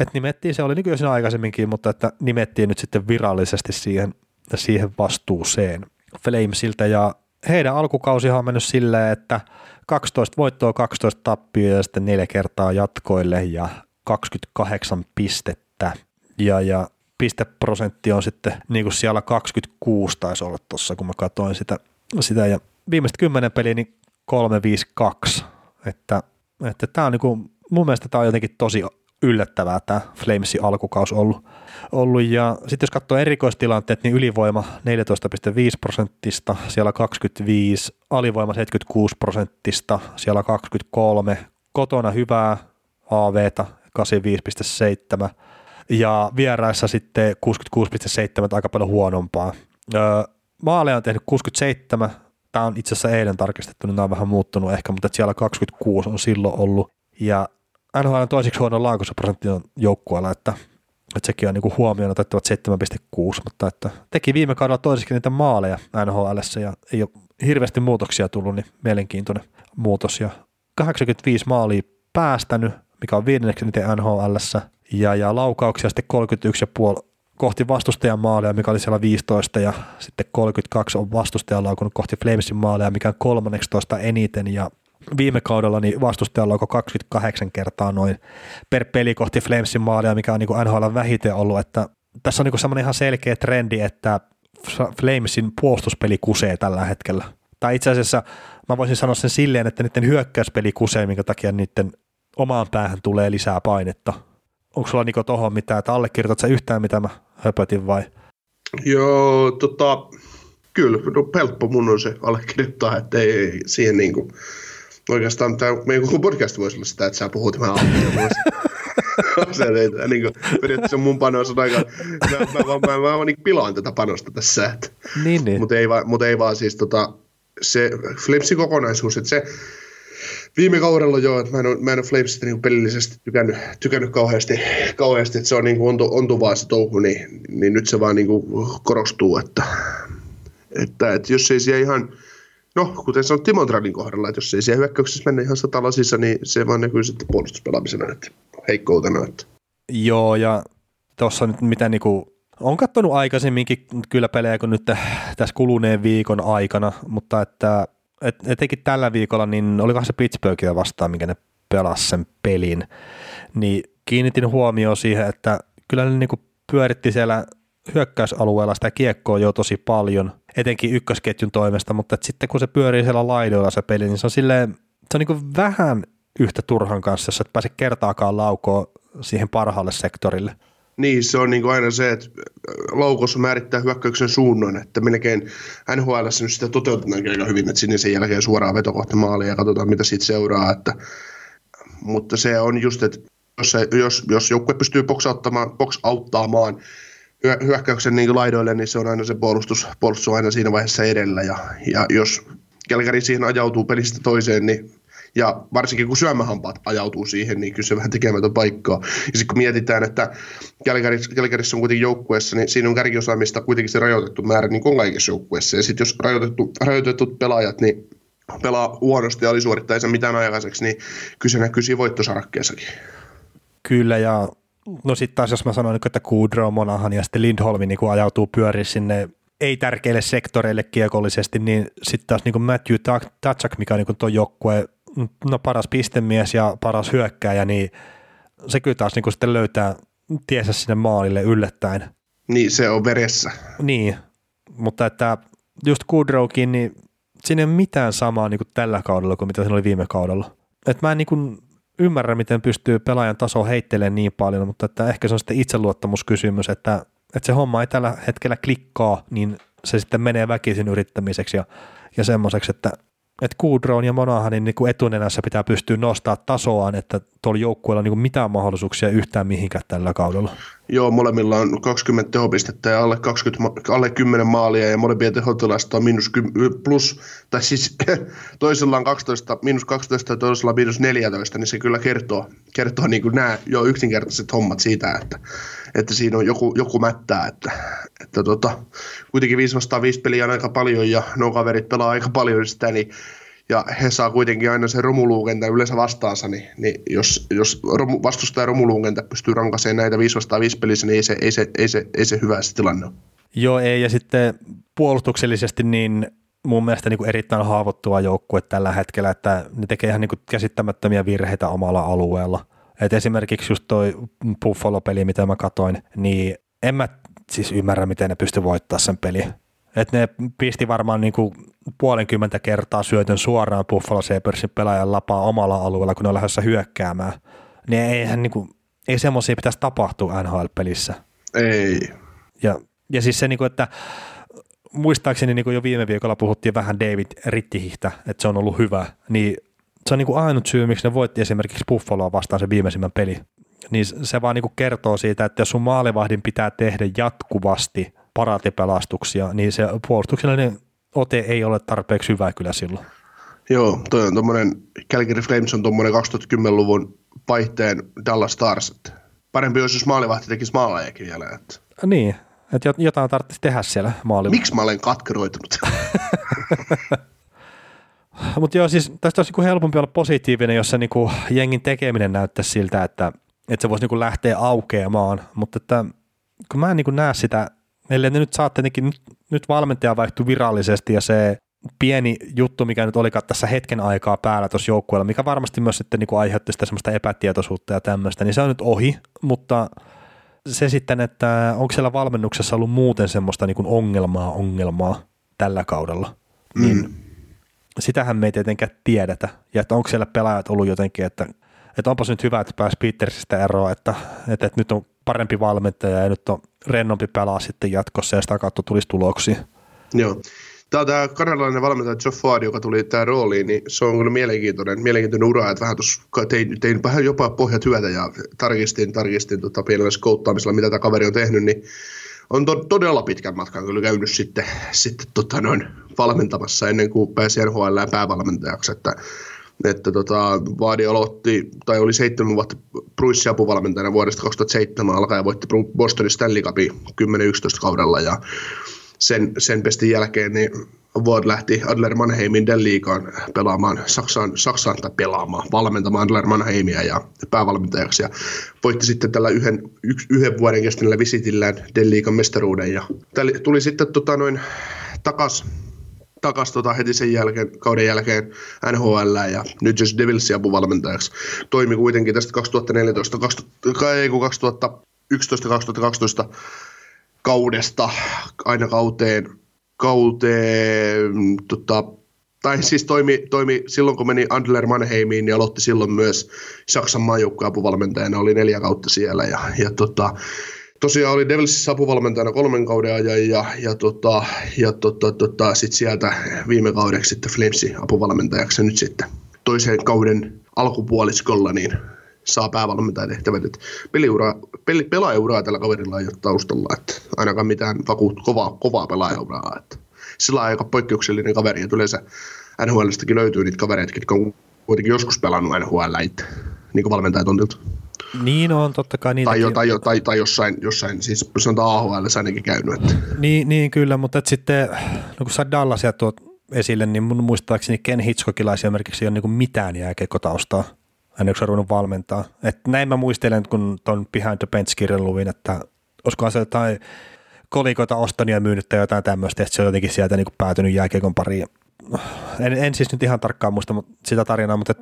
Et nimettiin, se oli niin jo aikaisemminkin, mutta että nimettiin nyt sitten virallisesti siihen, siihen vastuuseen Flamesilta ja heidän alkukausihan on mennyt silleen, että 12 voittoa, 12 tappia ja sitten neljä kertaa jatkoille ja 28 pistettä. Ja, ja pisteprosentti on sitten niin kuin siellä 26 taisi olla tuossa, kun mä katsoin sitä, sitä ja viimeiset kymmenen peliä niin 352, että, että tämä on niin kuin, mun mielestä tämä on jotenkin tosi yllättävää tämä Flamesin alkukaus ollut. ollut. Ja sitten jos katsoo erikoistilanteet, niin ylivoima 14,5 prosenttista, siellä 25, alivoima 76 prosenttista, siellä 23, kotona hyvää AVta 85,7 ja vieraissa sitten 66,7 aika paljon huonompaa. Öö, maaleja on tehnyt 67, tämä on itse asiassa eilen tarkistettu, niin nämä on vähän muuttunut ehkä, mutta siellä 26 on silloin ollut. Ja NHL toiseksi huono laankosuprosentti on joukkueella, että, että sekin on niin huomioon otettavat 7,6, mutta että teki viime kaudella toiseksi niitä maaleja NHL ja ei ole hirveästi muutoksia tullut, niin mielenkiintoinen muutos. Ja 85 maalia päästänyt, mikä on viidenneksi niitä NHL ja, ja laukauksia sitten 31,5 kohti vastustajan maaleja, mikä oli siellä 15, ja sitten 32 on vastustajan laukunut kohti Flamesin maaleja, mikä on 13 eniten, ja viime kaudella niin vastustajalla onko 28 kertaa noin per peli kohti Flamesin maalia, mikä on niin NHL vähiten ollut, että tässä on niin semmoinen ihan selkeä trendi, että Flamesin puolustuspeli kusee tällä hetkellä. Tai itse asiassa mä voisin sanoa sen silleen, että niiden hyökkäyspeli kusee, minkä takia niiden omaan päähän tulee lisää painetta. Onko sulla Niko tohon mitään, että allekirjoitat sä yhtään mitä mä höpötin vai? Joo, tota, kyllä, no helppo mun on se allekirjoittaa, että ei, ei siihen niin kuin, oikeastaan tämä meidän koko podcast voisi olla sitä, että sä puhut alkuun. se ei, niin kuin, periaatteessa mun panos on aika, mä, mä, mä, mä, mä, mä niin pilaan tätä panosta tässä. Että, niin, niin. Mutta ei, mut ei vaan siis tota, se Flipsin kokonaisuus, että se viime kaudella jo, että mä en mä en ole Flamesista niin pelillisesti tykännyt, tykännyt kauheasti, kauheasti, että se on niin kuin ontu, ontuvaa se touhu, niin, niin nyt se vaan niin kuin korostuu, että, että, että jos ei siellä ihan, no kuten sanoin Timon Tradin kohdalla, että jos ei siellä hyökkäyksessä mennä ihan satalasissa, niin se vaan näkyy sitten puolustuspelaamisena, että heikkoutena. Että. Joo, ja tuossa nyt mitä niinku, on katsonut aikaisemminkin kyllä pelejä kuin nyt tässä kuluneen viikon aikana, mutta että et, etenkin tällä viikolla, niin olikohan se Pittsburghia vastaan, minkä ne pelasi sen pelin, niin kiinnitin huomioon siihen, että kyllä ne niinku pyöritti siellä hyökkäysalueella sitä kiekkoa jo tosi paljon, etenkin ykkösketjun toimesta, mutta sitten kun se pyörii siellä laidoilla se peli, niin se on silleen, se on niin vähän yhtä turhan kanssa, jos et pääse kertaakaan laukoon siihen parhaalle sektorille. Niin, se on niin kuin aina se, että laukossa määrittää hyökkäyksen suunnan, että melkein NHL nyt sitä toteutetaan aika hyvin, että sinne sen jälkeen suoraan veto kohti ja katsotaan, mitä siitä seuraa. Että, mutta se on just, että jos, se, jos, jos joukkue pystyy boksauttamaan, hyökkäyksen niin laidoille, niin se on aina se puolustus, puolustus on aina siinä vaiheessa edellä. Ja, ja jos Kelkari siihen ajautuu pelistä toiseen, niin ja varsinkin kun syömähampaat ajautuu siihen, niin kyllä se vähän tekemätön paikkaa. Ja sitten kun mietitään, että Kelkarissa on kuitenkin joukkueessa, niin siinä on kärkiosaamista kuitenkin se rajoitettu määrä, niin kuin kaikissa joukkueessa. Ja sitten jos rajoitettu, rajoitetut pelaajat, niin pelaa huonosti ja alisuorittaa ei mitään aikaiseksi, niin kyllä se näkyy siinä voittosarakkeessakin. Kyllä, ja no sitten taas jos mä sanoin, että Kudro, Monahan ja sitten Lindholmi niin ajautuu pyöriä sinne ei-tärkeille sektoreille kiekollisesti, niin sitten taas niin Matthew Tatchak, mikä on niin tuo joukkue, no paras pistemies ja paras hyökkääjä, niin se kyllä taas niin kuin sitten löytää tiesä sinne maalille yllättäen. Niin, se on veressä. Niin, mutta että just Goodrowkin, niin siinä ei ole mitään samaa niin kuin tällä kaudella kuin mitä siinä oli viime kaudella. Et mä en niin kuin ymmärrä, miten pystyy pelaajan taso heittelemään niin paljon, mutta että ehkä se on sitten itseluottamuskysymys, että, että se homma ei tällä hetkellä klikkaa, niin se sitten menee väkisin yrittämiseksi ja, ja semmoiseksi, että että Kudrown ja Monahanin niin kuin etunenässä pitää pystyä nostaa tasoaan, että tuolla joukkueella on niin mitään mahdollisuuksia yhtään mihinkään tällä kaudella. Joo, molemmilla on 20 tehopistettä ja alle, 20, alle 10 maalia ja molempien tehotilasta on miinus plus, tai siis toisella on 12, miinus 12 ja toisella on miinus 14, niin se kyllä kertoo, kertoo niin kuin nämä jo yksinkertaiset hommat siitä, että, että siinä on joku, joku mättää, että, että tota, kuitenkin 5 vastaan 5 peliä on aika paljon ja nuo kaverit pelaa aika paljon sitä, niin ja he saa kuitenkin aina sen romuluukentän yleensä vastaansa, niin, niin jos, jos romu, vastustaja romuluukentä pystyy rankaseen näitä 5 vastaan 5 pelissä, niin ei se, ei se, ei se, ei se hyvä se tilanne ole. Joo, ei, ja sitten puolustuksellisesti niin mun mielestä niin kuin erittäin haavoittuva joukkue tällä hetkellä, että ne tekee ihan niin kuin käsittämättömiä virheitä omalla alueella. Et esimerkiksi just toi Buffalo-peli, mitä mä katoin, niin en mä siis ymmärrä, miten ne pysty voittamaan sen peli. Et ne pisti varmaan niin kuin puolenkymmentä kertaa syötön suoraan Buffalo Sabersin pelaajan lapaa omalla alueella, kun ne on lähdössä hyökkäämään. Niin eihän niin kuin, ei semmoisia pitäisi tapahtua NHL-pelissä. Ei. Ja, ja siis se, niin kuin, että muistaakseni niin kuin jo viime viikolla puhuttiin vähän David Rittihistä, että se on ollut hyvä, niin se on niin kuin ainut syy, miksi ne voitti esimerkiksi Buffaloa vastaan se viimeisimmän peli. Niin se vaan niin kuin kertoo siitä, että jos sun maalivahdin pitää tehdä jatkuvasti paraatipelastuksia, niin se puolustuksellinen ote ei ole tarpeeksi hyvä kyllä silloin. Joo, toi on tuommoinen, Calgary Flames on tuommoinen 2010-luvun vaihteen Dallas Stars. Että parempi olisi, jos maalivahti tekisi maalajakin vielä. Että. Niin, että jotain tarvitsisi tehdä siellä maalilla. Miksi mä olen katkeroitunut? Mutta joo, siis tästä olisi niinku helpompi olla positiivinen, jos se niinku jengin tekeminen näyttäisi siltä, että, että se voisi niinku lähteä aukeamaan, mutta että kun mä en niinku näe sitä Eli ne nyt saa tietenkin, nyt, nyt valmentaja vaihtui virallisesti ja se pieni juttu, mikä nyt olikaan tässä hetken aikaa päällä tuossa joukkueella, mikä varmasti myös sitten niin kuin aiheutti sitä semmoista epätietoisuutta ja tämmöistä, niin se on nyt ohi, mutta se sitten, että onko siellä valmennuksessa ollut muuten semmoista niin kuin ongelmaa ongelmaa tällä kaudella, mm. niin sitähän me ei tietenkään tiedetä, ja että onko siellä pelaajat ollut jotenkin, että, että onpas nyt hyvä, että pääsi Petersistä eroon, että, että, että nyt on parempi valmentaja ja nyt on rennompi pelaa sitten jatkossa ja sitä kautta tulisi tuloksia. Joo. Tämä, tämä kanadalainen valmentaja Joe Ford, joka tuli tähän rooliin, niin se on kyllä mielenkiintoinen, mielenkiintoinen ura, että vähän tuossa tein, tein vähän jopa pohjat hyötä ja tarkistin, tarkistin tota pienellä skouttaamisella, mitä tämä kaveri on tehnyt, niin on to, todella pitkän matkan kyllä käynyt sitten, sitten tota noin valmentamassa ennen kuin pääsi NHL päävalmentajaksi, että että tota, Vaadi aloitti, tai oli seitsemän vuotta Bruissin apuvalmentajana vuodesta 2007 alkaen ja voitti Bostonin Stanley Cupin 10-11 kaudella ja sen, sen pestin jälkeen niin Ward lähti Adler Mannheimin Den Liigaan pelaamaan Saksaan, Saksaan tai pelaamaan, valmentamaan Adler Mannheimia ja päävalmentajaksi ja voitti sitten tällä yhden, yks, yhden vuoden kestäneellä visitillään Den Liigan mestaruuden ja tuli sitten tota noin takas takaisin tota heti sen jälkeen, kauden jälkeen NHL ja New Jersey Devilsin apuvalmentajaksi. Toimi kuitenkin tästä 2014, 2011-2012 kaudesta aina kauteen, kauteen tota, tai siis toimi, toimi silloin, kun meni Andler Mannheimiin, niin aloitti silloin myös Saksan maajoukkueen apuvalmentajana, oli neljä kautta siellä, ja, ja tota, tosiaan oli Devilsissä apuvalmentajana kolmen kauden ajan ja, ja, tota, ja tota, tota, sitten sieltä viime kaudeksi sitten Flamesin apuvalmentajaksi nyt sitten toiseen kauden alkupuoliskolla niin saa päävalmentajatehtävät. Et peliura, peli, pelaajauraa tällä kaverilla ei ole taustalla, että ainakaan mitään vakuut, kovaa, kovaa pelaajauraa. Että sillä on aika poikkeuksellinen kaveri, että yleensä NHListäkin löytyy niitä kavereita, jotka on kuitenkin joskus pelannut NHL itse, niin kuin valmentajatontilta. Niin on, totta kai. Niin tai, tai, tai, tai, jossain, jossain, siis sanotaan AHL ainakin käynyt. Että. Niin, niin, kyllä, mutta et sitten, no kun sä Dallasia tuot esille, niin mun muistaakseni Ken Hitchcockilla esimerkiksi ei ole niin mitään jääkekotaustaa ennen kuin ruvennut valmentaa. Et näin mä muistelen, kun ton Behind the Bench-kirjan luvin, että olisikohan se jotain kolikoita ostanut ja myynyt tai jotain tämmöistä, että se on jotenkin sieltä niin päätynyt jääkiekon pariin. En, en siis nyt ihan tarkkaan muista sitä tarinaa, mutta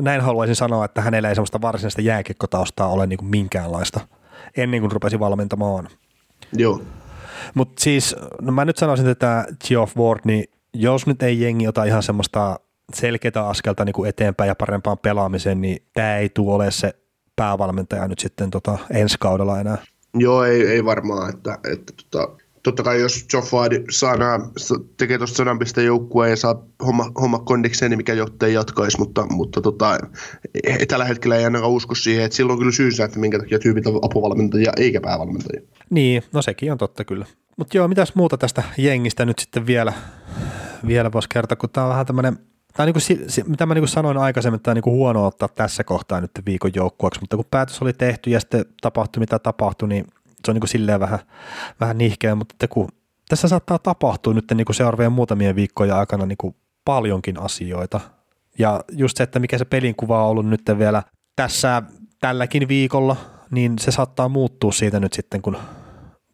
näin haluaisin sanoa, että hänellä ei semmoista varsinaista jääkiekkotaustaa ole niin kuin minkäänlaista ennen kuin rupesi valmentamaan. Joo. Mutta siis, no mä nyt sanoisin, että Geoff Ward, niin jos nyt ei jengi ota ihan semmoista selkeää askelta niin kuin eteenpäin ja parempaan pelaamiseen, niin tämä ei tule ole se päävalmentaja nyt sitten tota ensi kaudella enää. Joo, ei, ei varmaan, että, että tota, totta kai jos Joe Fadi saa nämä, tekee tuosta sadan pisteen joukkueen ja saa homma, homma kondikseen, niin mikä jottei jatkaisi, mutta, mutta tota, ei, tällä hetkellä ei ainakaan usko siihen, että silloin on kyllä syysä, että minkä takia tyypit on apuvalmentajia eikä päävalmentajia. Niin, no sekin on totta kyllä. Mutta joo, mitäs muuta tästä jengistä nyt sitten vielä, vielä voisi kertoa, kun tämä on vähän tämmöinen Tämä niin kuin, mitä mä niin kuin sanoin aikaisemmin, tämä on niin huono ottaa tässä kohtaa nyt viikon joukkueeksi, mutta kun päätös oli tehty ja sitten tapahtui mitä tapahtui, niin se on niin kuin silleen vähän, vähän nihkeä, mutta että kun tässä saattaa tapahtua nyt niin kuin seuraavien muutamien viikkojen aikana niin kuin paljonkin asioita. Ja just se, että mikä se pelin kuva on ollut nyt vielä tässä tälläkin viikolla, niin se saattaa muuttua siitä nyt sitten, kun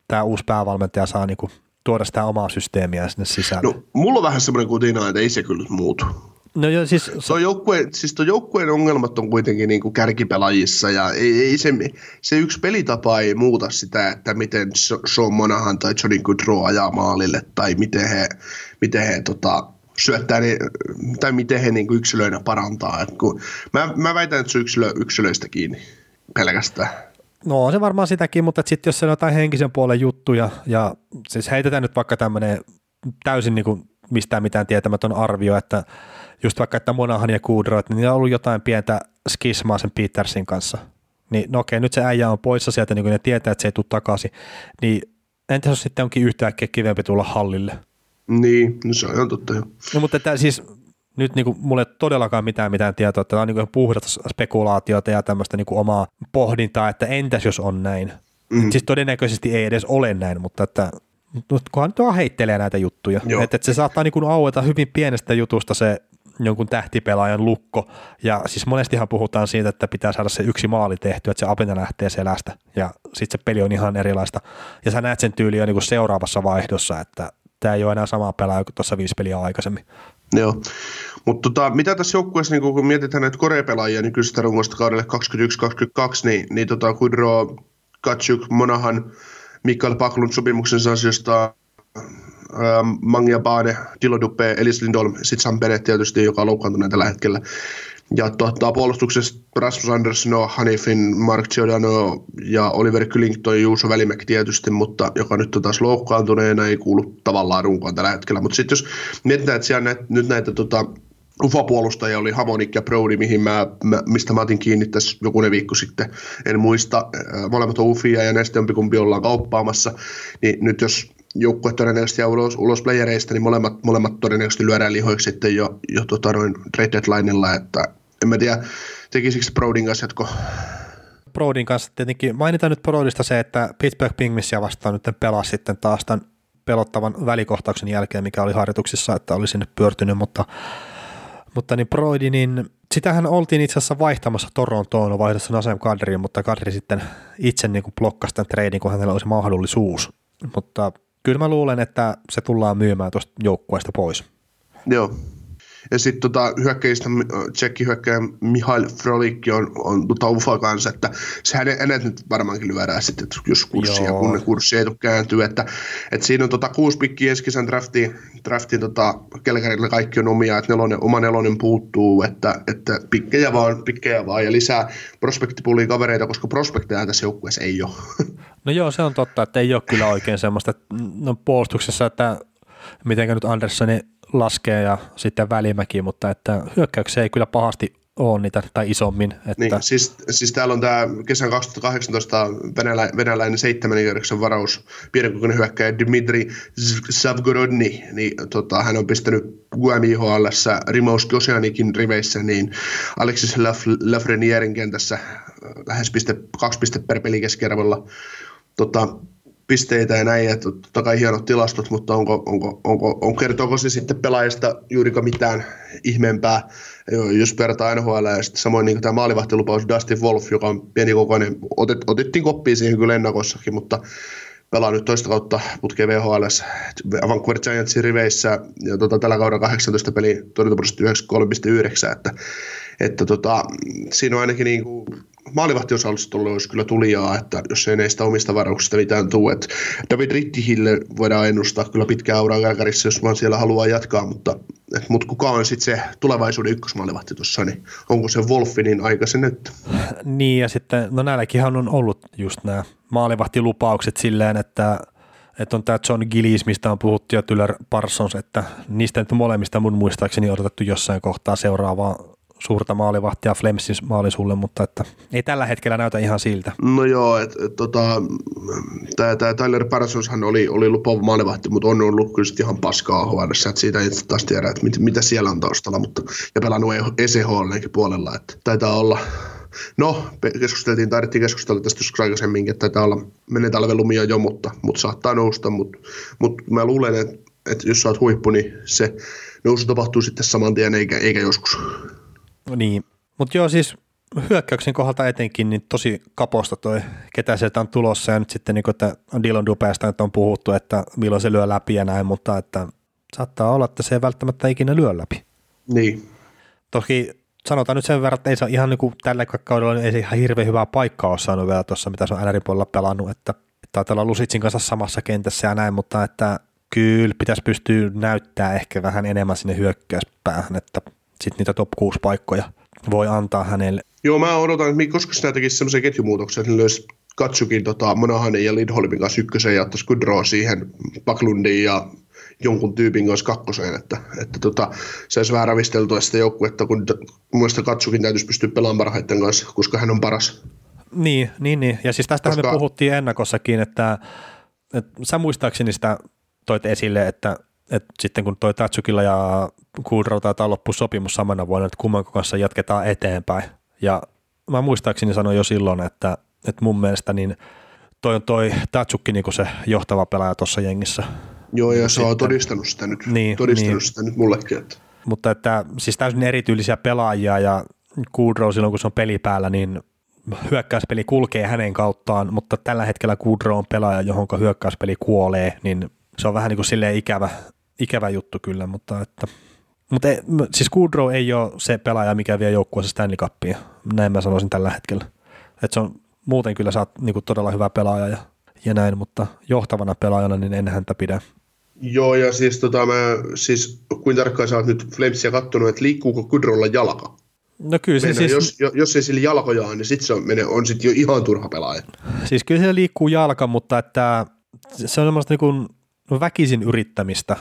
tämä uusi päävalmentaja saa niin kuin tuoda sitä omaa systeemiä sinne sisään. No, mulla on vähän semmoinen kutina, että ei se kyllä muutu. No joo, siis... Tuo joukkue, siis tuo joukkueen ongelmat on kuitenkin niin kuin kärkipelaajissa ja ei, ei se, se, yksi pelitapa ei muuta sitä, että miten Sean Monahan tai Johnny Goodrow ajaa maalille tai miten he, miten he tota, syöttää ne, tai miten he niin kuin yksilöinä parantaa. Et kun, mä, mä väitän, että se yksilö, yksilöistä kiinni pelkästään. No on se varmaan sitäkin, mutta sitten jos se on jotain henkisen puolen juttuja, ja siis heitetään nyt vaikka tämmöinen täysin niin kuin mistään mitään tietämätön arvio, että just vaikka, että Monahan ja Kudro, niin on ollut jotain pientä skismaa sen Petersin kanssa. Niin no okei, nyt se äijä on poissa sieltä, niin kuin ne tietää, että se ei tule takaisin. Niin entäs jos sitten onkin yhtäkkiä kivempi tulla hallille? Niin, no se on totta jo. No mutta että siis nyt niin kuin, mulle ei todellakaan mitään mitään tietoa, että tämä on niin puhdasta spekulaatiota ja tämmöistä niin kuin omaa pohdintaa, että entäs jos on näin. Mm. Siis todennäköisesti ei edes ole näin, mutta että kunhan nyt vaan heittelee näitä juttuja. Että, että se saattaa niin kuin aueta hyvin pienestä jutusta se jonkun tähtipelaajan lukko. Ja siis monestihan puhutaan siitä, että pitää saada se yksi maali tehty, että se apina lähtee selästä. Ja sitten se peli on ihan erilaista. Ja sä näet sen tyyliä niin seuraavassa vaihdossa, että tämä ei ole enää sama pelaaja kuin tuossa viisi peliä aikaisemmin. Joo, mutta tota, mitä tässä joukkueessa, niin kun mietitään näitä korepelaajia nykyisestä rungosta kaudelle 21-22, niin, niin tota, Kudro, Katsuk, Monahan, Mikael Paklund sopimuksensa ansiosta Mangia Bane, Dilo Dupe, Elis Lindholm, sitten Sam Bennett tietysti, joka on loukkaantunut tällä hetkellä. Ja tuota, puolustuksessa Rasmus Andersson, Hanifin, Mark Giordano ja Oliver Kylington ja Juuso Välimäki tietysti, mutta joka nyt on taas loukkaantuneena, ei kuulu tavallaan runkoon tällä hetkellä. Mutta sitten jos mietitään, että siellä näitä, nyt näitä tota, UFA-puolustajia oli Hamonik ja Brody, mihin mä, mä, mistä mä otin kiinni tässä jokunen viikko sitten. En muista, äh, molemmat on UFia ja näistä jompikumpi ollaan kauppaamassa. Niin nyt jos joukkue todennäköisesti jää ulos, ulos playereista, niin molemmat, molemmat todennäköisesti lyödään lihoiksi sitten jo, jo tota noin trade deadlinella, että en mä tiedä, tekisikö Brodin kanssa jatko Brodin kanssa tietenkin, mainitaan nyt Brodista se, että Pittsburgh Pingmissia vastaan nyt pelasi sitten taas tämän pelottavan välikohtauksen jälkeen, mikä oli harjoituksissa, että oli sinne pyörtynyt, mutta, mutta niin Brody, niin sitähän oltiin itse asiassa vaihtamassa Torontoon vaihdossa Nasem Kadriin, mutta Kadri sitten itse niin kuin blokkasi tämän treidin, kun hänellä olisi mahdollisuus. Mutta kyllä mä luulen, että se tullaan myymään tuosta joukkueesta pois. Joo. Ja sitten tota, hyökkäistä tsekki hyökkäjä Mihail Frolikki on, on tota UFA kanssa, että se hänet, nyt varmaankin lyödään sitten, jos kurssi ja kun kurssi ei tule kääntyä, että, että siinä on tota, kuusi pikkiä eskisen draftiin, draftiin tota, Kelkarilla kaikki on omia, että nelonen, oma nelonen puuttuu, että, että pikkejä vaan, pikkejä vaan ja lisää prospektipuliin kavereita, koska prospekteja tässä joukkueessa ei ole. No joo, se on totta, että ei ole kyllä oikein semmoista no, puolustuksessa, että miten nyt Anderssoni laskee ja sitten välimäki, mutta että hyökkäyksiä ei kyllä pahasti ole niitä tai isommin. Että... Niin, siis, siis, täällä on tämä kesän 2018 venälä, venäläinen seitsemän kierroksen varaus, pienenkokoinen hyökkäjä Dmitri Savgorodni, niin tota, hän on pistänyt UMIHL Rimous Kosianikin riveissä, niin Alexis Lafrenierin kentässä lähes piste, kaksi piste per peli keskiarvolla tota, pisteitä ja näin, että totta kai hienot tilastot, mutta onko, onko, onko, on, kertooko se sitten pelaajista juurika mitään ihmeempää, jos vertaa NHL ja sitten samoin niin tämä maalivahtilupaus Dustin Wolf, joka on pienikokoinen, otet, otettiin koppiin siihen kyllä ennakossakin, mutta pelaa nyt toista kautta putkeen VHLS Vancouver Giantsin riveissä ja tota, tällä kaudella 18 peli torjuntaprosentti 93,9, että, että tota, siinä on ainakin niin kuin, maalivahtiosastolle olisi kyllä tulijaa, että jos ei näistä omista varauksista mitään tule. Että David Rittihille voidaan ennustaa kyllä pitkää auraa Kälkärissä, jos vaan siellä haluaa jatkaa, mutta, et, mutta kuka on sitten se tulevaisuuden ykkösmaalivahti tuossa, niin onko se Wolfi niin aika se nyt? Niin ja sitten, no näilläkin on ollut just nämä maalivahtilupaukset silleen, että että on tämä John Gillis, mistä on puhuttu ja Tyler Parsons, että niistä nyt molemmista mun muistaakseni odotettu jossain kohtaa seuraavaa suurta maalivahtia Flemsin maalisulle, mutta että ei tällä hetkellä näytä ihan siltä. No joo, että et, tota, tämä Tyler Parsonshan oli, oli lupaava maalivahti, mutta on ollut kyllä ihan paskaa HVssä, että siitä ei taas tiedä, että mit, mitä siellä on taustalla, mutta, ja pelannut ECHLnkin puolella, että taitaa olla No, keskusteltiin, taidettiin keskustella tästä joskus aikaisemminkin, että olla, menee talven lumia jo, mutta, mutta saattaa nousta, mutta, mutta mä luulen, että, että jos sä oot huippu, niin se nousu tapahtuu sitten saman tien, eikä, eikä joskus. Niin, mutta joo siis hyökkäyksen kohdalta etenkin niin tosi kaposta toi, ketä sieltä on tulossa ja nyt sitten niin että Dylan Dupeesta että on puhuttu, että milloin se lyö läpi ja näin, mutta että saattaa olla, että se ei välttämättä ikinä lyö läpi. Niin. Toki sanotaan nyt sen verran, että ei se ihan niin kuin tällä kaudella ei se ihan hirveän hyvää paikkaa ole saanut vielä tuossa, mitä se on NRin puolella pelannut, että taitaa olla Lusitsin kanssa samassa kentässä ja näin, mutta että kyllä pitäisi pystyä näyttää ehkä vähän enemmän sinne hyökkäyspäähän, että sitten niitä top 6 paikkoja voi antaa hänelle. Joo, mä odotan, että koska sinä tekisi semmoisen ketjumuutoksen, että löysi Katsukin tota, Monahanin ja Lindholmin kanssa ykkösen ja ottaisi Kudroa siihen Paklundin ja jonkun tyypin kanssa kakkoseen, että, että tota, se olisi vähän ravisteltua sitä joukkuetta, kun mun Katsukin täytyisi pystyä pelaamaan parhaiten kanssa, koska hän on paras. Niin, niin, niin. ja siis tästä koska... me puhuttiin ennakossakin, että, että sä muistaakseni sitä toit esille, että että sitten kun toi Tatsukilla ja Kudrow taitaa loppu sopimus samana vuonna, että kumman kanssa jatketaan eteenpäin. Ja mä muistaakseni sanoin jo silloin, että, että mun mielestä niin toi on toi Tatsukki niin se johtava pelaaja tuossa jengissä. Joo, ja se on todistanut sitä nyt, niin, todistanut niin. sitä nyt mullekin. Että. Mutta että siis täysin erityylisiä pelaajia ja Kudrow silloin kun se on peli päällä, niin hyökkäyspeli kulkee hänen kauttaan, mutta tällä hetkellä Kudrow on pelaaja, johon hyökkäyspeli kuolee, niin se on vähän niin kuin silleen ikävä, ikävä juttu kyllä, mutta että mutta ei, siis Goodrow ei ole se pelaaja, mikä vie joukkueessa Stanley Cupia. Näin mä sanoisin tällä hetkellä. Että se on muuten kyllä saat niinku todella hyvä pelaaja ja, ja näin, mutta johtavana pelaajana niin en häntä pidä. Joo, ja siis, tota, mä, siis kuinka tarkkaan sä oot nyt Flamesia kattonut, että liikkuuko Goodrowlla jalka? No kyllä se Mennään, siis... Jos, jos ei sillä jalkoja niin sitten se on, on sit jo ihan turha pelaaja. Siis kyllä se liikkuu jalka, mutta että se on semmoista niin kuin väkisin yrittämistä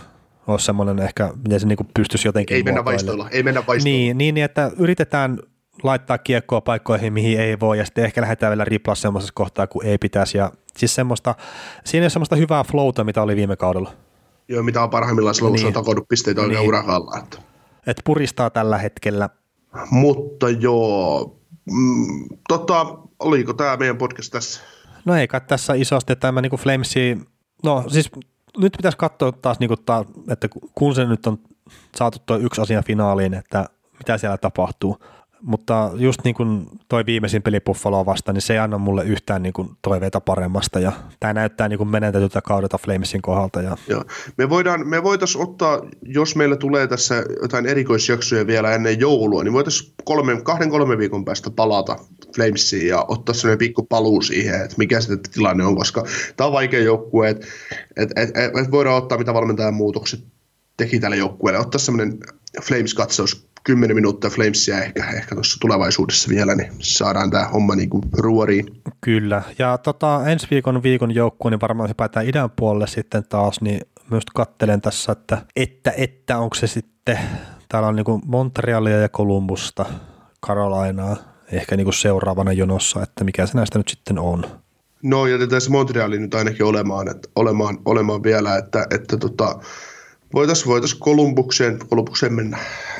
olisi semmoinen ehkä, miten se niin pystyisi jotenkin Ei mennä vaistoilla, ei mennä vaistoilla. Niin, niin, että yritetään laittaa kiekkoa paikkoihin, mihin ei voi, ja sitten ehkä lähdetään vielä riplaa semmoisessa kohtaa, kun ei pitäisi. Ja siis semmoista, siinä on semmoista hyvää flowta, mitä oli viime kaudella. Joo, mitä on parhaimmillaan silloin, niin. kun se on takonut pisteitä oikein niin. urakalla. Että. Et puristaa tällä hetkellä. Mutta joo, mm, tota, oliko tämä meidän podcast tässä? No ei kai tässä isosti, että tämä niin Flamesi No siis nyt pitäisi katsoa taas, niin kuin että kun se nyt on saatu tuo yksi asia finaaliin, että mitä siellä tapahtuu. Mutta just niin kuin toi viimeisin peli Buffaloa vasta, niin se ei anna mulle yhtään niin kuin toiveita paremmasta. Ja tämä näyttää niin kuin menetetyltä kaudelta Flamesin kohdalta. Ja... Joo. Me, voidaan, me voitaisiin ottaa, jos meillä tulee tässä jotain erikoisjaksoja vielä ennen joulua, niin voitaisiin kolme, kahden kolmen viikon päästä palata Flamesiin ja ottaa sellainen pikku paluu siihen, että mikä se tilanne on, koska tämä on vaikea joukkue, että et, et, et, et voidaan ottaa mitä valmentajan muutokset teki tälle joukkueelle, ottaa semmoinen Flames-katsaus 10 minuuttia Flamesia ehkä, ehkä tuossa tulevaisuudessa vielä, niin saadaan tämä homma niin kuin ruoriin. Kyllä, ja tota, ensi viikon viikon joukkue, niin varmaan päätään idän puolelle sitten taas, niin myös kattelen tässä, että, että, että onko se sitten, täällä on niin kuin Montrealia ja Columbusta, Carolina ehkä niin kuin seuraavana jonossa, että mikä se näistä nyt sitten on. No jätetään se Montreali nyt ainakin olemaan, että, olemaan, olemaan vielä, että, että tota, voitaisiin voitais Kolumbukseen, Kolumbukseen mennä.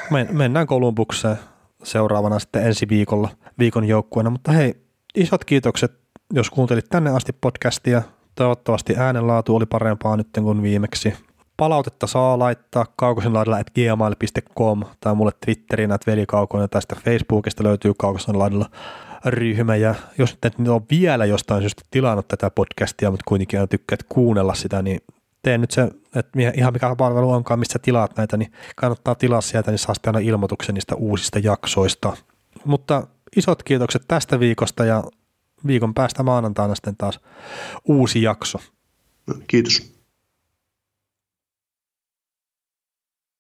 Men, mennään Kolumbukseen seuraavana sitten ensi viikolla viikon joukkueena, mutta hei, isot kiitokset, jos kuuntelit tänne asti podcastia. Toivottavasti äänenlaatu oli parempaa nyt kuin viimeksi. Palautetta saa laittaa kaukosen laidalla at gmail.com tai mulle Twitteriin että velikaukoinen tästä Facebookista löytyy kaukosen laidalla. ryhmä ja jos nyt ole vielä jostain syystä tilannut tätä podcastia, mutta kuitenkin aina tykkäät kuunnella sitä, niin tee nyt se, että ihan mikä palvelu onkaan, mistä tilaat näitä, niin kannattaa tilaa sieltä, niin saa sitten aina ilmoituksen niistä uusista jaksoista. Mutta isot kiitokset tästä viikosta ja viikon päästä maanantaina sitten taas uusi jakso. Kiitos.